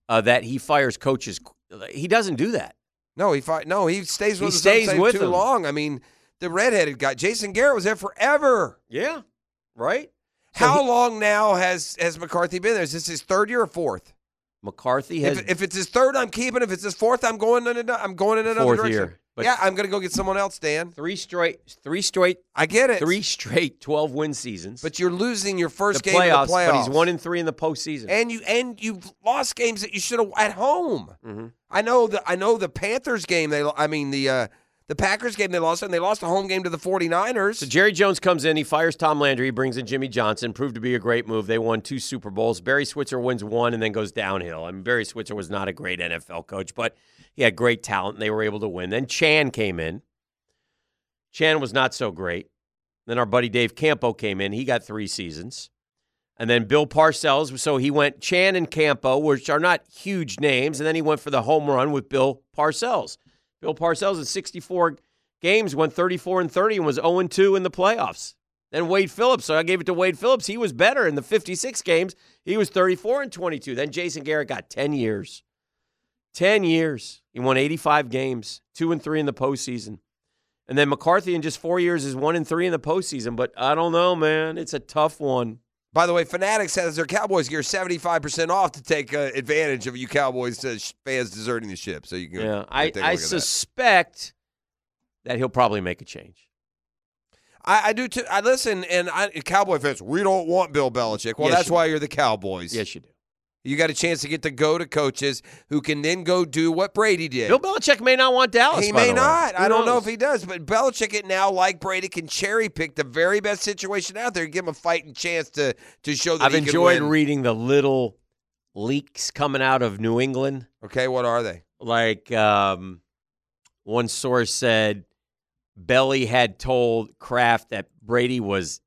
uh, that he fires coaches. He doesn't do that. No, he fight. No, he stays He with us stays with too them. long. I mean, the redheaded guy, Jason Garrett, was there forever. Yeah. Right? So How he- long now has has McCarthy been there? Is this his third year or fourth? McCarthy has If, if it's his third, I'm keeping. If it's his fourth, I'm going in. ano- I'm going in another Fourth direction. year. But- yeah, I'm going to go get someone else, Dan. three straight three straight I get it. three straight 12 win seasons. but you're losing your first the game playoffs, in the playoffs. but he's 1 and 3 in the postseason. and you and you've lost games that you should have at home. Mhm. I know the I know the Panthers game. They I mean the uh, the Packers game they lost and they lost a home game to the 49ers. So Jerry Jones comes in, he fires Tom Landry, he brings in Jimmy Johnson, proved to be a great move. They won two Super Bowls. Barry Switzer wins one and then goes downhill. I mean, Barry Switzer was not a great NFL coach, but he had great talent and they were able to win. Then Chan came in. Chan was not so great. Then our buddy Dave Campo came in. He got three seasons. And then Bill Parcells. So he went Chan and Campo, which are not huge names. And then he went for the home run with Bill Parcells. Bill Parcells in 64 games went 34 and 30 and was 0 and 2 in the playoffs. Then Wade Phillips. So I gave it to Wade Phillips. He was better in the 56 games. He was 34 and 22. Then Jason Garrett got 10 years. 10 years. He won 85 games, two and three in the postseason. And then McCarthy in just four years is one and three in the postseason. But I don't know, man. It's a tough one. By the way, Fanatics has their Cowboys gear 75% off to take uh, advantage of you Cowboys uh, fans deserting the ship. So you can Yeah, I, take a I look at that. suspect that he'll probably make a change. I, I do too. I listen, and I, Cowboy fans, we don't want Bill Belichick. Well, Yes, that's why you're the Cowboys. Yes, you do. You got a chance to get to go to coaches who can then go do what Brady did. Bill Belichick may not want Dallas. he may not. Who I don't know if he does, but Belichick it now, like Brady, can cherry pick the very best situation out there, give him a fighting chance to to show that I've he can enjoyed reading the little leaks coming out of New England. Okay, what are they? Like um, one source said, Belly had told Kraft that Brady was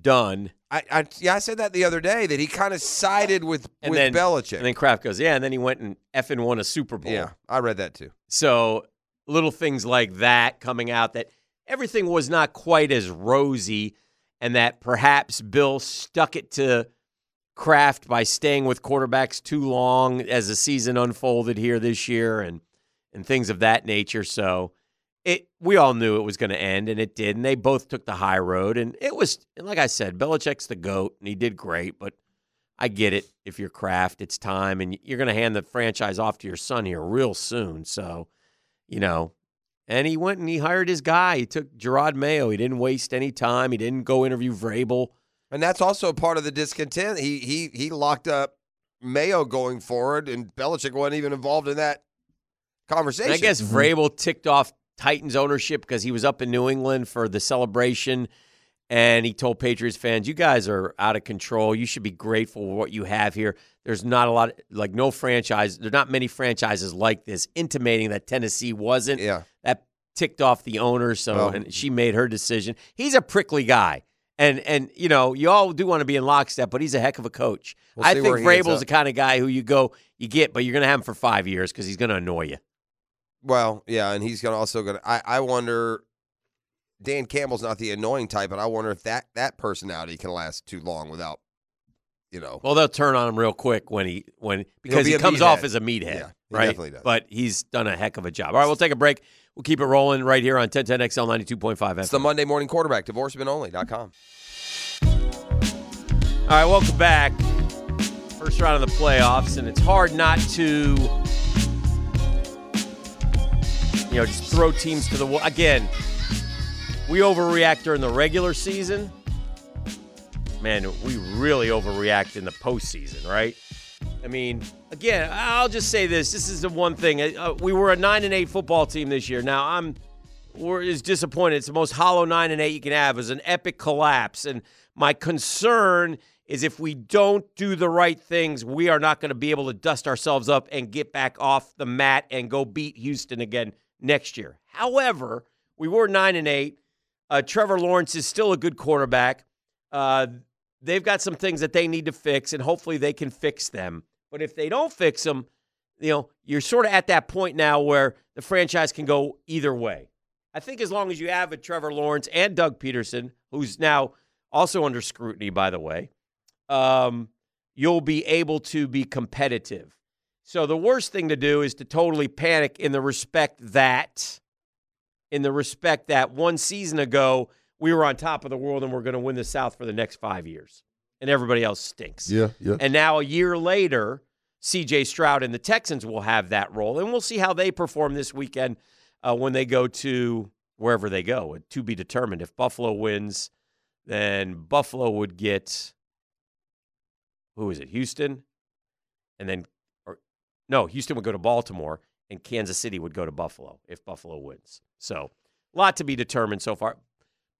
done, I, I yeah, I said that the other day that he kind of sided with and with then Belichick. and then Kraft goes, yeah, and then he went and effing won a Super Bowl. yeah, I read that too. So little things like that coming out that everything was not quite as rosy, and that perhaps Bill stuck it to Kraft by staying with quarterbacks too long as the season unfolded here this year, and and things of that nature. So it we all knew it was going to end, and it did, and they both took the high road, and it was and like I said, Belichick's the goat, and he did great, but. I get it. If you're Kraft, it's time, and you're going to hand the franchise off to your son here real soon. So, you know. And he went and he hired his guy. He took Gerard Mayo. He didn't waste any time. He didn't go interview Vrabel. And that's also part of the discontent. He he he locked up Mayo going forward, and Belichick wasn't even involved in that conversation. And I guess mm-hmm. Vrabel ticked off Titans ownership because he was up in New England for the celebration. And he told Patriots fans, you guys are out of control. You should be grateful for what you have here. There's not a lot, like no franchise, there's not many franchises like this, intimating that Tennessee wasn't. Yeah. That ticked off the owner, so Oh. and she made her decision. He's a prickly guy. And and you know, you all do want to be in lockstep, but he's a heck of a coach. We'll I think Vrabel's the kind of guy who you go, you get, but you're gonna have him for five years because he's gonna annoy you. Well, yeah, and he's gonna also gonna. I I wonder. Dan Campbell's not the annoying type, but I wonder if that that personality can last too long without, you know. Well, they'll turn on him real quick when he when because be he comes off as a meathead, Yeah, he right? definitely does. But he's done a heck of a job. All right, we'll take a break. We'll keep it rolling right here on 1010XL 92.5 It's the Monday morning quarterback, divorcementonly.com. All right, welcome back. First round of the playoffs, and it's hard not to, you know, just throw teams to the wall. Again, we overreact during the regular season. Man, we really overreact in the postseason, right? I mean, again, I'll just say this: this is the one thing. Uh, we were a nine and eight football team this year. Now I'm we're is disappointed. It's the most hollow nine and eight you can have. Was an epic collapse, and my concern is if we don't do the right things, we are not going to be able to dust ourselves up and get back off the mat and go beat Houston again next year. However, we were nine and eight. Uh, Trevor Lawrence is still a good quarterback. Uh, they've got some things that they need to fix, and hopefully they can fix them. But if they don't fix them, you know, you're sort of at that point now where the franchise can go either way. I think as long as you have a Trevor Lawrence and Doug Pederson, who's now also under scrutiny, by the way, um, you'll be able to be competitive. So the worst thing to do is to totally panic in the respect that, in the respect that one season ago we were on top of the world and we're going to win the South for the next five years, and everybody else stinks. Yeah, yeah. And now a year later, CJ Stroud and the Texans will have that role, and we'll see how they perform this weekend uh, when they go to wherever they go. To be determined. If Buffalo wins, then Buffalo would get who is it? Houston, and then no, Houston would go to Baltimore, and Kansas City would go to Buffalo if Buffalo wins. So, a lot to be determined so far,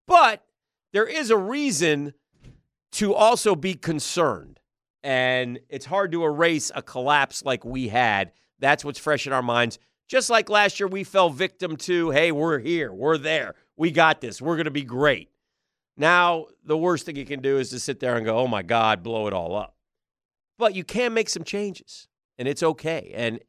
but there is a reason to also be concerned. And it's hard to erase a collapse like we had. That's what's fresh in our minds. Just like last year, we fell victim to, hey, we're here, we're there, we got this, we're going to be great. Now, the worst thing you can do is to sit there and go, oh my God, blow it all up. But you can make some changes, and it's okay. And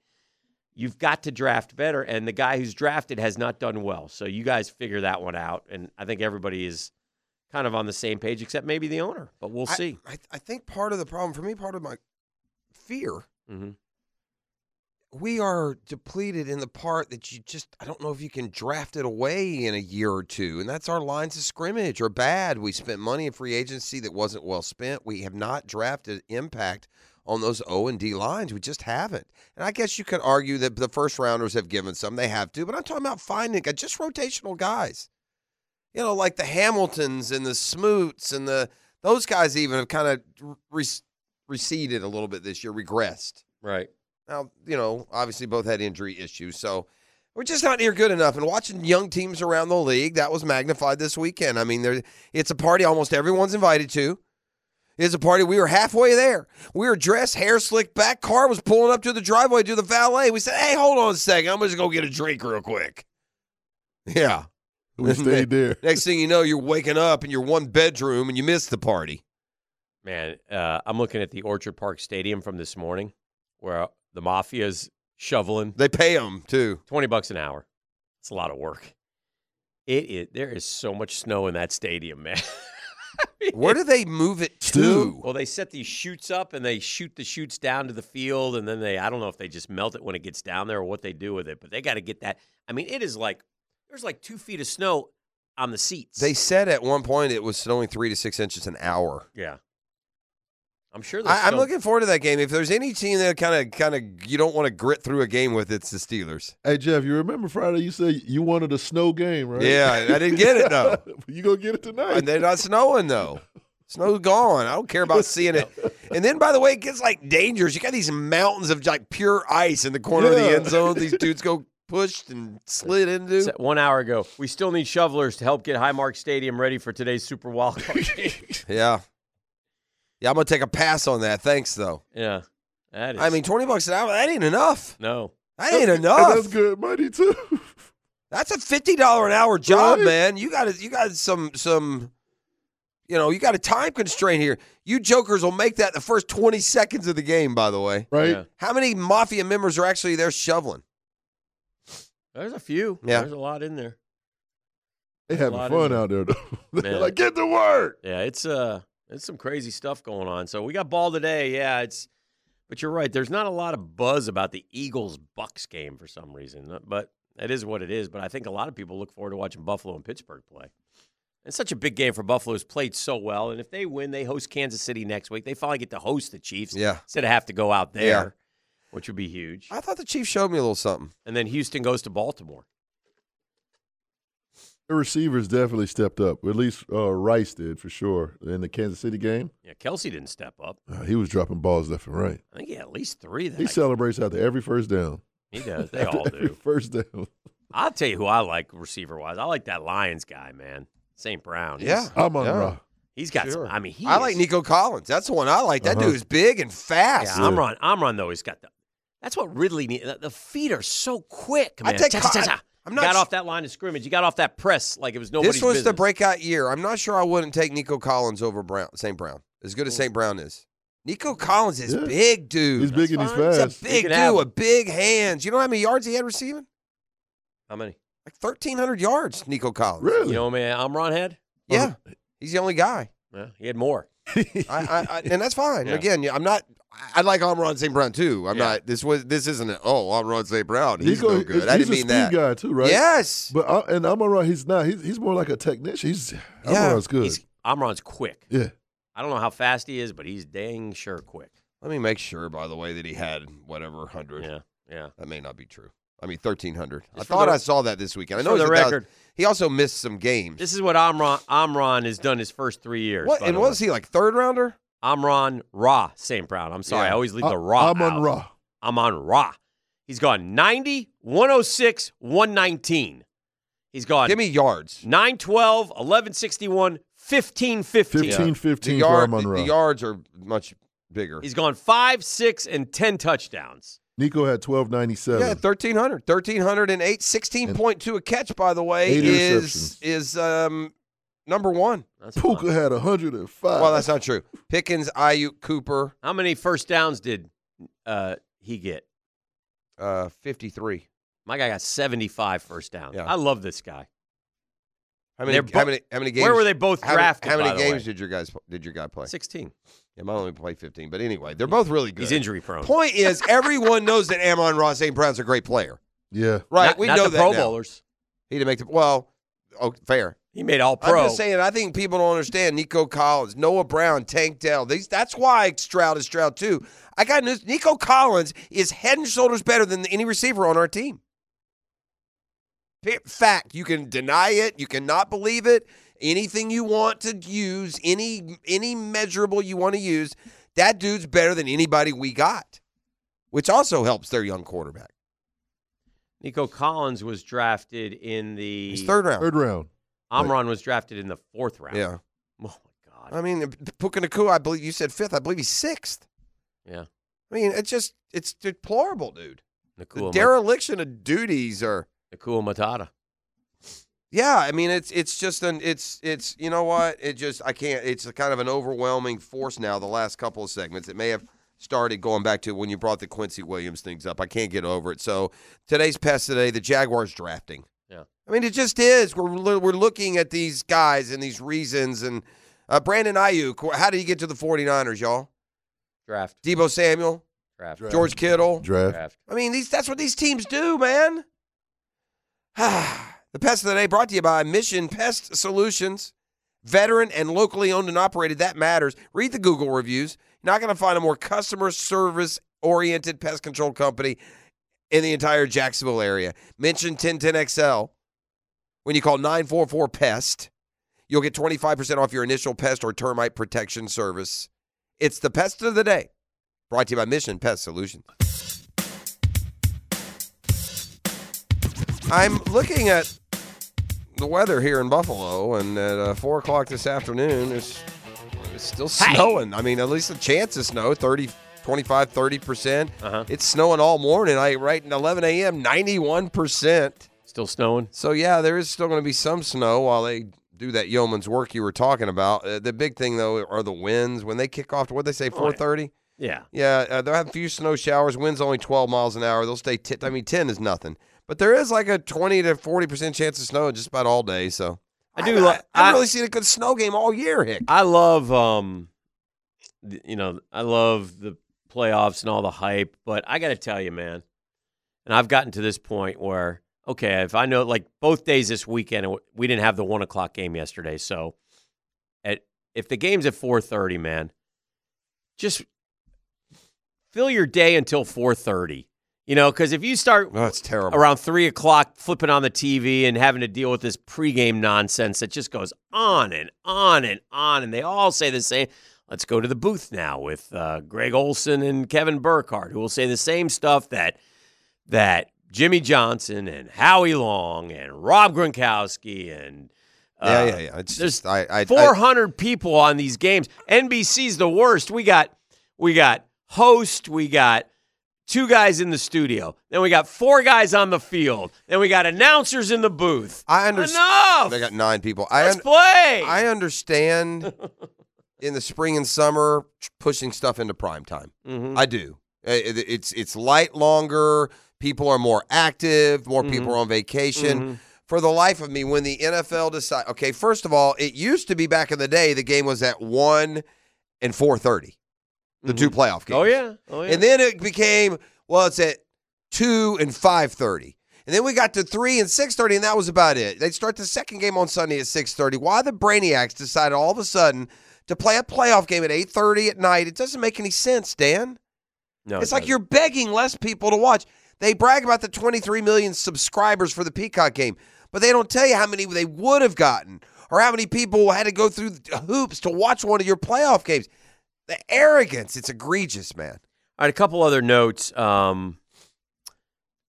you've got to draft better. And the guy who's drafted has not done well. So you guys figure that one out. And I think everybody is kind of on the same page, except maybe the owner. But we'll I- see. I, I think part of the problem for me, part of my fear, Mhm. we are depleted in the part that you just I don't know if you can draft it away in a year or two, and that's our lines of scrimmage are bad. We spent money in free agency that wasn't well spent. We have not drafted impact on those O and D lines. We just haven't. And I guess you could argue that the first rounders have given some. They have to, but I'm talking about finding just rotational guys. You know, like the Hamiltons and the Smoots and the those guys even have kind of re- receded a little bit this year, regressed. Right. Now, you know, obviously both had injury issues, so we're just not near good enough. And watching young teams around the league, that was magnified this weekend. I mean, there it's a party almost everyone's invited to. It's a party. We were halfway there. We were dressed, hair slicked back. Car was pulling up to the driveway to the valet. We said, "Hey, hold on a second. I'm just gonna go get a drink real quick." Yeah. We stayed there. Next thing you know, you're waking up in your one bedroom and you missed the party. Man, uh, I'm looking at the Orchard Park Stadium from this morning where the mafia's shoveling. They pay them too. 20 bucks an hour. It's a lot of work. It is, there is so much snow in that stadium, man. Where do they move it to? Well, they set these shoots up and they shoot the shoots down to the field, and then they, I don't know if they just melt it when it gets down there or what they do with it, but they got to get that. I mean, it is like, there's like two feet of snow on the seats. They said at one point it was snowing three to six inches an hour. yeah. I'm sure I, I'm looking forward to that game. If there's any team that kind of, kind of, you don't want to grit through a game with, it's the Steelers. Hey Jeff, you remember Friday? You said you wanted a snow game, right? Yeah, I didn't get it though. you gonna get it tonight? And they're not snowing though. Snow's gone. I don't care about seeing it. And then, by the way, it gets like dangerous. You got these mountains of like pure ice in the corner of the end zone. These dudes go pushed and slid into. One hour ago, we still need shovelers to help get Highmark Stadium ready for today's Super Wild Card game. Yeah, yeah. I'm gonna take a pass on that. Thanks though. yeah, that is. I mean, twenty bucks an hour. That ain't enough. no. That ain't And enough. that's good money too. That's a fifty dollar an hour job, Right. man. You got you got some some. You know, you got a time constraint here. You jokers will make that the first twenty seconds of the game. By the way, right? Yeah. how many mafia members are actually there shoveling? There's a few. Yeah. There's a lot in there. They having fun out there though. They're Man. like, get to work. Yeah, it's uh it's some crazy stuff going on. So we got ball today. Yeah, it's but you're right. There's not a lot of buzz about the Eagles Bucks game for some reason. Uh, But it is what it is. But I think a lot of people look forward to watching Buffalo and Pittsburgh play. It's such a big game for Buffalo. Who's played so well, and if they win, they host Kansas City next week. They finally get to host the Chiefs Yeah. instead of have to go out there, Yeah. which would be huge. I thought the Chiefs showed me a little something. And then Houston goes to Baltimore. The receivers definitely stepped up. At least uh, Rice did for sure in the Kansas City game. Yeah, Kelce didn't step up. Uh, he was dropping balls left and right. I think he had at least three. That He I- celebrates after every first down. he does. They After all every do. First down. I'll tell you who I like receiver wise. I like that Lions guy, man. St. Brown. He's- Yeah. I'm on Yeah. Ra. He's got Sure. some. I mean, he I like Nico Collins. That's the one I like. That Uh-huh. dude is big and fast. Yeah, Amron. Amron though, he's got the. That's what Ridley needs. The, the feet are so quick, I take Cha, cha, cha, Col- cha. I'm not got sh- off that line of scrimmage. You got off that press like it was nobody's this was business. the breakout year. I'm not sure I wouldn't take Nico Collins over Brown, St. Brown. As good as St. Brown is. Nico Collins is Yeah. big, dude. He's big and he's fine. He's a big can dude have with big hands. You know how many yards he had receiving? How many? Like 1,300 yards, Nico Collins. Really? You know, man, Amron had. Yeah. He's the only guy. Yeah, he had more. I, I, I, and that's fine. Yeah. Again, I'm not. I like Amron St. Brown too. I'm Yeah. not. This was. This isn't. A, oh, Amron St. Brown. He's Nico, no good. he's I didn't a mean speed that. guy too, right? Yes. But uh, and I'm right. He's not. He's he's more like a technician. He's Yeah. Amaron's good. He's Amron's quick. yeah. I don't know how fast he is, but he's dang sure quick. Let me make sure, by the way, that he had whatever hundred. Yeah, yeah. That may not be true. I mean, 1,300. I Just for thought the- I saw that this weekend. I know for the a thousand- record. He also missed some games. This is what Amron Amron has done his first three years. what? And was he like third rounder? Amron Ra St. Brown. I'm sorry, Yeah. I always leave I- the Ra. I'm on. Raw. I'm on Ra. He's gone 90, 106, 119. He's gone Give me yards. 912, 1161, 15, 15. 15 The, 15 yard, the, Amon the Ra. yards are much bigger. He's gone 5, 6, and 10 touchdowns. Nico had 1297. Yeah, 1,300. 1,308. 16.2 a catch, by the way, Eight is is um number one. That's Puka fine. had 105. Well, that's not true. Pickens, Aiyuk, Cooper, How many first downs did uh, he get? uh, 53. My guy got 75 first downs. Yeah. I love this guy. How many? They're how many? How many games? Where were they both how, drafted, How many by the games way? did your guys? Did your guy play? 16. Yeah, mine only played 15. But anyway, they're both really good. He's injury prone. Point is, everyone knows that Amon-Ra St. Brown's a great player. Yeah. Right. Not, we not know the that Pro now. Bowlers. He didn't make the well. Oh, fair. He made all pro. I'm just saying. I think people don't understand. Nico Collins, Noah Brown, Tank Dell. These. That's why Stroud is Stroud too. I got news. Nico Collins is head and shoulders better than any receiver on our team. Fact. You can deny it. You cannot believe it. Anything you want to use, any any measurable you want to use, that dude's better than anybody we got, which also helps their young quarterback. Nico Collins was drafted in the He's third round. Third round. Amron was drafted in the fourth round. Yeah. Oh my God. I mean, Puka Nacua, I believe you said fifth. I believe he's sixth. Yeah. I mean, it's just it's deplorable, dude. The Nacua, dereliction of duties are. Nacua Matata. Yeah, I mean, it's it's just an it's it's you know what it just I can't. It's a kind of an overwhelming force now. The last couple of segments, it may have started going back to when you brought the Quincy Williams things up. I can't get over it. So today's pest today, the Jaguars drafting. Yeah. I mean, it just is. We're we're looking at these guys and these reasons. And uh, Brandon Aiyuk, how did he get to the 49ers, y'all? Draft. Debo Samuel, Draft. Draft. George Kittle. Draft. Draft. I mean, these that's what these teams do, man. the pest of the day brought to you by Mission Pest Solutions. Veteran and locally owned and operated, that matters. Read the Google reviews. You're not going to find a more customer service oriented pest control company in the entire Jacksonville area. Mention 1010XL when you call 944 PEST. You'll get 25% off your initial pest or termite protection service. It's the pest of the day. Brought to you by Mission Pest Solutions. I'm looking at the weather here in Buffalo, and at uh, 4 o'clock this afternoon, it's, it's still snowing. I mean, at least the chance of snow 30, 25, 30%. Uh-huh. It's snowing all morning. I Right at 11 a.m., 91%. Still snowing. So, yeah, there is still going to be some snow while they do that yeoman's work you were talking about. Uh, the big thing, though, are the winds. When they kick off, what they say, Oh, yeah. 430? Yeah. Yeah, uh, they'll have a few snow showers. Winds only 12 miles an hour. They'll stay. T- I I mean, 10 is nothing, but there is like a 20 to 40 percent chance of snow just about all day. So I do I, lo- I, haven't I- really seen a good snow game all year, Hick. I love um you know, I love the playoffs and all the hype, but I got to tell you, man. And I've gotten to this point where okay, if I know like both days this weekend, we didn't have the one o'clock game yesterday, so at if the game's at four thirty, man, just fill your day until four thirty. You know, because if you start Oh, it's terrible. around three o'clock flipping on the TV and having to deal with this pregame nonsense that just goes on and on and on. And they all say the same. Let's go to the booth now with uh, Greg Olson and Kevin Burkhardt, who will say the same stuff that that Jimmy Johnson and Howie Long and Rob Gronkowski and uh, yeah, yeah, yeah. It's there's I, I, I 400 people on these games. NBC's the worst. We got we got host, we got two guys in the studio. Then we got four guys on the field. Then we got announcers in the booth. I understand. Enough. They got nine people. I Let's un- play. I understand in the spring and summer pushing stuff into prime time. Mhm. I do. It's it's light longer. People are more active. More Mm-hmm. people are on vacation. For the life of me, when the NFL decide, okay, first of all, it used to be back in the day the game was at one and four thirty, the two mm-hmm. playoff oh, games. oh yeah. Oh yeah. And then it became, well, it's at two and five thirty. And then we got to three and six thirty, and that was about it. They'd start the second game on Sunday at six thirty. Why the Brainiacs decided all of a sudden to play a playoff game at eight thirty at night? It doesn't make any sense, Dan. no, it's it like doesn't. you're begging less people to watch. They brag about the 23 million subscribers for the Peacock game, but they don't tell you how many they would have gotten or how many people had to go through the hoops to watch one of your playoff games. The arrogance, it's egregious, man. All right, a couple other notes. Um,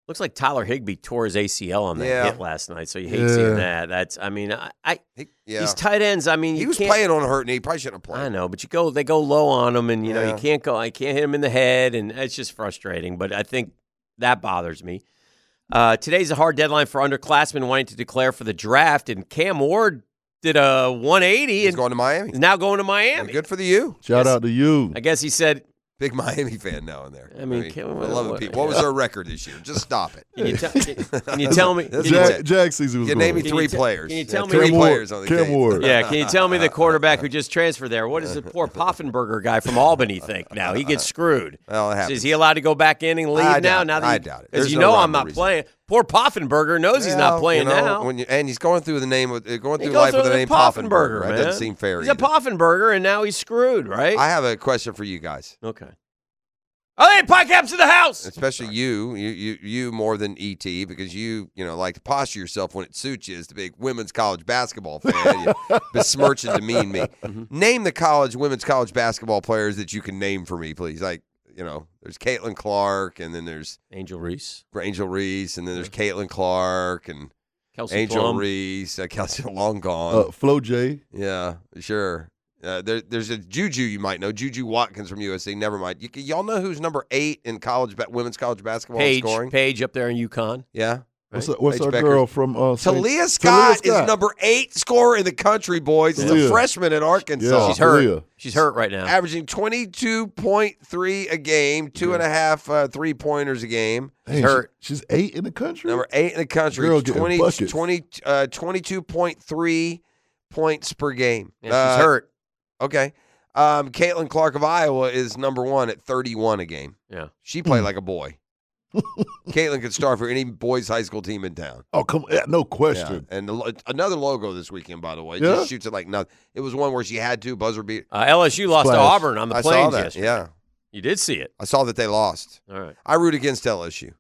looks like Tyler Higbee tore his ACL on that Yeah. hit last night, so you hate Yeah. seeing that. That's, I mean, I, I He, yeah. these tight ends. I mean, he was playing on a hurt knee. He probably shouldn't have played. I know, but you go, they go low on him, and you know you can't go. I can't hit him in the head, and it's just frustrating. But I think that bothers me. Uh, today's a hard deadline for underclassmen wanting to declare for the draft, and Cam Ward did a 180 He's and going to Miami. is now going to Miami. Good for the U. Shout out to you. I guess he said Big Miami fan now and there. I mean, can- I what- love it. what- What was yeah. their record this year? Just stop it. Can you, tell- can, can you tell me? That's can you- it. Jag, Jag season was You name me Can three te- players. can you Yeah, tell me- three Cam Ward. players on the Cam case. Ward. Yeah, can you tell me the quarterback who just transferred there? What does the poor Poffenberger guy from Albany think now? He gets screwed. Well, it So happens. is he allowed to go back in and leave I now? doubt now that I he- doubt it. Because There's you no know rhyme I'm or not reason. playing. Poor Poffenberger knows he's Well, not playing you know, now. When you, and he's going through the name of uh, going He through goes life with the name Poffenberger, That man. doesn't seem fair. He's a either. Poffenberger, and now he's screwed, right? I have a question for you guys, okay. Oh, hey, podcaps in the house. especially you, you, you, you more than ET, because you, you know, like to posture yourself when it suits you as the big women's college basketball fan. you besmirch and demean me. Mm-hmm. Name the college women's college basketball players that you can name for me, please. Like, you know, there's Caitlin Clark, and then there's Angel Reese, Angel Reese, and then there's Caitlin Clark and Kelsey Angel Plum. Reese, uh, Kelsey long gone. Uh, Flo J. Yeah, sure. Uh, there, there's a Juju you might know, Juju Watkins from USC. Never mind. You, y'all know who's number eight in college ba- women's college basketball in Paige, scoring? Paige up there in UConn. Yeah. What's, that- what's our Becker. girl from uh, Saint- Taliah Scott, Scott. is number eight scorer in the country, boys. She's a freshman at Arkansas. Yeah, She's hurt. Taliah. She's hurt right now. Averaging 22.3 a game, two and a half uh, three pointers a game. Dang, she- hurt. she's eight in the country. Number eight in the country. Girl getting 20, buckets. 20, uh, 22.3 points per game. Yeah, she's Uh, hurt. Okay. Um, Caitlin Clark of Iowa is number one at 31 a game. Yeah. She Hmm. played like a boy. Caitlin could start for any boys' high school team in town. Oh, come yeah, no Yeah. question. And the another logo this weekend, by the way. Yeah? Just shoots it like nothing. It was one where she had to buzzer beat. Uh, LSU lost to Auburn on the I saw plains yesterday. Yeah. You did see it. I saw that they lost. All right. I root against LSU.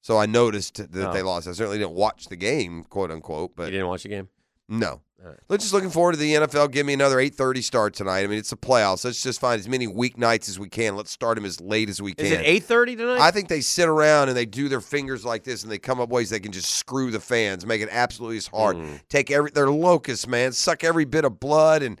So I noticed that Oh. they lost. I certainly didn't watch the game, quote unquote, But you but didn't watch the game? no. All right. Let's just looking forward to the NFL. Give me another 8:30 start tonight. I mean, it's the playoffs. Let's just find as many weeknights as we can. Let's start them as late as we can. Is it 8.30 tonight? I think they sit around and they do their fingers like this and they come up ways they can just screw the fans, make it absolutely as hard. Mm. Take every they're locusts, man. Suck every bit of blood and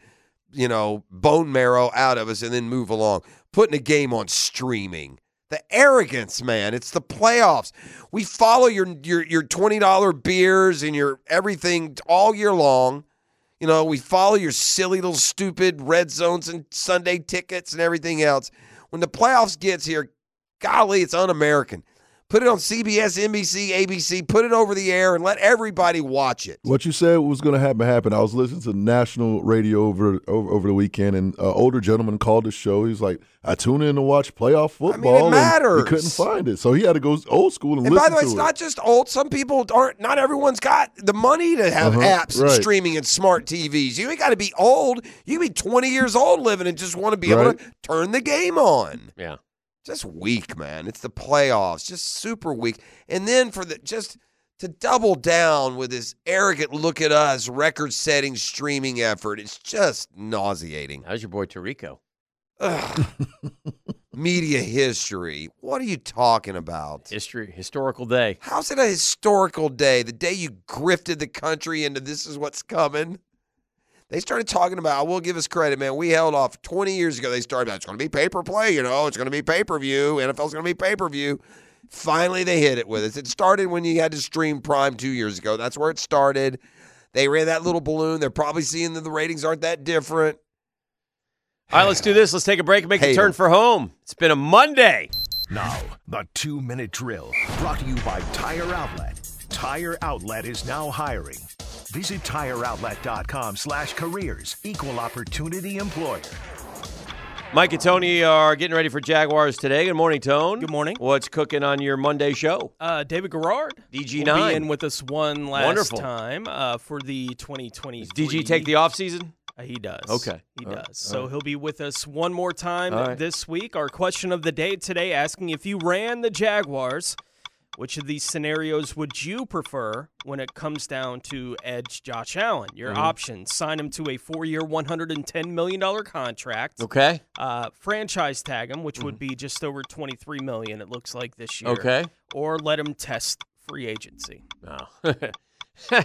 you know bone marrow out of us and then move along. Putting a game on streaming. The arrogance, man. It's the playoffs. We follow your your your twenty dollar beers and your everything all year long. You know, we follow your silly little stupid red zones and Sunday tickets and everything else. When the playoffs gets here, golly, it's un-American. Put it on CBS, NBC, ABC. Put it over the air and let everybody watch it. What you said was going to happen happened. I was listening to national radio over over, over the weekend, and an older gentleman called the show. He's like, "I tune in to watch playoff football, matters. and he couldn't find it, so he had to go old school and, And listen by the way, it's it." not just old. Some people aren't. Not everyone's got the money to have Uh-huh, apps and streaming and smart TVs. You ain't got to be old. You can be 20 years old living and just want to be able to turn the game on. yeah. Just weak, man. It's the playoffs, just super weak. And then for the just to double down with this arrogant look at us record-setting streaming effort, it's just nauseating. How's your boy Tirico? Media history. What are you talking about? History, historical day. How's it a historical day? The day you grifted the country into this is what's coming. They started talking about, I will give us credit, man. We held off 20 years ago. They started about, it's going to be pay per play, you know, it's going to be pay per view. NFL's going to be pay per view. Finally, they hit it with us. It started when you had to stream Prime two years ago. That's where it started. They ran that little balloon. They're probably seeing that the ratings aren't that different. All right, let's do this. Let's take a break and make Hate the turn 'em. for home. It's been a Monday. Now, the two minute drill brought to you by Tire Outlet. Tire Outlet is now hiring. Visit tireoutlet.com slash careers. Equal opportunity employer. Mike and Tony are getting ready for Jaguars today. Good morning, Tone. Good morning. What's cooking on your Monday show? Uh, David Garrard DG9. will be in with us one last Wonderful. time uh, for the 2020. Does DG take the off season? Uh, he does. Okay. He All does. right. So All right. he'll be with us one more time All right. this week. Our question of the day today asking if you ran the Jaguars, which of these scenarios would you prefer when it comes down to edge Josh Allen? Your Mhm. options sign him to a four year, $110 million contract. Okay. Uh, franchise tag him, which would be just over 23 million, it looks like this year. Okay. Or let him test free agency. Oh.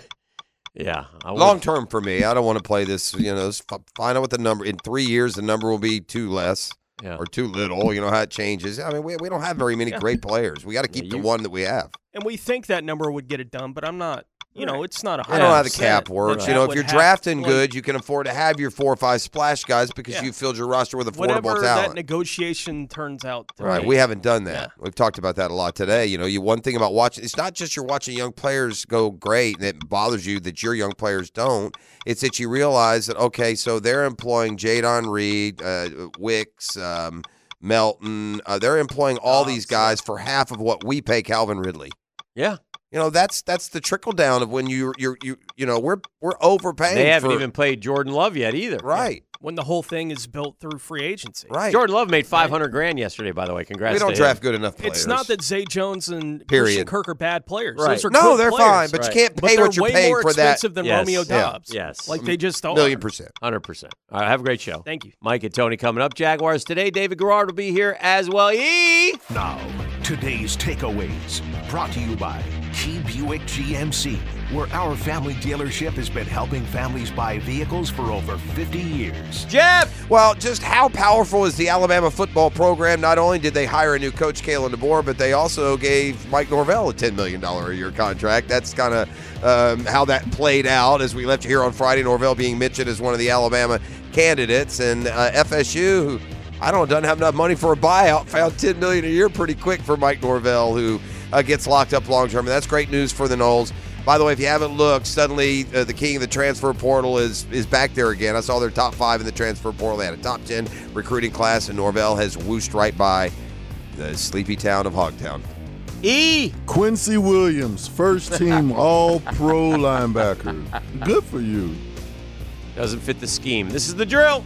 yeah. Long term for me, I don't want to play this. You know, find out what the number in three years. The number will be two less Yeah. or too little. You know how it changes. I mean, we, we don't have very many Yeah. great players. We got to keep Yeah, the one that we have. And we think that number would get it done, but I'm not. You know, it's not a I don't know how the 100% cap works. that You know, would if you're have- drafting like, good, you can afford to have your four or five splash guys because Yeah. you filled your roster with affordable whatever that talent. negotiation turns out. To Right, be. we haven't done that. We've talked about that a lot today. You know, you one thing about watching it's not just you're watching young players go great and it bothers you that your young players don't. It's that you realize that okay, so they're employing Jayden Reed, uh, Wicks, um, Melton. Uh, they're employing all these guys for half of what we pay Calvin Ridley. Yeah. You know, that's that's the trickle down of when you you you you know we're we're overpaying. They haven't for- even played Jordan Love yet either. right. when the whole thing is built through free agency. Right. Jordan Love made 500 grand yesterday, by the way. Congrats. We don't to draft him. good enough players. It's not that Zay Jones and Period. Christian Kirk are bad players. Right. Those are No, good they're players. fine, but you can't pay they're what you're way paying more for that. expensive than Yes. Romeo Yeah. Yes. like they just are. Million percent. 100%. All right, have a great show. Thank you. Mike and Tony coming up. Jaguars today. David Garrard will be here as well. E! Now, today's takeaways brought to you by Key Buick GMC, where our family dealership has been helping families buy vehicles for over 50 years. Jeff! Well, just how powerful is the Alabama football program? Not only did they hire a new coach, Kalen DeBoer, but they also gave Mike Norvell a $10 million a year contract. That's kind of um, how that played out as we left here on Friday. Norvell being mentioned as one of the Alabama candidates. And uh, FSU, who I don't know, doesn't have enough money for a buyout, found 10 million a year pretty quick for Mike Norvell, who uh, gets locked up long term. And that's great news for the Noles. By the way, if you haven't looked, suddenly uh, the king of the transfer portal is is back there again. I saw their top five in the transfer portal. They had a top ten recruiting class, and Norvell has whooshed right by the sleepy town of Hogtown. E! Quincy Williams, first team All Pro linebacker. Good for you. Doesn't fit the scheme. This is the drill.